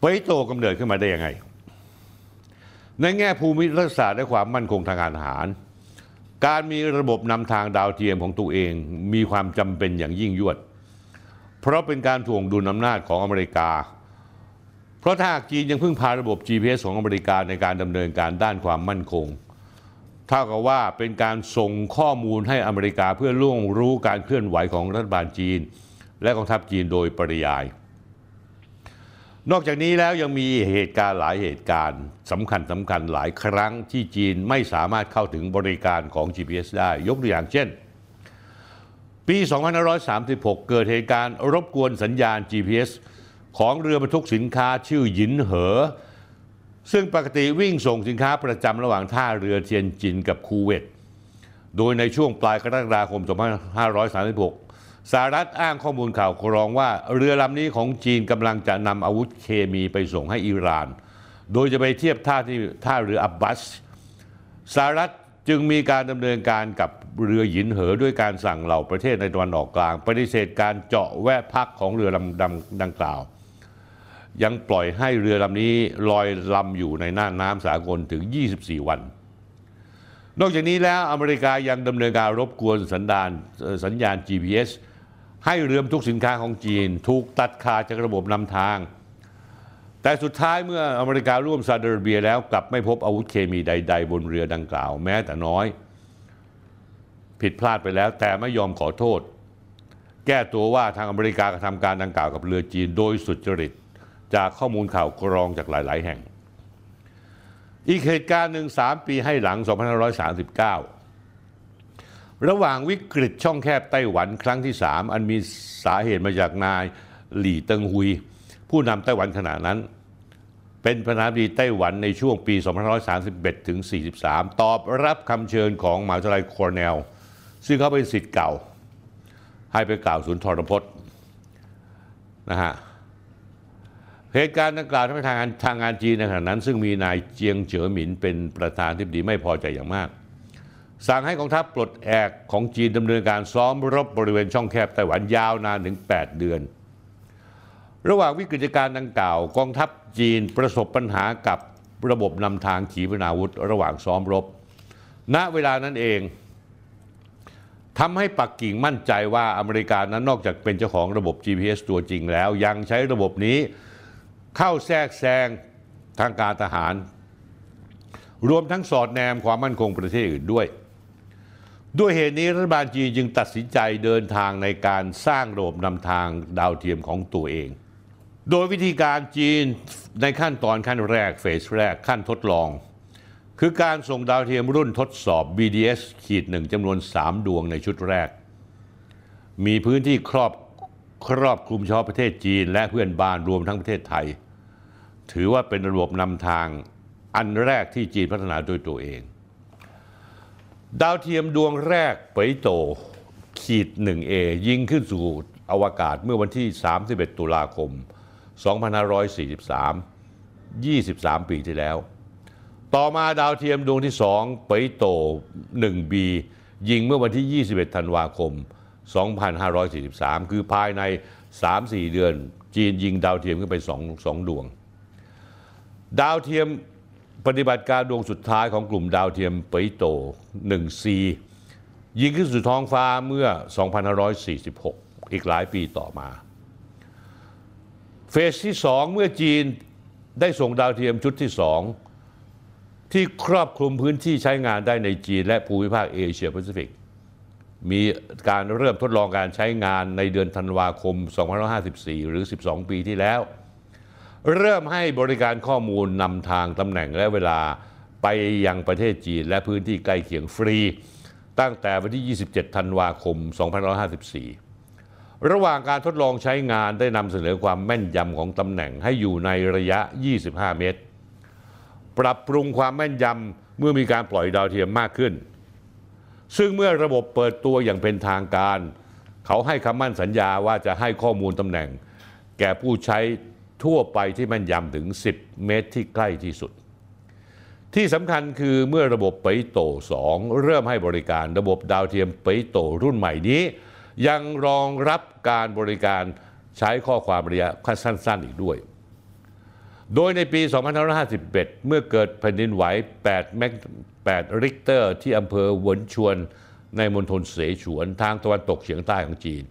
ไปโตกำเนิดขึ้นมาได้ยังไง ในแง่ภูมิรัฐศาสตร์และความมั่นคงทางกาหาร การมีระบบนำทางดาวเทียมของตัวเองมีความจำเป็นอย่างยิ่งยวด เพราะเป็นการถ่วงดุลอำนาจของอเมริกา เพราะถ้าหากจีนยังพึ่งพาระบบ GPS ของอเมริกาในการดำเนินการด้านความมั่นคงเท่ากับว่าเป็นการส่งข้อมูลให้อเมริกาเพื่อล่วงรู้การเคลื่อนไหวของรัฐบาลจีน และกองทัพจีนโดยปริยาย นอกจากนี้แล้วยังมีเหตุการณ์หลายเหตุการณ์สำคัญสำคัญหลายครั้งที่จีนไม่สามารถเข้าถึงบริการของ GPS ได้ ยกตัวอย่างเช่น ปี 2536 เกิดเหตุการณ์รบกวนสัญญาณ GPS ของเรือบรรทุกสินค้าชื่อหยินเหอ ซึ่งปกติวิ่งส่งสินค้าประจำระหว่างท่าเรือเทียนจินกับคูเวต โดยในช่วงปลายกรกฎาคม 2536 สหรัฐอ้างข้อมูลข่าวกรองว่า เรือลำนี้ของจีนกำลังจะนำอาวุธเคมีไปส่งให้อิหร่าน โดยจะไปเทียบท่าที่ท่าเรืออับบัสสหรัฐจึงมีการดำเนินการกับเรือหยินเหอด้วยการสั่งเหล่าประเทศในตะวันออกกลาง ปฏิเสธการเจาะแวะพักของเรือลำดำดังกล่าว ยังปล่อยให้เรือลำนี้ลอยลำอยู่ในน่านน้ำสากลถึง 24 วัน นอกจากนี้แล้วอเมริกายังดำเนินการรบกวนสัญญาณสัญญาณ GPS ให้เรือทุกสินค้าของจีน ถูกตัดขาดจากระบบนำทาง แต่สุดท้ายเมื่ออเมริการ่วมซาอุดิอาระเบียแล้วกลับไม่พบอาวุธเคมีใด ๆ บนเรือดังกล่าว แม้แต่น้อย ผิดพลาดไปแล้วแต่ไม่ยอมขอโทษ แก้ตัวว่าทางอเมริกากระทำการดังกล่าวกับเรือจีนโดยสุจริต จากข้อมูลข่าวกรองจากหลาย ๆ แห่ง อีกเหตุการณ์หนึ่งสามปีให้หลัง 2539 ระหว่างวิกฤตช่องแคบไต้หวันครั้งที่ 3 อันมีสาเหตุมาจากนายหลี่เติงฮุย ผู้นำไต้หวันขณะนั้น เป็นประธานาธิบดีไต้หวันในช่วงปี 2531 ถึง 43 ตอบรับคำเชิญของมหาวิทยาลัยคอร์เนล ซึ่งเขาเป็นสิทธิ์เก่า ให้ไปกล่าวศูนทรพจน์นะฮะเหตุการณ์ดังกล่าวทำให้ทางการทางการจีนในขณะนั้น ซึ่งมีนายเจียงเฉิอหมินเป็นประธานที่ดีไม่พอใจอย่างมาก สั่งให้กองทัพปลดแอกของจีนดำเนินการซ้อมรบบริเวณช่องแคบไต้หวันยาวนานถึง 8 เดือน ระหว่างวิกฤตการณ์ดังกล่าว กองทัพจีนประสบปัญหากับระบบนำทางขีปนาวุธ ระหว่างซ้อมรบ ณเวลานั้นเองทำให้ปักกิ่งมั่นใจว่าอเมริกานั้นนอกจากเป็นเจ้าของระบบ GPS ตัวจริงแล้ว ยังใช้ระบบนี้เข้าแทรกแซงทางการทหาร รวมทั้งสอดแนมความมั่นคงประเทศอื่นด้วย ด้วยเหตุนี้รัฐบาลจีนจึงตัดสินใจเดินทางในการสร้างระบบนำทางดาวเทียมของตัวเอง โดยวิธีการจีนในขั้นตอนขั้นแรกเฟสแรกขั้นทดลอง คือการส่งดาวเทียมรุ่นทดสอบ BDS ขีดหนึ่งจำนวน 3 ดวงในชุดแรก มีพื้นที่ครอบครอบคลุมเฉพาะประเทศจีน และเพื่อนบ้านรวมทั้งประเทศไทย ถือว่าเป็นระบบนำทางอันแรกที่จีนพัฒนาด้วยตัวเอง ดาวเทียมดวงแรกเปยโต ขีด 1A ยิงขึ้นสู่อวกาศเมื่อวันที่ 31 ตุลาคม 2543 23 ปีที่แล้ว ต่อมาดาวเทียมดวงที่ 2 เปยโต 1B ยิงเมื่อวันที่ 21 ธันวาคม 2543 คือภายใน 3-4 เดือน จีนยิงดาวเทียมขึ้นไป2 2ดวง ดาวเทียม ปฏิบัติการดวงสุดท้ายของกลุ่มดาวเทียมเปยโต 1C ยิงขึ้นสู่ท้องฟ้าเมื่อ 2546 อีกหลายปีต่อมา เฟสที่ 2 เมื่อจีนได้ส่งดาวเทียมชุดที่ 2 ที่ครอบคลุมพื้นที่ใช้งานได้ในจีนและภูมิภาคเอเชียแปซิฟิก มีการเริ่มทดลองการใช้งานในเดือนธันวาคม 2554 หรือ 12 ปีที่แล้ว เริ่มให้บริการข้อมูลนำทางตำแหน่งและเวลาไปยังประเทศจีนและพื้นที่ใกล้เคียงฟรี ตั้งแต่วันที่ 27 ธันวาคม 2554 ระหว่างการทดลองใช้งานได้นำเสนอความแม่นยำของตำแหน่งให้อยู่ในระยะ 25 เมตร ปรับปรุงความแม่นยำเมื่อมีการปล่อยดาวเทียมมากขึ้น ซึ่งเมื่อระบบเปิดตัวอย่างเป็นทางการ เขาให้คำมั่นสัญญาว่าจะให้ข้อมูลตำแหน่ง แก่ผู้ใช้ ทั่วไปที่แม่นยำถึง 10 เมตรที่ใกล้ที่สุด ที่สำคัญคือเมื่อระบบเปโต 2 เริ่มให้บริการระบบดาวเทียมเปโตรุ่นใหม่นี้ ยังรองรับการบริการใช้ข้อความระยะสั้นๆอีกด้วย โดยในปี 2551 เมื่อเกิดแผ่นดินไหว8แมก8ริกเตอร์ ที่อำเภอหวนชวนในมณฑลเสฉวนทางตะวันตกเฉียงใต้ของจีน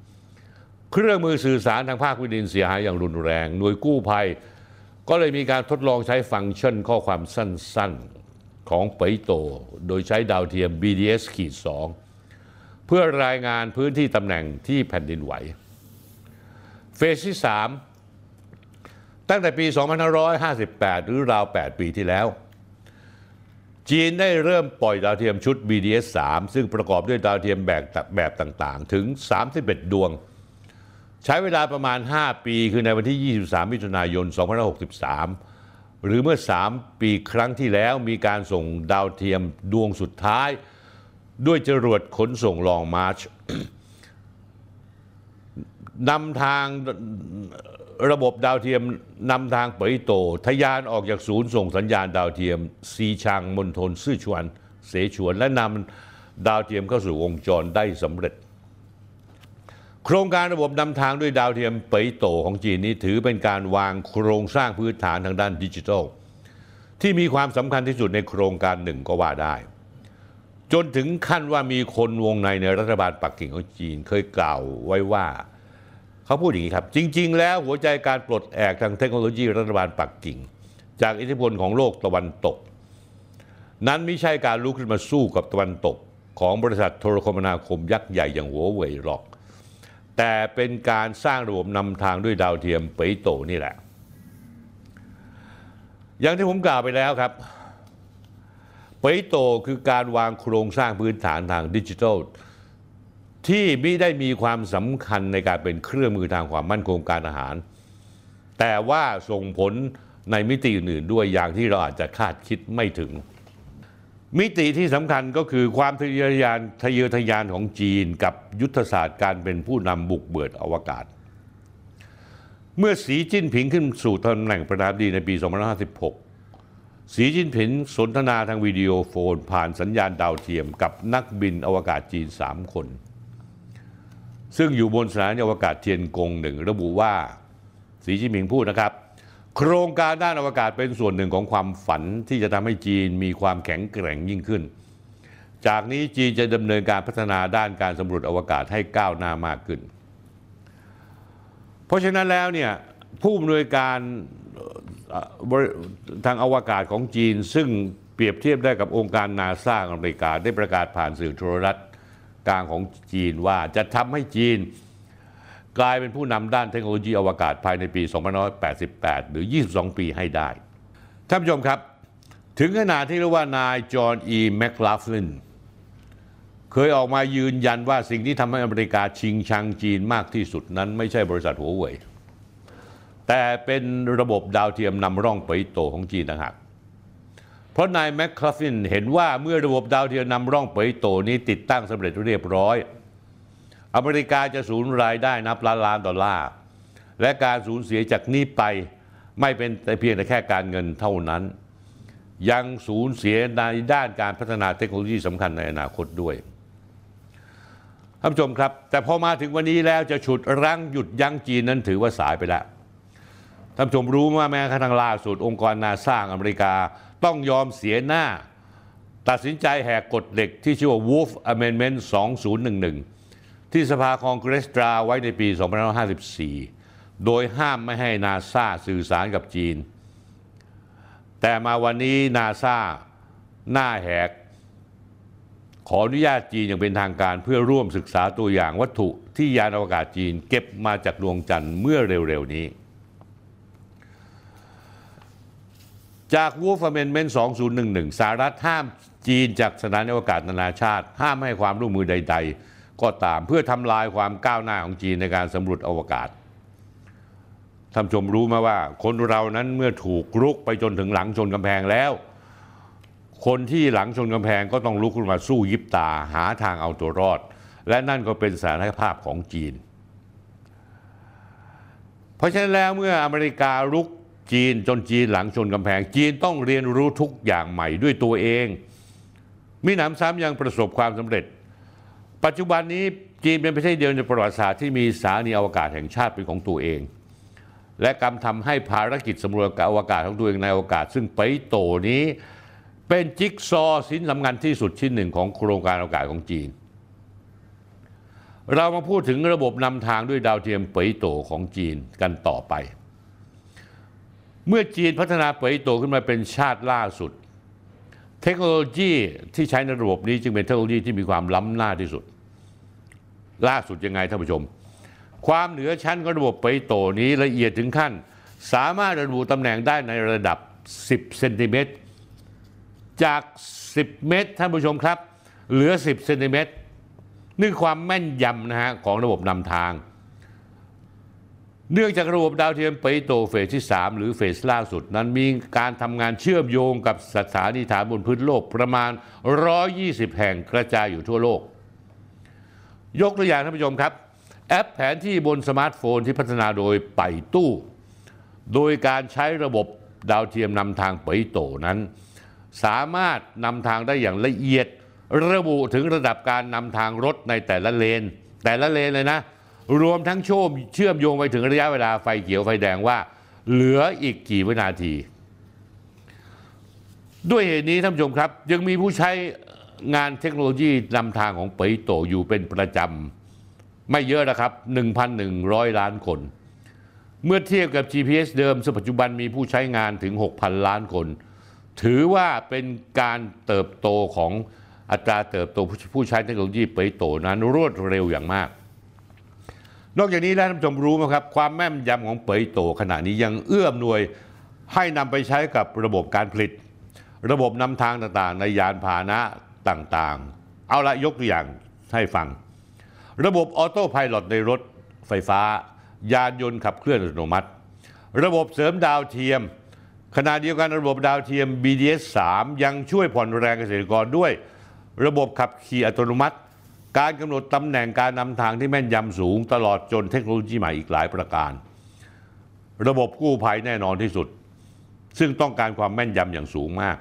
เครื่องมือสื่อสารทางภาคพื้นดินเสียหายอย่างรุนแรง หน่วยกู้ภัย ก็เลยมีการทดลองใช้ฟังก์ชันข้อความสั้นๆของเปโต โดยใช้ดาวเทียม BDS ขีด2เพื่อรายงานพื้นที่ตำแหน่งที่แผ่นดินไหว เฟสที่ 3 ตั้งแต่ปี 2558 หรือราว 8 ปีที่แล้ว จีนได้เริ่มปล่อยดาวเทียมชุด BDS 3 ซึ่งประกอบด้วยดาวเทียมแบบแบบต่างๆ ถึง 31 ดวง ใช้เวลาประมาณ 5 ปีคือในวันที่ 23 มิถุนายน 2563 หรือเมื่อ 3 ปีครั้งที่แล้วมีการส่งดาวเทียมดวงสุดท้าย ด้วยจรวดขนส่งลองมาร์ชนำทางระบบดาวเทียมนำทางเปยโตทะยานออกจากศูนย์ส่งสัญญาณดาวเทียม ซีชางมณฑลซื่อชวน เสฉวน และนำดาวเทียมเข้าสู่วงจรได้สำเร็จ ครงการระบบนำทางด้วยดาวเทียมเปยโตของจีนนี้ถือเป็นการวางโครงสร้างพื้นฐานทางด้านดิจิทัล ที่มีความสำคัญที่สุดในโครงการหนึ่งก็ว่าได้ จนถึงขั้นว่ามีคนวงในในรัฐบาลปักกิ่งของจีนเคยกล่าวไว้ว่า เขาพูดอย่างนี้ครับ จริง ๆ แล้วหัวใจการปลดแอกทางเทคโนโลยีรัฐบาลปักกิ่ง จากอิทธิพลของโลกตะวันตก นั้นไม่ใช่การลุกขึ้นมาสู้กับตะวันตก ของบริษัทโทรคมนาคมยักษ์ใหญ่อย่างหัวเว่ยหรอก แต่เป็นการสร้างระบบนำทางด้วยดาวเทียมเปโตนี่แหละ อย่างที่ผมกล่าวไปแล้วครับเปโตคือการวางโครงสร้างพื้นฐานทางดิจิทัลที่ไม่ได้มีความสำคัญในการเป็นเครื่องมือทางความมั่นคงการอาหาร แต่ว่าส่งผลในมิติอื่นๆด้วยอย่างที่เราอาจจะคาดคิดไม่ถึง มิติที่สำคัญก็คือความทะเยอทะยานทะเยอทะยานของจีนกับยุทธศาสตร์การเป็นผู้นำบุกเบิดอวกาศ เมื่อสีจิ้นผิงขึ้นสู่ตำแหน่งประธานาธิบดีในปี 2556 สีจิ้นผิงสนทนาทางวิดีโอโฟน ผ่านสัญญาณดาวเทียมกับนักบินอวกาศจีน 3 คน ซึ่งอยู่บนสถานีอวกาศเทียนกงหนึ่งระบุว่าสีจิ้นผิงพูดนะครับ โครงการด้านอวกาศเป็นส่วนหนึ่งของความฝันที่จะทำให้จีนมีความแข็งแกร่งยิ่งขึ้น จากนี้จีนจะดำเนินการพัฒนาด้านการสำรวจอวกาศให้ก้าวหน้ามากขึ้น เพราะฉะนั้นแล้วเนี่ยผู้อำนวยการทางอวกาศของจีน ซึ่งเปรียบเทียบได้กับองค์การนาซาอเมริกาได้ประกาศผ่านสื่อโทรทัศน์กลางของจีนว่าจะทำให้จีน กลายเป็นผู้นำด้านเทคโนโลยีอวกาศภายในปี 2588 หรือ 22 ปีให้ได้ ท่านผู้ชมครับ ถึงขนาดที่เรียกว่านายจอห์นอีแมคลาฟลินเคยออกมายืนยันว่าสิ่งที่ทำให้อเมริกาชิงชังจีนมากที่สุดนั้นไม่ใช่บริษัทหัวเว่ยแต่เป็นระบบดาวเทียมนำร่องเป่ยโต่วของจีนต่างหากเพราะนายแมคคาฟินเห็นว่าเมื่อระบบดาวเทียมนำร่องเป่ยโต่วนี้ติดตั้งสำเร็จเรียบร้อย อเมริกาจะสูญรายได้นับล้านล้านดอลลาร์ และการสูญเสียจากนี้ไปไม่เป็นแต่เพียงแต่แค่การเงินเท่านั้น ยังสูญเสียในด้านการพัฒนาเทคโนโลยีสำคัญในอนาคตด้วยท่านผู้ชมครับ แต่พอมาถึงวันนี้แล้วจะฉุดรั้งหยุดยั้งจีนนั้นถือว่าสายไปแล้วท่านผู้ชมรู้ว่าแม้กระทั่งล่าสุดองค์กรนาซาอเมริกาต้องยอมเสียหน้า ตัดสินใจแหกกฎเหล็กที่ชื่อว่า Wolf Amendment 2011 ที่สภาคองเกรสตราไว้ในปี 2554 โดยห้ามไม่ให้นาซาสื่อสารกับจีน แต่มาวันนี้นาซาหน้าแหก ขออนุญาตจีนอย่างเป็นทางการเพื่อร่วมศึกษาตัวอย่างวัตถุที่ยานอวกาศจีนเก็บมาจากดวงจันทร์เมื่อเร็วๆนี้ จาก Wolf Amendment 2011 สหรัฐห้ามจีนจากสถานอวกาศนานาชาติ ห้ามให้ความร่วมมือใด ๆ ก็ตามเพื่อทำลายความก้าวหน้าของจีนในการสำรวจอวกาศท่านชมรู้ไหมาว่า คนเรานั้นเมื่อถูกรุกไปจนถึงหลังชนกำแพงแล้ว คนที่หลังชนกำแพงก็ต้องลุกขึ้นมาสู้ยิบตาหาทางเอาตัวรอด และนั่นก็เป็นสถานภาพของจีน เพราะฉะนั้นแล้วเมื่ออเมริการุกจีนจนจีนหลังชนกำแพง จีนต้องเรียนรู้ทุกอย่างใหม่ด้วยตัวเองมิหนำซ้ำยังประสบความสำเร็จ ปัจจุบันนี้จีนเป็นประเทศเดียวในประวัติศาสตร์ที่มีสถานีอวกาศแห่งชาติเป็นของตัวเอง และกำทำให้ภารกิจสำรวจอวกาศของตัวเองในอวกาศ ซึ่งไปโตนี้เป็นจิ๊กซอว์ชิ้นสำคัญที่สุดชิ้นหนึ่งของโครงการอวกาศของจีน เรามาพูดถึงระบบนำทางด้วยดาวเทียมเปยโตของจีนกันต่อไป เมื่อจีนพัฒนาเปยโตขึ้นมาเป็นชาติล่าสุด เทคโนโลยีที่ใช้ในระบบนี้จึงเป็นเทคโนโลยีที่มีความล้ำหน้าที่สุด ล่าสุดยังไงท่านผู้ชม ความเหนือชั้นของระบบเปโตนี้ละเอียดถึงขั้น สามารถระบุตำแหน่งได้ในระดับ 10 เซนติเมตรจาก 10 เมตรท่านผู้ชมครับ เหลือ 10 เซนติเมตรนี่ความแม่นยำนะฮะของระบบนำทาง เนื่องจากระบบดาวเทียมไปโตเฟสที่ 3 หรือเฟสล่าสุด นั้นมีการทำงานเชื่อมโยงกับสถานีฐานบนพื้นโลกประมาณ 120 แห่งกระจายอยู่ทั่วโลก ยกตัวอย่างท่านผู้ชมครับ แอปแผนที่บนสมาร์ทโฟนที่พัฒนาโดยไป่ตู้ โดยการใช้ระบบดาวเทียมนำทางเป่ยโต่วนั้น สามารถนำทางได้อย่างละเอียด ระบุถึงระดับการนำทางรถในแต่ละเลน แต่ละเลนเลยนะ รวมทั้งโชมเชื่อมโยงไปถึงระยะเวลาไฟเขียวไฟแดงว่า เหลืออีกกี่วินาที ด้วยเหตุนี้ท่านผู้ชมครับ ยังมีผู้ใช้งานเทคโนโลยีนำทางของปยโตอยู่เป็นประจำ ไม่เยอะนะครับ 1,100 ล้านคน เมื่อเทียบกับ GPS เดิมซึ่งปัจจุบันมีผู้ใช้งานถึง 6,000 ล้านคน ถือว่าเป็นการเติบโตของอัตราเติบโตผู้ใช้เทคโนโลยีเปยโตนั้นรวดเร็วอย่างมาก นอกจากนี้แล้วท่านผู้ชมรู้ไหมครับ ความแม่นยำของเปยโตขณะนี้ยังเอื้อมหน่วยให้นำไปใช้กับระบบการผลิต ระบบนำทางต่างๆ ในยานพาหนะต่างๆ เอาละยกตัวอย่างให้ฟัง ระบบออโต้พายโในรถไฟฟ้า ยานยนต์ขับเคลื่อนอัตโนมัติ ระบบเสริมดาวเทียม ขณะเดียวกันระบบดาวเทียม BDS 3ยังช่วยผ่อนแรงเกษตรกรด้วย ระบบขับขี่อัตโนมัติ การกำหนดตำแหน่งการนำทางที่แม่นยำสูงตลอดจนเทคโนโลยีใหม่อีกหลายประการ ระบบกู้ภัยแน่นอนที่สุด ซึ่งต้องการความแม่นยำอย่างสูงมาก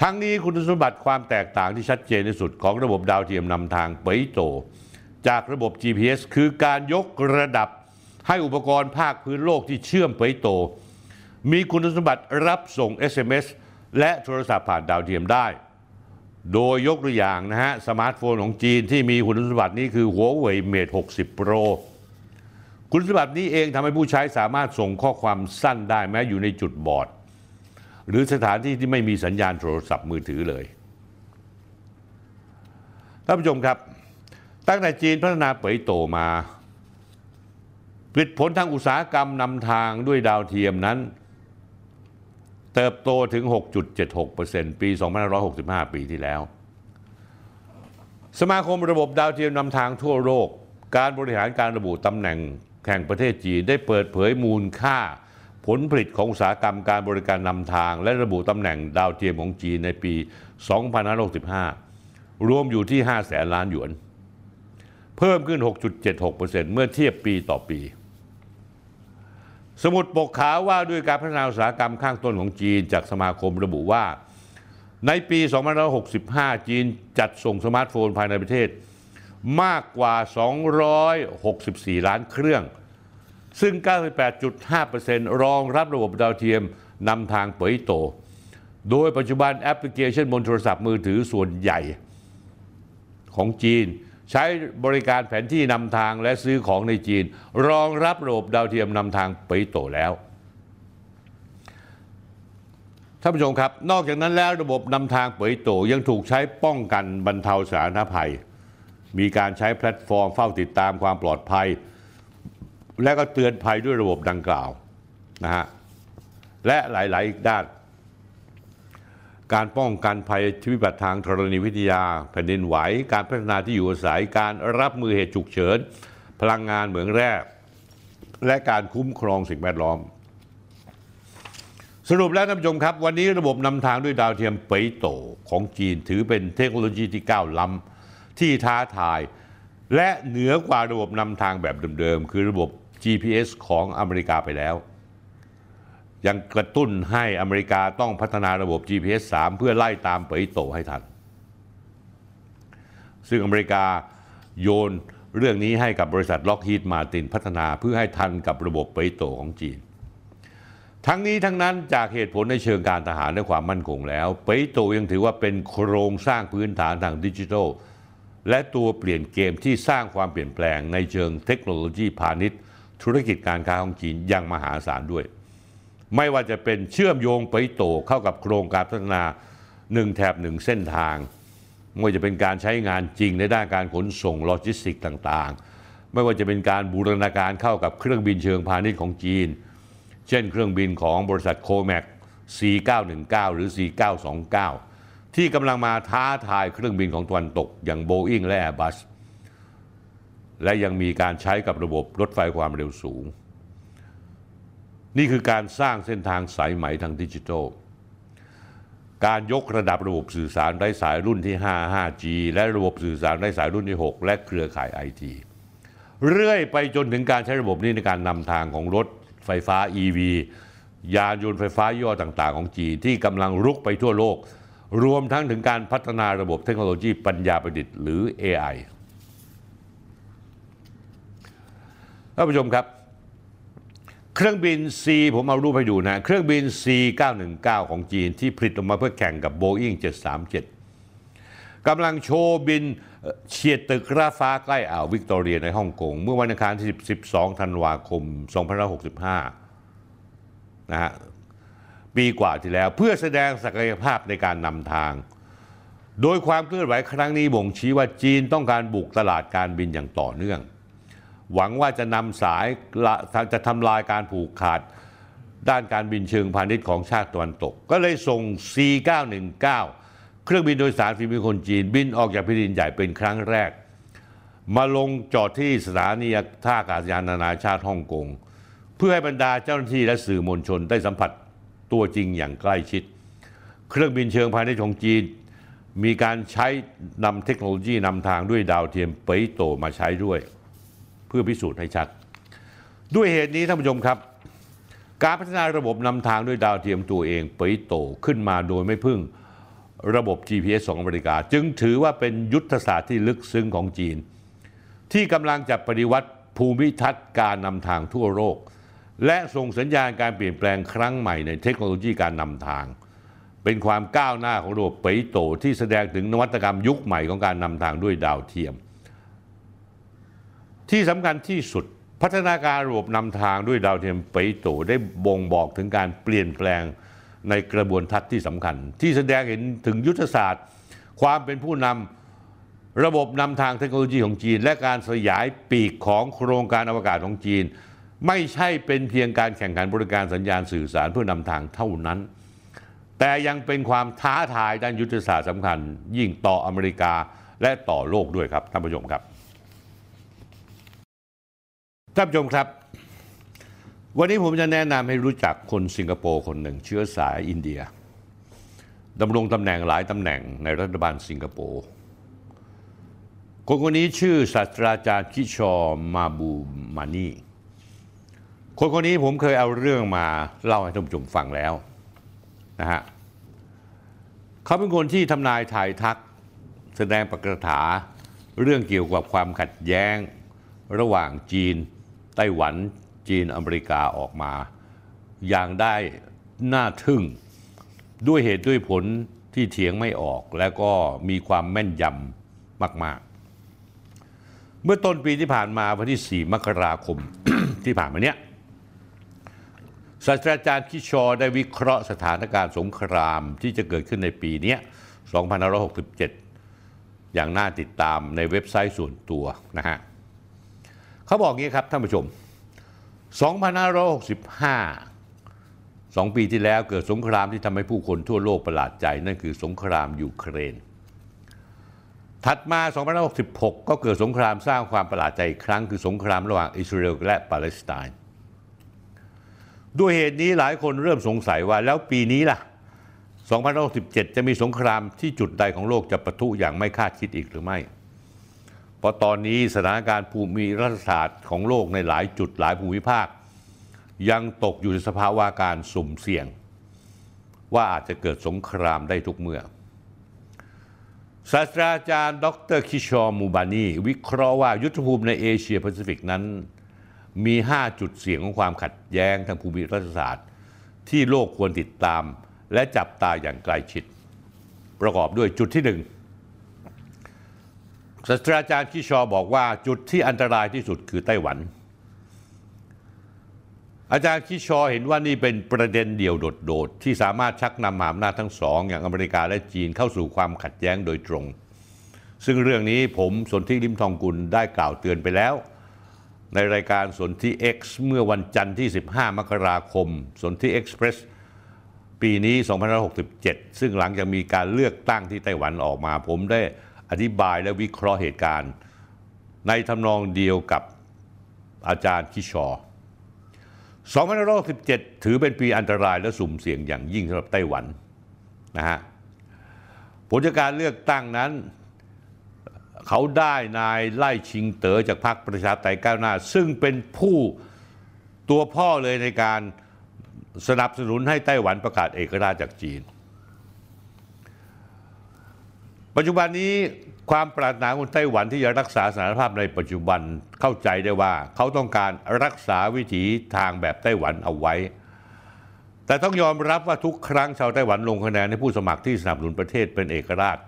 ทั้งนี้คุณสมบัติความแตกต่างที่ชัดเจนที่สุดของระบบดาวเทียมนำทางเป่ยโต่ว จากระบบ GPS คือการยกระดับให้อุปกรณ์ภาคพื้นโลกที่เชื่อมเป่ยโต่ว มีคุณสมบัติรับส่ง SMS และโทรศัพท์ผ่านดาวเทียมได้ โดยยกตัวอย่างนะฮะสมาร์ทโฟนของจีนที่มีคุณสมบัตินี้คือ Huawei Mate 60 Pro คุณสมบัตินี้เองทำให้ผู้ใช้สามารถส่งข้อความสั้นได้แม้อยู่ในจุดบอด หรือสถานที่ที่ไม่มีสัญญาณโทรศัพท์มือถือเลยท่านผู้ชมครับ ตั้งแต่จีนพัฒนาเป๋ยโตมาผลิตผลทางอุตสาหกรรมนำทางด้วยดาวเทียมนั้น เติบโตถึง 6.76%ปี 2565 ปีที่แล้ว สมาคมระบบดาวเทียมนำทางทั่วโลก การบริหารการระบุตำแหน่งแห่งประเทศจีนได้เปิดเผยมูลค่า ผลผลิตของอุตสาหกรรมการบริการนำทาง และระบุตำแหน่งดาวเทียมของจีนในปี 2565 รวมอยู่ที่ 5 แสนล้านหยวน เพิ่มขึ้น 6.76%เมื่อเทียบปีต่อปี สมุดปกขาวว่าด้วยการพัฒนาอุตสาหกรรมข้างต้นของจีนจากสมาคมระบุว่า ในปี 2565 จีนจัดส่งสมาร์ทโฟนภายในประเทศ มากกว่า 264 ล้านเครื่อง ซึ่ง 98.5%รองรับระบบดาวเทียมนำทางเป่ยโต่ว โดยปัจจุบันแอปพลิเคชันบนโทรศัพท์มือถือส่วนใหญ่ของจีน ใช้บริการแผนที่นำทางและซื้อของในจีน รองรับระบบดาวเทียมนำทางเป่ยโต่วแล้วท่านผู้ชมครับ นอกจากนั้นแล้วระบบนำทางเปยโตยังถูกใช้ป้องกันบรรเทาสาธารณภัย มีการใช้แพลตฟอร์มเฝ้าติดตามความปลอดภัย และก็เตือนภัยด้วยระบบดังกล่าวนะฮะและหลาย ๆ อีกด้าน การป้องกันภัยชีวิบัติทางธรณีวิทยา แผ่นดินไหว การพัฒนาที่อยู่อาศัย การรับมือเหตุฉุกเฉิน พลังงานเหมืองแร่ และการคุ้มครองสิ่งแวดล้อม สรุปแล้วท่านผู้ชมครับ วันนี้ระบบนำทางด้วยดาวเทียมเปยโตของจีนถือเป็นเทคโนโลยีที่ก้าวล้ำที่ท้าทาย และเหนือกว่าระบบนำทางแบบเดิมๆ คือระบบ GPS ของอเมริกาไปแล้ว ยังกระตุ้นให้อเมริกาต้องพัฒนาระบบ GPS 3 เพื่อไล่ตามเปยโตให้ทัน ซึ่งอเมริกาโยนเรื่องนี้ให้กับบริษัทล็อกฮีดมาตินพัฒนาเพื่อให้ทันกับระบบเปยโตของจีน ทั้งนี้ทั้งนั้นจากเหตุผลในเชิงการทหารและความมั่นคงแล้ว เปยโตยังถือว่าเป็นโครงสร้างพื้นฐานทางดิจิทัล และตัวเปลี่ยนเกมที่สร้างความเปลี่ยนแปลงในเชิงเทคโนโลยีพาณิชย์ ธุรกิจการค้าของจีนอย่างมหาศาลด้วย ไม่ว่าจะเป็นเชื่อมโยงไปโตเข้ากับโครงการพัฒนาหนึ่งแถบหนึ่งเส้นทาง ไม่ว่าจะเป็นการใช้งานจริงในด้านการขนส่งโลจิสติกต่างๆ ไม่ว่าจะเป็นการบูรณาการเข้ากับเครื่องบินเชิงพาณิชย์ของจีน เช่น เครื่องบินของบริษัทโคแมก C919 หรือ C929 ที่กำลังมาท้าทายเครื่องบินของตะวันตกอย่างโบอิงและ Airbus และยังมีการใช้กับระบบรถไฟความเร็วสูง นี่คือการสร้างเส้นทางสายไหมทางดิจิทัล การยกระดับระบบสื่อสารไร้สายรุ่นที่ 5 5G และระบบสื่อสารไร้สายรุ่นที่ 6 และเครือข่ายไอทีเรื่อยไปจนถึงการใช้ระบบนี้ในการนำทางของรถไฟฟ้า EV ยานยนต์ไฟฟ้าย่อต่าง ๆ ของจีนที่กำลังรุกไปทั่วโลก รวมทั้งถึงการพัฒนาระบบเทคโนโลยีปัญญาประดิษฐ์หรือ AI ท่านผู้ชมครับ เครื่องบิน C ผมเอารูปให้ดูนะ เครื่องบิน C919 ของจีนที่ผลิตออกมาเพื่อแข่งกับ Boeing 737กำลังโชว์บินเฉียดตึกราฟ้าใกล้อ่าววิกตอเรียในฮ่องกง เมื่อวันอังคารที่ 12 ธันวาคม 2565 นะฮะปีกว่าที่แล้วเพื่อแสดงศักยภาพในการนำทาง โดยความเคลื่อนไหวครั้งนี้บ่งชี้ว่าจีนต้องการบุกตลาดการบินอย่างต่อเนื่อง หวังว่าจะนำสายจะทำลายการผูกขาดด้านการบินเชิงพาณิชย์ของชาติตะวันตก ก็เลยส่ง C919 เครื่องบินโดยสารฝีมือคนจีนบินออกจากแผ่นดินใหญ่เป็นครั้งแรก มาลงจอดที่สถานีท่าอากาศยานนานาชาติฮ่องกง เพื่อให้บรรดาเจ้าหน้าที่และสื่อมวลชนได้สัมผัสตัวจริงอย่างใกล้ชิด เครื่องบินเชิงพาณิชย์ของจีน มีการใช้นำเทคโนโลยีนำทางด้วยดาวเทียมเปยโตมาใช้ด้วย เพื่อพิสูจน์ให้ชัด ด้วยเหตุนี้ท่านผู้ชมครับ การพัฒนาระบบนำทางด้วยดาวเทียมตัวเองเปยโตขึ้นมาโดยไม่พึ่งระบบ GPS ของอเมริกา จึงถือว่าเป็นยุทธศาสตร์ที่ลึกซึ้งของจีน ที่กำลังจะปฏิวัติภูมิทัศน์การนำทางทั่วโลกและส่งสัญญาณการเปลี่ยนแปลงครั้งใหม่ในเทคโนโลยีการนำทาง เป็นความก้าวหน้าของระบบเปยโตที่แสดงถึงนวัตกรรมยุคใหม่ของการนำทางด้วยดาวเทียม ที่สำคัญที่สุด พัฒนาการระบบนำทางด้วยดาวเทียมเปโตได้บ่งบอกถึงการเปลี่ยนแปลงในกระบวนทัศน์ที่สำคัญ ที่แสดงเห็นถึงยุทธศาสตร์ ความเป็นผู้นำระบบนำทางเทคโนโลยีของจีน และการสยายปีกของโครงการอวกาศของจีน ไม่ใช่เป็นเพียงการแข่งขันบริการสัญญาณสื่อสารเพื่อนำทางเท่านั้น แต่ยังเป็นความท้าทายด้านยุทธศาสตร์สำคัญ ยิ่งต่ออเมริกาและต่อโลกด้วยครับท่านผู้ชมครับ ท่านผู้ชมครับ วันนี้ผมจะแนะนำให้รู้จักคนสิงคโปร์คนหนึ่งเชื้อสายอินเดียดำรงตำแหน่งหลายตำแหน่งในรัฐบาลสิงคโปร์คนคนนี้ชื่อศาสตราจารย์คิชอมาบูมานีคนคนนี้ผมเคยเอาเรื่องมาเล่าให้ท่านผู้ชมฟังแล้วนะฮะเขาเป็นคนที่ทำนายทายทักแสดงปกถาเรื่องเกี่ยวกับความขัดแย้งระหว่างจีน ไต้หวันจีนอเมริกาออกมา อย่างได้น่าทึ่ง ด้วยเหตุด้วยผลที่เถียงไม่ออก และก็มีความแม่นยำมาก ๆ เมื่อต้นปีที่ผ่านมาวันที่ 4 มกราคมที่ผ่านมาเนี้ยศาสตราจารย์คิชอได้วิเคราะห์สถานการณ์สงครามที่จะเกิดขึ้นในปีนี้2567 อย่างน่าติดตามในเว็บไซต์ส่วนตัวนะฮะ เขาบอกงี้ครับท่านผู้ชม 2565สองปีที่แล้วเกิดสงครามที่ทำให้ผู้คนทั่วโลกประหลาดใจ นั่นคือสงครามยูเครน ถัดมา 2566 ก็เกิดสงครามสร้างความประหลาดใจอีกครั้งคือสงครามระหว่างอิสราเอลและปาเลสไตน์ด้วยเหตุนี้หลายคนเริ่มสงสัยว่าแล้วปีนี้ล่ะ 2067 จะมีสงครามที่จุดใดของโลกจะปะทุอย่างไม่คาดคิดอีกหรือไม่ ราะตอนนี้สถานการณ์ภูมิรัฐศาสตร์ของโลกในหลายจุดหลายภูมิภาค ยังตกอยู่ในสภาวะการสุ่มเสี่ยง ว่าอาจจะเกิดสงครามได้ทุกเมื่อศาสตราจารย์ ดรคิชอมูบานีวิเคราะห์ว่ายุทธภูมิในเอเชียแปซิฟิกนั้น มี 5 จุดเสี่ยงของความขัดแย้งทางภูมิรัฐศาสตร์ ที่โลกควรติดตามและจับตาอย่างใกล้ชิด ประกอบด้วยจุดที่หนึ่ง ศาสตราจารย์คิชอร์บอกว่าจุดที่อันตรายที่สุดคือไต้หวัน อาจารย์คิชอเห็นว่านี่เป็นประเด็นเดี่ยวโดดๆที่สามารถชักนำมหาอำนาจทั้งสองอย่างอเมริกาและจีนเข้าสู่ความขัดแย้งโดยตรง ซึ่งเรื่องนี้ผมสนธิริมทองกุลได้กล่าวเตือนไปแล้ว ในรายการสนธิ X เมื่อวันจันทร์ที่ 15 มกราคม สนธิ Express ปีนี้ 2567 ซึ่งหลังจากมีการเลือกตั้งที่ไต้หวันออกมาผมได้ อธิบายและวิเคราะห์เหตุการณ์ ในทำนองเดียวกับอาจารย์คิชอ2567ถือเป็นปีอันตรายและสุ่มเสี่ยงอย่างยิ่งสำหรับไต้หวันนะฮะผลจากการเลือกตั้งนั้น เขาได้นายไล่ชิงเต๋อจากพรรคประชาธิปไตยก้าวหน้า ซึ่งเป็นผู้ตัวพ่อเลยในการสนับสนุนให้ไต้หวันประกาศเอกราชจากจีน ปัจจุบันนี้ความปรารถนาของไต้หวันที่จะรักษาสถานภาพในปัจจุบันเข้าใจได้ว่า เขาต้องการรักษาวิถีทางแบบไต้หวันเอาไว้ แต่ต้องยอมรับว่าทุกครั้งชาวไต้หวันลงคะแนนให้ผู้สมัครที่สนับสนุนประเทศเป็นเอกราช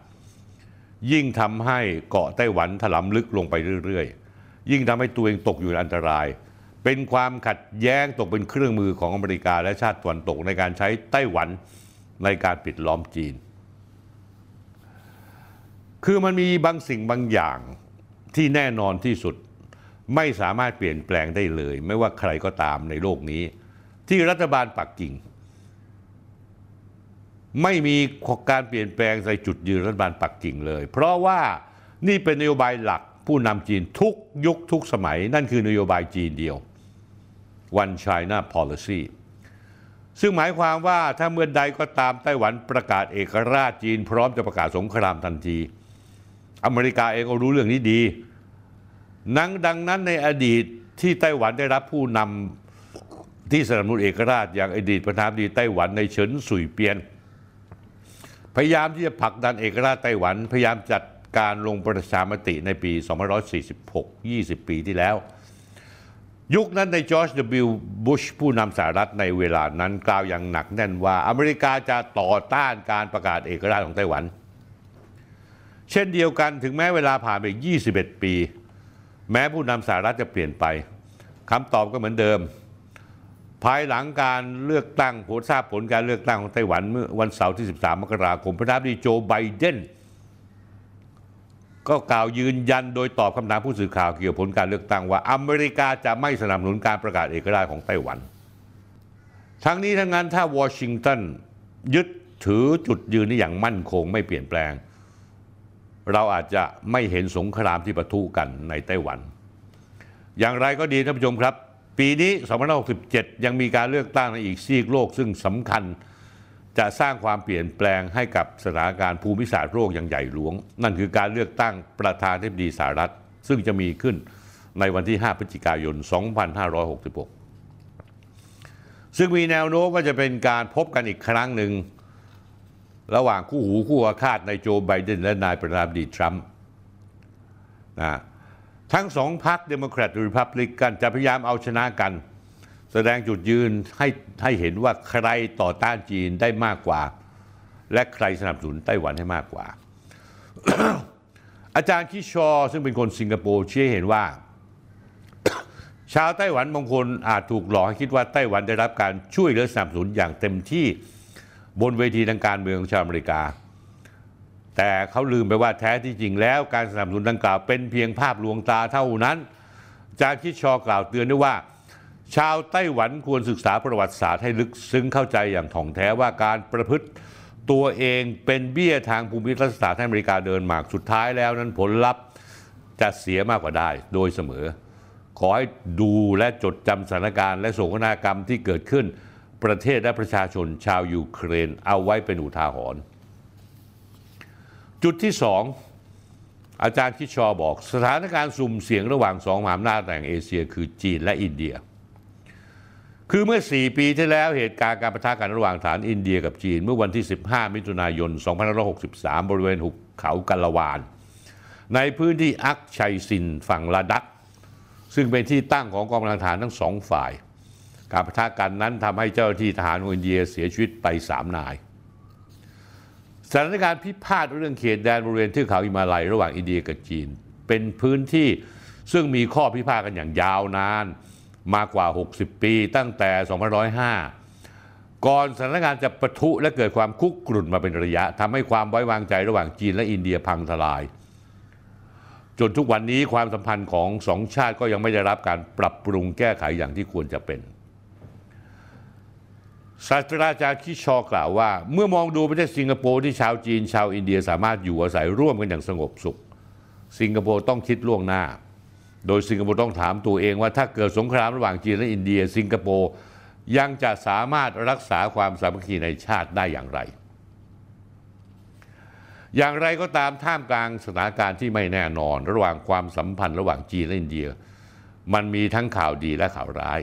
ยิ่งทำให้เกาะไต้หวันถลำลึกลงไปเรื่อยๆ ยิ่งทำให้ตัวเองตกอยู่ในอันตราย เป็นความขัดแย้งตกเป็นเครื่องมือของอเมริกาและชาติตะวันตกในการใช้ไต้หวันในการปิดล้อมจีน คือมันมีบางสิ่งบางอย่างที่แน่นอนที่สุด ไม่สามารถเปลี่ยนแปลงได้เลย ไม่ว่าใครก็ตามในโลกนี้ ที่รัฐบาลปักกิ่ง ไม่มีการเปลี่ยนแปลงในจุดยืนรัฐบาลปักกิ่งเลย เพราะว่านี่เป็นนโยบายหลักผู้นำจีนทุกยุคทุกสมัย นั่นคือนโยบายจีนเดียว One China Policy ซึ่งหมายความว่าถ้าเมื่อใดก็ตามไต้หวันประกาศเอกราชจีนพร้อมจะประกาศสงครามทันที อเมริกาเองก็รู้เรื่องนี้ดีนังดังนั้นในอดีตที่ไต้หวันได้รับผู้นำที่สนับสนุนเอกราชอย่างอดีตประธานาธิบดีไต้หวันในเฉินสุยเปียน พยายามที่จะผลักดันเอกราชไต้หวัน พยายามจัดการลงประชามติในปี 2546 20 ปีที่แล้ว ยุคนั้นในจอร์จ W. บุชผู้นำสหรัฐในเวลานั้นกล่าวอย่างหนักแน่นว่าอเมริกาจะต่อต้านการประกาศเอกราชของไต้หวัน เช่นเดียวกันถึงแม้เวลาผ่านไป21 ปี แม้ผู้นำสหรัฐจะเปลี่ยนไปคำตอบก็เหมือนเดิม ภายหลังการเลือกตั้งผลทราบผลการเลือกตั้งของไต้หวันเมื่อวันเสาร์ที่ 13 มกราคม ประธานาธิบดีโจไบเดนก็กล่าวยืนยันโดยตอบคำถามผู้สื่อข่าวเกี่ยวกับผลการเลือกตั้งว่าอเมริกาจะไม่สนับสนุนการประกาศเอกราชของไต้หวัน ทั้งนี้ทั้งนั้นถ้าวอชิงตันยึดถือจุดยืนนี้อย่างมั่นคงไม่เปลี่ยนแปลง เราอาจจะไม่เห็นสงครามที่ปะทุกันในไต้หวัน อย่างไรก็ดีท่านผู้ชมครับ ปีนี้ 2567 ยังมีการเลือกตั้งในอีกซีกโลกซึ่งสำคัญจะสร้างความเปลี่ยนแปลงให้กับสถานการณ์ภูมิศาสตร์โลกอย่างใหญ่หลวง นั่นคือการเลือกตั้งประธานาธิบดีสหรัฐ ซึ่งจะมีขึ้นในวันที่ 5 พฤศจิกายน 2566 ซึ่งมีแนวโน้มว่าจะเป็นการพบกันอีกครั้งหนึ่ง ระหว่างคู่หูคู่อาฆาตนายโจไบเดนและนายประธานาธิบดีทรัมป์นะทั้งสองพรรคเดโมแครตหรือริพับลิกันจะพยายามเอาชนะกัน แสดงจุดยืนให้ให้เห็นว่าใครต่อต้านจีนได้มากกว่า และใครสนับสนุนไต้หวันให้มากกว่า อาจารย์คิชอซึ่งเป็นคนสิงคโปร์ชี้ให้เห็นว่า ชาวไต้หวันบางคนอาจถูกหลอกให้คิดว่าไต้หวันได้รับการช่วยเหลือสนับสนุนอย่างเต็มที่ บนเวทีทางการเมืองของชาวอเมริกา แต่เขาลืมไปว่าแท้ที่จริงแล้วการสนับสนุนดังกล่าวเป็นเพียงภาพลวงตาเท่านั้น จารย์คิดชอกล่าวเตือนด้วยว่า ชาวไต้หวันควรศึกษาประวัติศาสตร์ให้ลึกซึ้งเข้าใจอย่างถ่องแท้ว่าการประพฤติตัวเองเป็นเบี้ยทางภูมิรัฐศาสตร์ให้อเมริกาเดินหมากสุดท้ายแล้วนั้นผลลัพธ์จะเสียมากกว่าได้โดยเสมอ ขอให้ดูและจดจำสถานการณ์และโศกนาฏกรรมที่เกิดขึ้น ประเทศและประชาชนชาวยูเครนเอาไว้เป็นอุทาหรณ์จุดที่สองอาจารย์คิชอบอก สถานการณ์สุ่มเสียงระหว่างสองมหาอำนาจแห่งเอเชีย คือจีนและอินเดีย คือเมื่อ 4 ปีที่แล้วเหตุการณ์การประทะกันระหว่างฐานอินเดียกับจีน เมื่อวันที่ 15 มิถุนายน 2563 บริเวณหุบเขากัลวาน ในพื้นที่อักชัยซินฝั่งลาดัก ซึ่งเป็นที่ตั้งของกองกำลังทหารทั้งสองฝ่าย การประทะกันนั้นทำให้เจ้าหน้าที่ทหารของอินเดียเสียชีวิตไป3นายสถานการณ์พิพาทเรื่องเขตแดนบริเวณเทือกเขาหิมาลัยระหว่างอินเดียกับจีน เป็นพื้นที่ซึ่งมีข้อพิพาทกันอย่างยาวนานมากกว่า 60 ปีตั้งแต่2505 ก่อนสถานการณ์จะปะทุและเกิดความคุกกรุ่นมาเป็นระยะทำให้ความไว้วางใจระหว่างจีนและอินเดียพังทลาย จนทุกวันนี้ความสัมพันธ์ของสองชาติก็ยังไม่ได้รับการปรับปรุงแก้ไขอย่างที่ควรจะเป็น ศาสตราจารย์คิชอกล่าวว่า เมื่อมองดูประเทศสิงคโปร์ที่ชาวจีนชาวอินเดียสามารถอยู่อาศัยร่วมกันอย่างสงบสุข สิงคโปร์ต้องคิดล่วงหน้า โดยสิงคโปร์ต้องถามตัวเองว่าถ้าเกิดสงครามระหว่างจีนและอินเดีย สิงคโปร์ยังจะสามารถรักษาความสามัคคีในชาติได้อย่างไร อย่างไรก็ตามท่ามกลางสถานการณ์ที่ไม่แน่นอน ระหว่างความสัมพันธ์ระหว่างจีนและอินเดีย มันมีทั้งข่าวดีและข่าวร้าย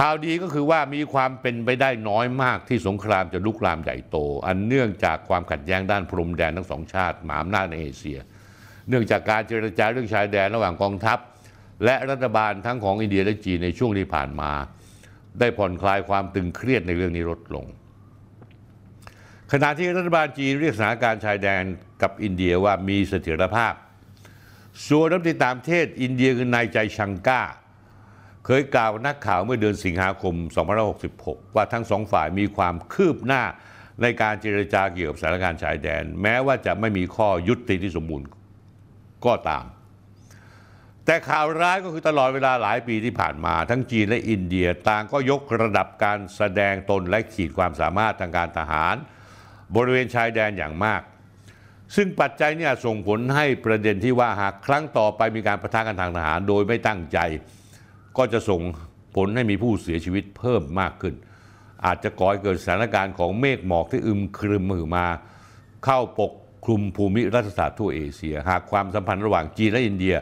ข่าวดีก็คือว่ามีความเป็นไปได้น้อยมากที่สงครามจะลุกลามใหญ่โต อันเนื่องจากความขัดแย้งด้านพรมแดนทั้งสองชาติหมหาอำนาจในเอเชีย เนื่องจากการเจรจาเรื่องชายแดนระหว่างกองทัพ และรัฐบาลทั้งของอินเดียและจีนในช่วงที่ผ่านมา ได้ผ่อนคลายความตึงเครียดในเรื่องนี้ลดลง ขณะที่รัฐบาลจีนเรียกสถานการณ์ชายแดนกับอินเดียว่ามีเสถียรภาพส่วนรัฐมนตรีต่างประเทศอินเดียคือนายใจชังก้า เคยกล่าวนักข่าวเมื่อเดือนสิงหาคม 2566 ว่าทั้งสองฝ่ายมีความคืบหน้าในการเจรจาเกี่ยวกับสถานการณ์ชายแดน แม้ว่าจะไม่มีข้อยุติที่สมบูรณ์ก็ตาม แต่ข่าวร้ายก็คือตลอดเวลาหลายปีที่ผ่านมา ทั้งจีนและอินเดียต่างก็ยกระดับการแสดงตนและขีดความสามารถทางการทหาร บริเวณชายแดนอย่างมาก ซึ่งปัจจัยเนี่ยส่งผลให้ประเด็นที่ว่าหากครั้งต่อไปมีการประทะกันทางทหาร โดยไม่ตั้งใจ ก็จะส่งผลให้มีผู้เสียชีวิตเพิ่มมากขึ้น อาจจะก่อให้เกิดสถานการณ์ของเมฆหมอกที่อึมครึมมือมา เข้าปกคลุมภูมิรัฐศาสตร์ทั่วเอเชีย หากความสัมพันธ์ระหว่างจีนและอินเดีย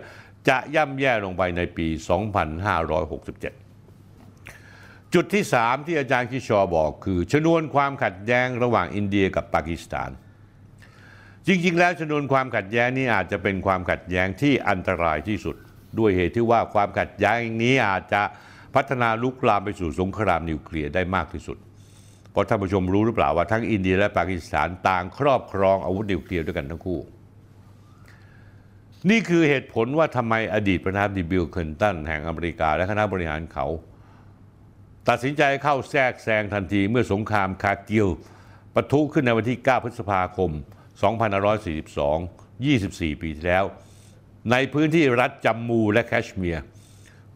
จะย่ำแย่ลงไปในปี 2567 จุดที่ 3 ที่อาจารย์คิชอบอกคือ ชนวนความขัดแย้งระหว่างอินเดียกับปากีสถาน จริง ๆ แล้วชนวนความขัดแย้งนี้อาจจะเป็นความขัดแย้งที่อันตรายที่สุด ด้วยเหตุที่ว่าความขัดแย้งนี้อาจจะพัฒนาลุกลามไปสู่สงครามนิวเคลียร์ได้มากที่สุด เพราะท่านผู้ชมรู้หรือเปล่าว่าทั้งอินเดียและปากีสถานต่างครอบครองอาวุธนิวเคลียร์ด้วยกันทั้งคู่ นี่คือเหตุผลว่าทำไมอดีตประธานาธิบดีบิลคลินตันแห่งอเมริกาและคณะบริหารเขา ตัดสินใจเข้าแทรกแซงทันทีเมื่อสงครามคาร์กิลปะทุขึ้นในวันที่ 9 พฤษภาคม 2542 24 ปีที่แล้ว ในพื้นที่รัฐจัมมูและแคชเมียร์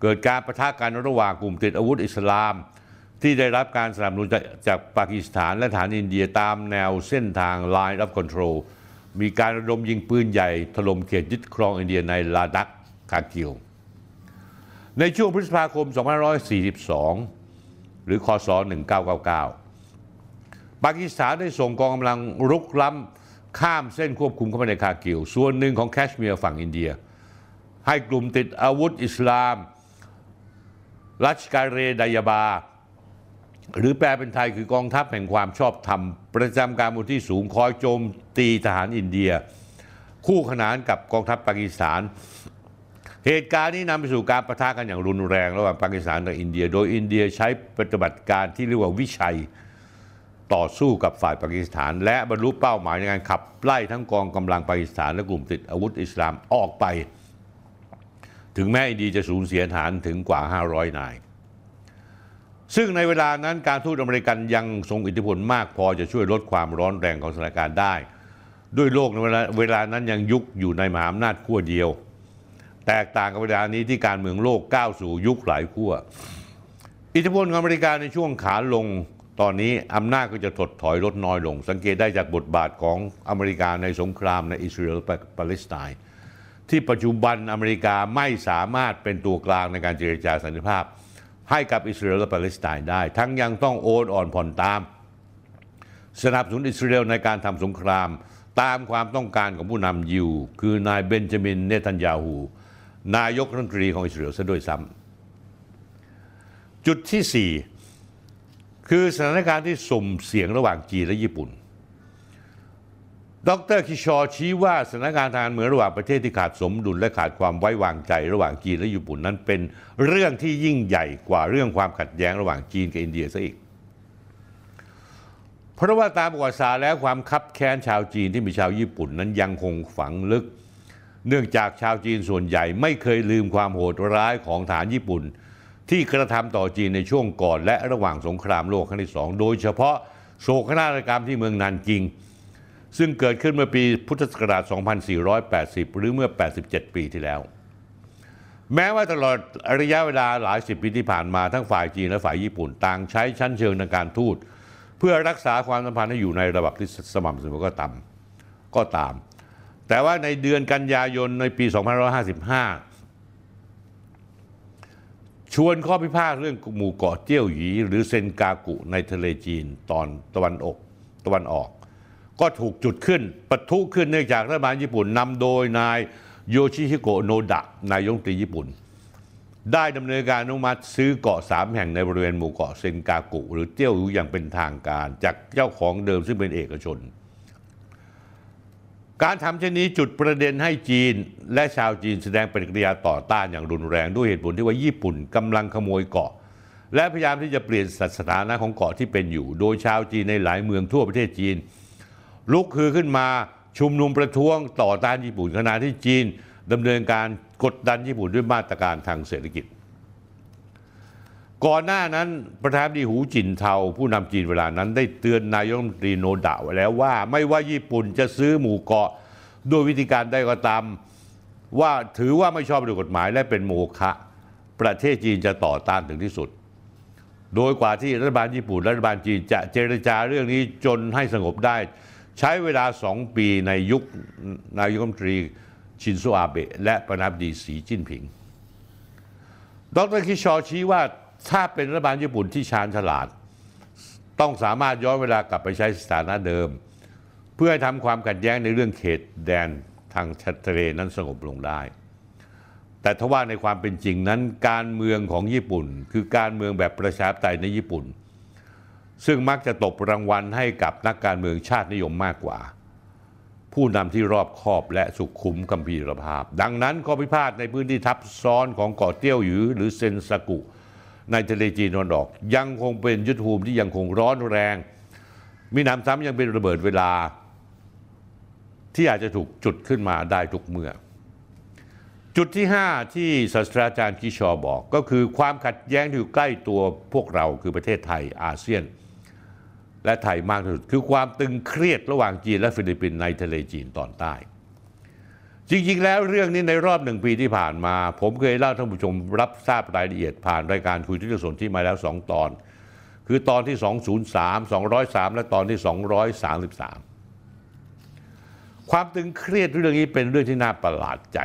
เกิดการประทะกันระหว่างกลุ่มติดอาวุธอิสลาม ที่ได้รับการสนับสนุนจากจากปากีสถานและฐานอินเดียตามแนวเส้นทาง Line of Control มีการระดมยิงปืนใหญ่ถล่มเขตยึดครองอินเดียในลาดักคากิลในช่วงพฤษภาคม 2542 หรือคศ 1999 ปากีสถานได้ส่งกองกำลังรุกล้ำ ข้ามเส้นควบคุมเข้ามาในคาร์กิลส่วนหนึ่งของแคชเมียร์ฝั่งอินเดีย ให้กลุ่มติดอาวุธอิสลาม ลัชการ์เอไตบา หรือแปลเป็นไทยคือกองทัพแห่งความชอบธรรม ประจำการบนที่สูงคอยโจมตีทหารอินเดีย คู่ขนานกับกองทัพปากีสถาน เหตุการณ์นี้นำไปสู่การปะทะกันอย่างรุนแรงระหว่างปากีสถานกับอินเดีย โดยอินเดียใช้ปฏิบัติการที่เรียกว่าวิชัย ต่อสู้กับฝ่ายปากีสถาน และบรรลุเป้าหมายในการขับไล่ทั้งกองกำลังปากีสถานและกลุ่มติดอาวุธอิสลามออกไป ถึงแม้อินเดียจะสูญเสียฐานถึงกว่า 500 นาย ซึ่งในเวลานั้นการทูตอเมริกันยังทรงอิทธิพลมากพอจะช่วยลดความร้อนแรงของสถานการณ์ได้ ด้วยโลกในเวลาเวลานั้นยังยุคอยู่ในมหาอำนาจขั้วเดียว แตกต่างกับเวลานี้ที่การเมืองโลกก้าวสู่ยุคหลายขั้วอิทธิพลของอเมริกาในช่วงขาลง ตอนนี้อำนาจก็จะถดถอยลดน้อยลง สังเกตได้จากบทบาทของอเมริกาในสงครามในอิสราเอลปาเลสไตน์ที่ปัจจุบันอเมริกาไม่สามารถเป็นตัวกลางในการเจรจาสันติภาพ ให้กับอิสราเอลและปาเลสไตน์ได้ ทั้งยังต้องโอนอ่อนผ่อนตาม สนับสนุนอิสราเอลในการทำสงคราม ตามความต้องการของผู้นำยิว คือนายเบนจามินเนทันยาฮูนายกรัฐมนตรีของอิสราเอลซะด้วยซ้ำจุดที่ 4 คือสถานการณ์ที่สุ่มเสี่ยงระหว่างจีนและญี่ปุ่น ดรคิชอร์ชี้ว่าสถานการณ์ทางเมืองระหว่างประเทศที่ขาดสมดุลและขาดความไว้วางใจระหว่างจีนและญี่ปุ่นนั้นเป็นเรื่องที่ยิ่งใหญ่กว่าเรื่องความขัดแย้งระหว่างจีนกับอินเดียซะอีก เพราะว่าตามประวัติศาสตร์แล้วความคับแค้นชาวจีนที่มีชาวญี่ปุ่นนั้นยังคงฝังลึก เนื่องจากชาวจีนส่วนใหญ่ไม่เคยลืมความโหดร้ายของฐานญี่ปุ่น ที่กระทำต่อจีนในช่วงก่อนและระหว่างสงครามโลกครั้งที่สองโดยเฉพาะโศกนาฏกรรมที่เมืองนานกิง ซึ่งเกิดขึ้นเมื่อปีพุทธศักราช 2480 หรือเมื่อ 87 ปีที่แล้ว แม้ว่าตลอดระยะเวลาหลายสิบปีที่ผ่านมาทั้งฝ่ายจีนและฝ่ายญี่ปุ่นต่างใช้ชั้นเชิงทางการทูตเพื่อรักษาความสัมพันธ์ให้อยู่ในระดับที่สม่ำเสมอก็ตามก็ตาม แต่ว่าในเดือนกันยายนในปี 2555 ชวนข้อพิพาทเรื่องหมู่เกาะเจี้ยวหยี หรือเซนกากุในทะเลจีนตอนตะวันออกตะวันออก ก็ถูกจุดขึ้นปะทุขึ้นเนื่องจากรัฐบาลญี่ปุ่นนำโดยนายโยชิฮิโกะโนดะนายกรัฐมนตรีญี่ปุ่น ได้ดำเนินการอนุมัติซื้อเกาะสามแห่งในบริเวณหมู่เกาะเซนกากุ หรือเจี้ยวหยูอย่างเป็นทางการ จากเจ้าของเดิมซึ่งเป็นเอกชน การทำเช่นนี้จุดประเด็นให้จีน และชาวจีนแสดงปฏิกิริยาต่อต้านอย่างรุนแรงด้วยเหตุผลที่ว่าญี่ปุ่นกำลังขโมยเกาะ และพยายามที่จะเปลี่ยนสถานะของเกาะที่เป็นอยู่ โดยชาวจีนในหลายเมืองทั่วประเทศจีน ลุกคือขึ้นมาชุมนุมประท้วงต่อต้านญี่ปุ่นขณะที่จีนดำเนินการกดดันญี่ปุ่นด้วยมาตรการทางเศรษฐกิจ ก่อนหน้านั้นประธานาธิบดีหูจินเทา ผู้นำจีนเวลานั้น ได้เตือนนายกรัฐมนตรีโนดะไว้แล้วว่า ไม่ว่าญี่ปุ่นจะซื้อหมู่เกาะด้วยวิธีการใดก็ตาม ว่าถือว่าไม่ชอบด้วยกฎหมายและเป็นโมฆะประเทศจีนจะต่อต้านถึงที่สุด โดยกว่าที่รัฐบาลญี่ปุ่นรัฐบาลจีนจะเจรจาเรื่องนี้จนให้สงบได้ ใช้เวลาสองปีในยุคนายกรัฐมนตรีชินโซอาเบะและประธานาธิบดีสีจิ้นผิง ดรคิชอชี้ว่า ถ้าเป็นรัฐบาลญี่ปุ่นที่ชาญฉลาด ต้องสามารถย้อนเวลากลับไปใช้สถานะเดิม เพื่อให้ทำความขัดแย้งในเรื่องเขตแดนทางทะเลนั้นสงบลงได้ แต่ทว่าในความเป็นจริงนั้นการเมืองของญี่ปุ่น คือการเมืองแบบประชาธิปไตยในญี่ปุ่น ซึ่งมักจะตบรางวัลให้กับนักการเมืองชาตินิยมมากกว่า ผู้นำที่รอบคอบและสุขุมกัมพีรภาพ ดังนั้นข้อพิพาทในพื้นที่ทับซ้อนของเกาะเตี้ยวหยือหรือเซนซากุ ในทะเลจีนตะวันออก ยังคงเป็นยุทธภูมิที่ยังคงร้อนแรง มีหนำซ้ำยังเป็นระเบิดเวลา ที่อาจจะถูกจุดขึ้นมาได้ทุกเมื่อ จุดที่ 5 ที่ศาสตราจารย์คิชอร์บอก ก็คือความขัดแย้งที่อยู่ใกล้ตัวพวกเราคือประเทศไทยอาเซียน และไทยมากที่สุดคือความตึงเครียดระหว่างจีนและฟิลิปปินส์ในทะเลจีนตอนใต้ จริง ๆ แล้วเรื่องนี้ในรอบหนึ่งปีที่ผ่านมา ผมเคยเล่าท่านผู้ชมรับทราบรายละเอียดผ่านรายการคุยทุกเรื่องกับสนธิมาแล้วสองตอน คือตอนที่ 203 203 และตอนที่ 233 ความตึงเครียดเรื่องนี้เป็นเรื่องที่น่าประหลาดใจ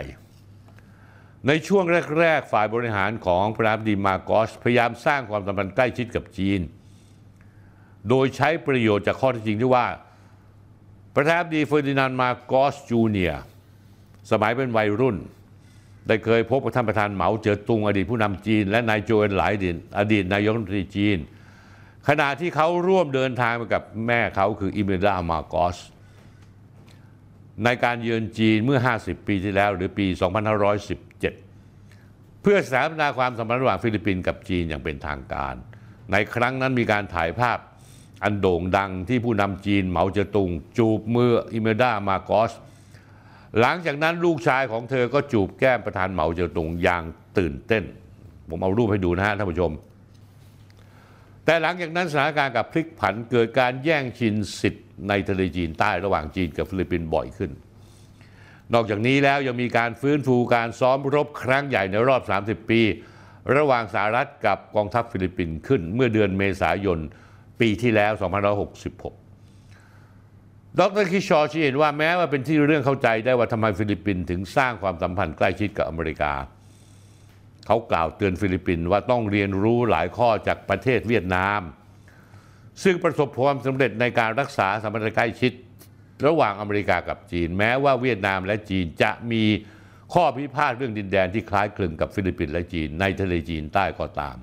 ในช่วงแรก ๆ ฝ่ายบริหารของประธานาธิบดีมาร์กอสพยายามสร้างความสัมพันธ์ใกล้ชิดกับจีน โดยใช้ประโยชน์จากข้อเท็จจริงที่ว่าประธานาธิบดีเฟอร์ดินานด์มาร์กอสจูเนียร์ สมัยเป็นวัยรุ่น ได้เคยพบกับท่านประธานเหมาเจ๋อตุงอดีตผู้นำจีน และนายโจเอนหลายดินอดีตนายกรัฐมนตรีจีน ขณะที่เขาร่วมเดินทางไปกับแม่เขาคืออิเมลดามาร์กอสในการเยือนจีนเมื่อ 50 ปีที่แล้ว หรือปี 2517 เพื่อสถาปนาความสัมพันธ์ระหว่างฟิลิปปินส์กับจีนอย่างเป็นทางการ ในครั้งนั้นมีการถ่ายภาพอันโด่งดังที่ผู้นำจีนเหมาเจ๋อตุง จูบมืออิเมลดามาร์กอส หลังจากนั้นลูกชายของเธอก็จูบแก้มประธานเหมาเจ๋อตุงอย่างตื่นเต้น ผมเอารูปให้ดูนะฮะท่านผู้ชม แต่หลังจากนั้นสถานการณ์กลับพลิกผันเกิดการแย่งชิงสิทธิ์ในทะเลจีนใต้ระหว่างจีนกับฟิลิปปินส์บ่อยขึ้น นอกจากนี้แล้วยังมีการฟื้นฟูการซ้อมรบครั้งใหญ่ในรอบ 30 ปี ระหว่างสหรัฐกับกองทัพฟิลิปปินส์ขึ้น เมื่อเดือนเมษายนปีที่แล้ว 2566 ดรคิชอร์ชี้เห็นว่าแม้ว่าเป็นที่เรื่องเข้าใจได้ว่าทำไมฟิลิปปินส์ถึงสร้างความสัมพันธ์ใกล้ชิดกับอเมริกา เขากล่าวเตือนฟิลิปปินส์ว่าต้องเรียนรู้หลายข้อจากประเทศเวียดนาม ซึ่งประสบความสำเร็จในการรักษาสัมพันธ์ใกล้ชิด ระหว่างอเมริกากับจีน แม้ว่าเวียดนามและจีนจะมีข้อพิพาทเรื่องดินแดนที่คล้ายคลึงกับฟิลิปปินส์และจีนในทะเลจีนใต้ก็ตาม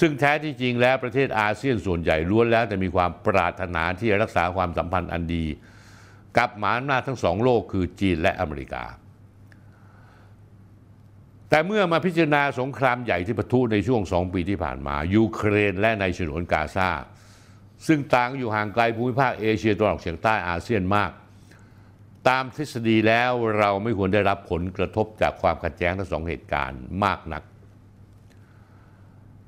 ซึ่งแท้ที่จริงแล้วประเทศอาเซียนส่วนใหญ่ล้วนแล้วแต่มีความปรารถนาที่จะรักษาความสัมพันธ์อันดี กับมหาอำนาจทั้งสองโลกคือจีนและอเมริกา แต่เมื่อมาพิจารณาสงครามใหญ่ที่ปะทุในช่วงสองปีที่ผ่านมา ยูเครนและในฉนวนกาซาซึ่งต่างอยู่ห่างไกลภูมิภาคเอเชียตะวันออกเฉียงใต้อาเซียนมาก ตามทฤษฎีแล้วเราไม่ควรได้รับผลกระทบจากความขัดแย้งทั้งสองเหตุการณ์มากนัก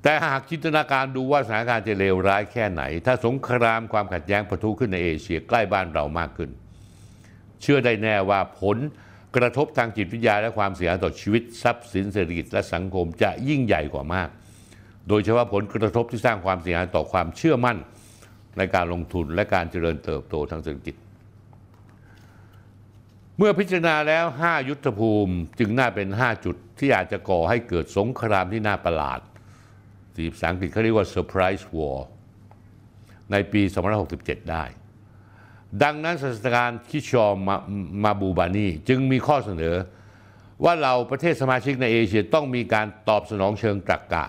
แต่หากจินตนาการดูว่าสถานการณ์จะเลวร้ายแค่ไหน ถ้าสงครามความขัดแย้งปะทุขึ้นในเอเชียใกล้บ้านเรามากขึ้น เชื่อได้แน่ว่าผลกระทบทางจิตวิทยาและความเสียหายต่อชีวิตทรัพย์สินเศรษฐกิจและสังคมจะยิ่งใหญ่กว่ามาก โดยเฉพาะผลกระทบที่สร้างความเสียหายต่อความเชื่อมั่นในการลงทุนและการเจริญเติบโตทางเศรษฐกิจ เมื่อพิจารณาแล้ว 5 ยุทธภูมิจึงน่าเป็น 5 จุดที่อาจจะก่อให้เกิดสงครามที่น่าประหลาด ภาษาอังกฤษเขาเรียกว่า surprise war ในปี 2567 ได้ ดังนั้นศาสตราจารย์คิชอร์มาห์บูบานีจึงมีข้อเสนอว่าเราประเทศสมาชิกในเอเชียต้องมีการตอบสนองเชิงตรรกกะ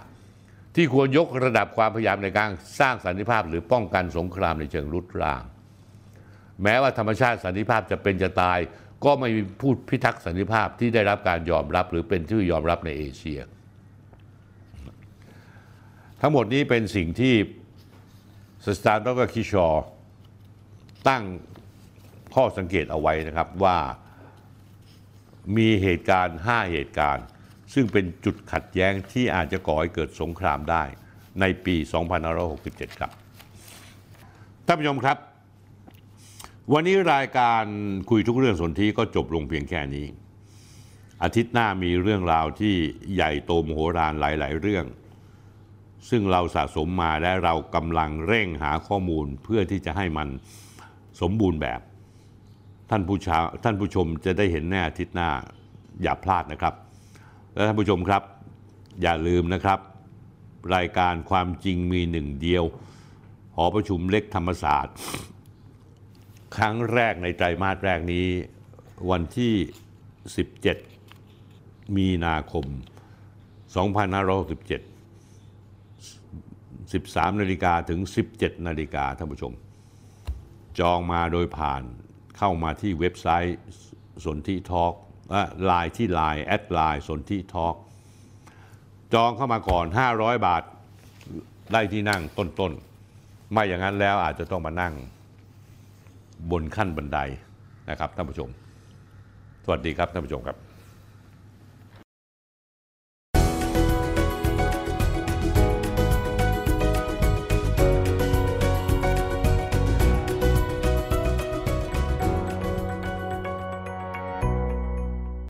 ที่ควรยกระดับความพยายามในการสร้างสันติภาพ หรือป้องกันสงครามในเชิงรุกรานแม้ว่าธรรมชาติสันติภาพจะเป็นจะตาย ก็ไม่มีผู้พิทักษ์สันติภาพที่ได้รับการยอมรับ หรือเป็นที่ยอมรับในเอเชีย ทั้งหมดนี้เป็นสิ่งที่ศาสตราจารย์ดรคิชอร์ตั้งข้อสังเกตเอาไว้นะครับว่ามีเหตุการณ์ 5 เหตุการณ์ ซึ่งเป็นจุดขัดแย้งที่อาจจะก่อให้เกิดสงครามได้ในปี 2567 ครับ ท่านผู้ชมครับ วันนี้รายการคุยทุกเรื่องกับสนธิก็จบลงเพียงแค่นี้ อาทิตย์หน้ามีเรื่องราวที่ใหญ่โตมโหฬารหลาย ๆ เรื่อง ซึ่งเราสะสมมาและเรากำลังเร่งหาข้อมูลเพื่อที่จะให้มันสมบูรณ์แบบ ท่านผู้ชาท่านผู้ชมจะได้เห็นแน่อาทิตย์หน้าอย่าพลาดนะครับ และท่านผู้ชมครับ อย่าลืมนะครับ รายการความจริงมีหนึ่งเดียว หอประชุมเล็กธรรมศาสตร์ ครั้งแรกในไตรมาสแรกนี้ วันที่ 17 มีนาคม 2567 13นาฬิกาถึง 17นาฬิกาท่านผู้ชม จองมาโดยผ่านเข้ามาที่เว็บไซต์ Sondhi Talk ไลน์ที่ไลน์ add ไลน์ Sondhi Talk จองเข้ามาก่อน 500 บาทได้ที่นั่งต้นๆ ไม่อย่างนั้นแล้วอาจจะต้องมานั่งบนขั้นบันไดนะครับท่านผู้ชม สวัสดีครับท่านผู้ชมครับ